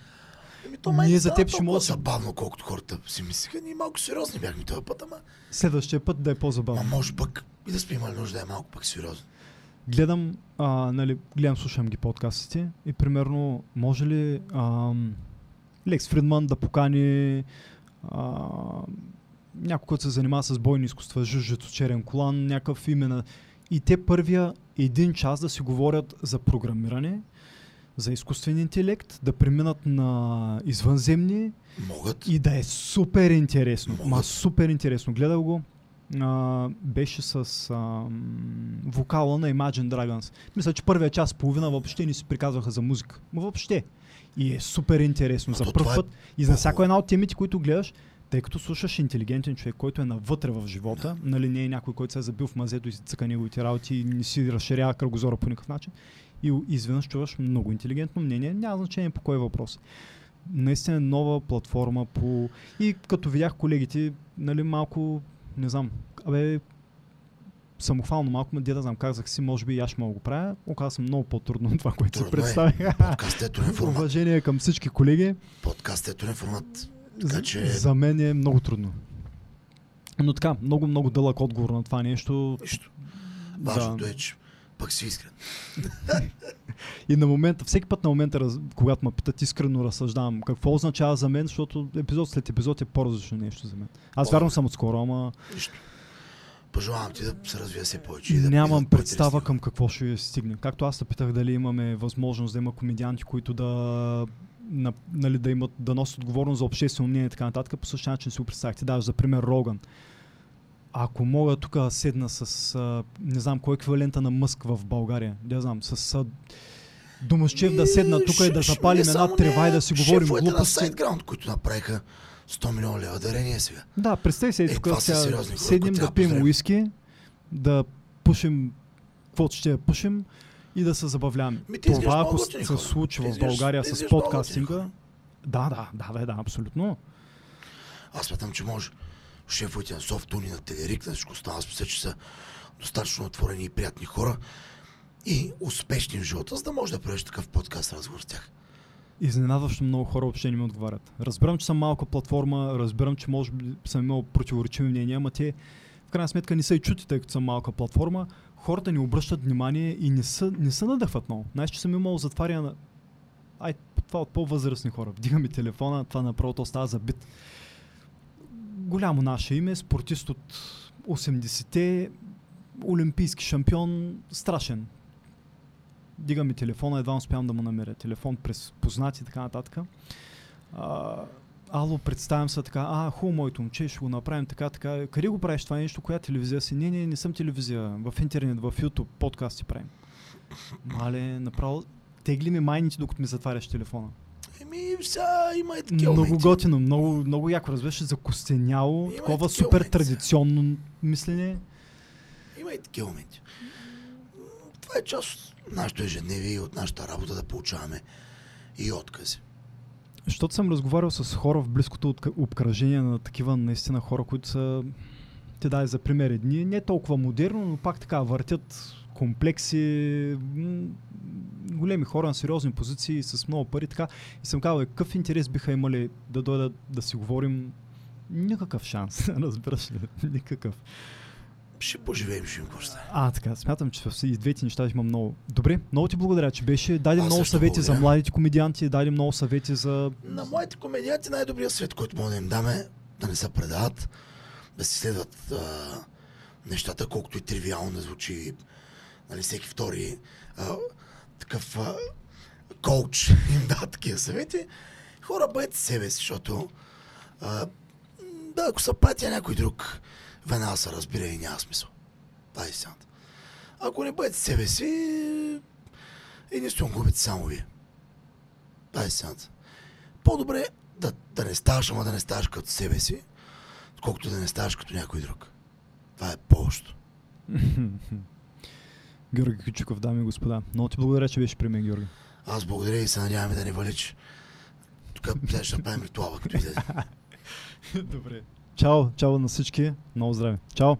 Еми, то май Ние за теб ще може забавно, колкото хората си мислиха. Ние малко сериозни бяхме този път, ама... Следващия път да е по-забавно. може пък и да сме имали нужда да е малко пък сериозно. Гледам, а, нали, гледам, слушам ги подкастите и примерно може ли ам, Лекс Фридман да покани а, някой, който се занимава с бойни изкуства, жужжето, черен колан, някакъв имена. И те първия един час да си говорят за програмиране, за изкуствен интелект, да преминат на извънземни Могат. и да е супер интересно. Могат. Ма супер интересно. Гледах го. А, беше с а, вокала на Imagine Dragons. Мисля, че първия час половина въобще не си приказваха за музика. Но въобще. И е супер интересно. За първ е път. И за по-хубаво. една от темите, които гледаш, тъй като слушаш интелигентен човек, който е навътре в живота, нали не е някой, който се е забил в мазето и цъка неговите работи и не си разширява кръгозора по никакъв начин. И изведнъж чуваш много интелигентно мнение, няма значение по кой въпрос. Наистина е нова платформа по... И като видях колегите, нали малко, не знам, абе, самохвално малко, ме да знам, казах си, може би и аз мога да го правя. Оказа се много по-трудно от това, което се е. представих. Подкаст е труден формат. Уважение към всички колеги. Подкаст е труден формат. За, Така че- за мен е много трудно. Но така, много, много дълъг отговор на това нещо. Нищо. Да. Важното е, че пък си искрен. И на момента, всеки път на момента, когато ме питат, искрено разсъждавам какво означава за мен, защото епизод след епизод е по-различно нещо за мен. Аз О, вярвам да. съм отскоро, ама Нищо. Пожелавам ти да се развия все повече. и да нямам представа към какво ще стигне. Както аз се питах дали имаме възможност да има комедианти, които да, на, нали, да, имат, да носят отговорност за обществено мнение и така нататък, по същия начин си го представихте. Даже за пример Роган. Ако мога тук да седна с, а, не знам, кой е еквивалента на Мъск в България, не знам, с а, Домощев да седна тук и да запалим една трева и да си говорим шефовете на глупости. SiteGround, които направиха 100 милиона лева дарение сега. Да, представи се, Е, тук сега седнем да да пием уиски, да пушим каквото ще пушим и да се забавляваме. Това, ако се хора. случи в България с подкастинга, да, да, да, бе, да, абсолютно. Аз смятам, че може шефовете на Софтуни, на Телерик, на всичко аз мисля, че са достатъчно отворени и приятни хора и успешни в живота, за да може да правиш такъв подкаст разговор с тях. Изненадващо много хора въобще не ми отговарят. Разбирам, че съм малка платформа, разбирам, че може би съм имал противоречиви мнения, ама те в крайна сметка не са и чути, тъй като съм малка платформа. Хората ни обръщат внимание и не са, не са надъхват много. Знаеш, че съм имал затваряне на... Ай, това от по-възрастни хора. Вдига ми телефона, това направо то става забит. Голямо наше име, спортист от 80-те, олимпийски шампион, страшен. Дига ми телефона, едва успявам да му намеря телефон през познати и така нататък. А, ало, представям се така, а, хубаво, моето момче, ще го направим така, така. Къде го правиш това нещо? Коя телевизия си? Не, не, не съм телевизия. В интернет, в YouTube, подкасти правим. Мале, направо тегли ми майните, докато ми затваряш телефона. Еми, сега има и такива Много моменти. готино, много, много яко, разбираш, закостеняло, Има такова супер моменти. традиционно мислене. Има и такива моменти. Това е част от нашето ежедневие и от нашата работа да получаваме и откази. Защото съм разговарял с хора в близкото обкръжение на такива наистина хора, които са, те дай за пример едни, не толкова модерно, но пак така въртят комплекси, големи хора на сериозни позиции с много пари, така. И съм казал, «Е, какъв интерес биха имали да дойдат да си говорим? Никакъв шанс, разбираш ли? Никакъв. Ще поживеем, ще им. А, така, смятам, че в и двете неща има много. Добре, много ти благодаря, че беше. Даде много съвети за благодаря. младите комедианти, даде много съвети за... На моите комедианти най-добрият свет, който мога да им даме, да не се предават, да си следват а, нещата, колкото и тривиално да звучи нали, всеки втори а, такъв а, коуч им дава такива съвети. Хора, бъдете себе си, защото а, да, ако се пратя някой друг, веднага се разбира и няма смисъл. Това е истината. Ако не бъдете себе си, единствено губите само вие. Това е истината. По-добре да, да не ставаш, ама да не ставаш като себе си, отколкото да не ставаш като някой друг. Това е по-общо. Георги Кючуков, дами и господа. Много ти благодаря, че беше при мен, Георги. Аз благодаря и се надяваме да не валич. Тук сега ще направим ритуала, като излезе. Добре. Чао, чао на всички. Много здраве. Чао.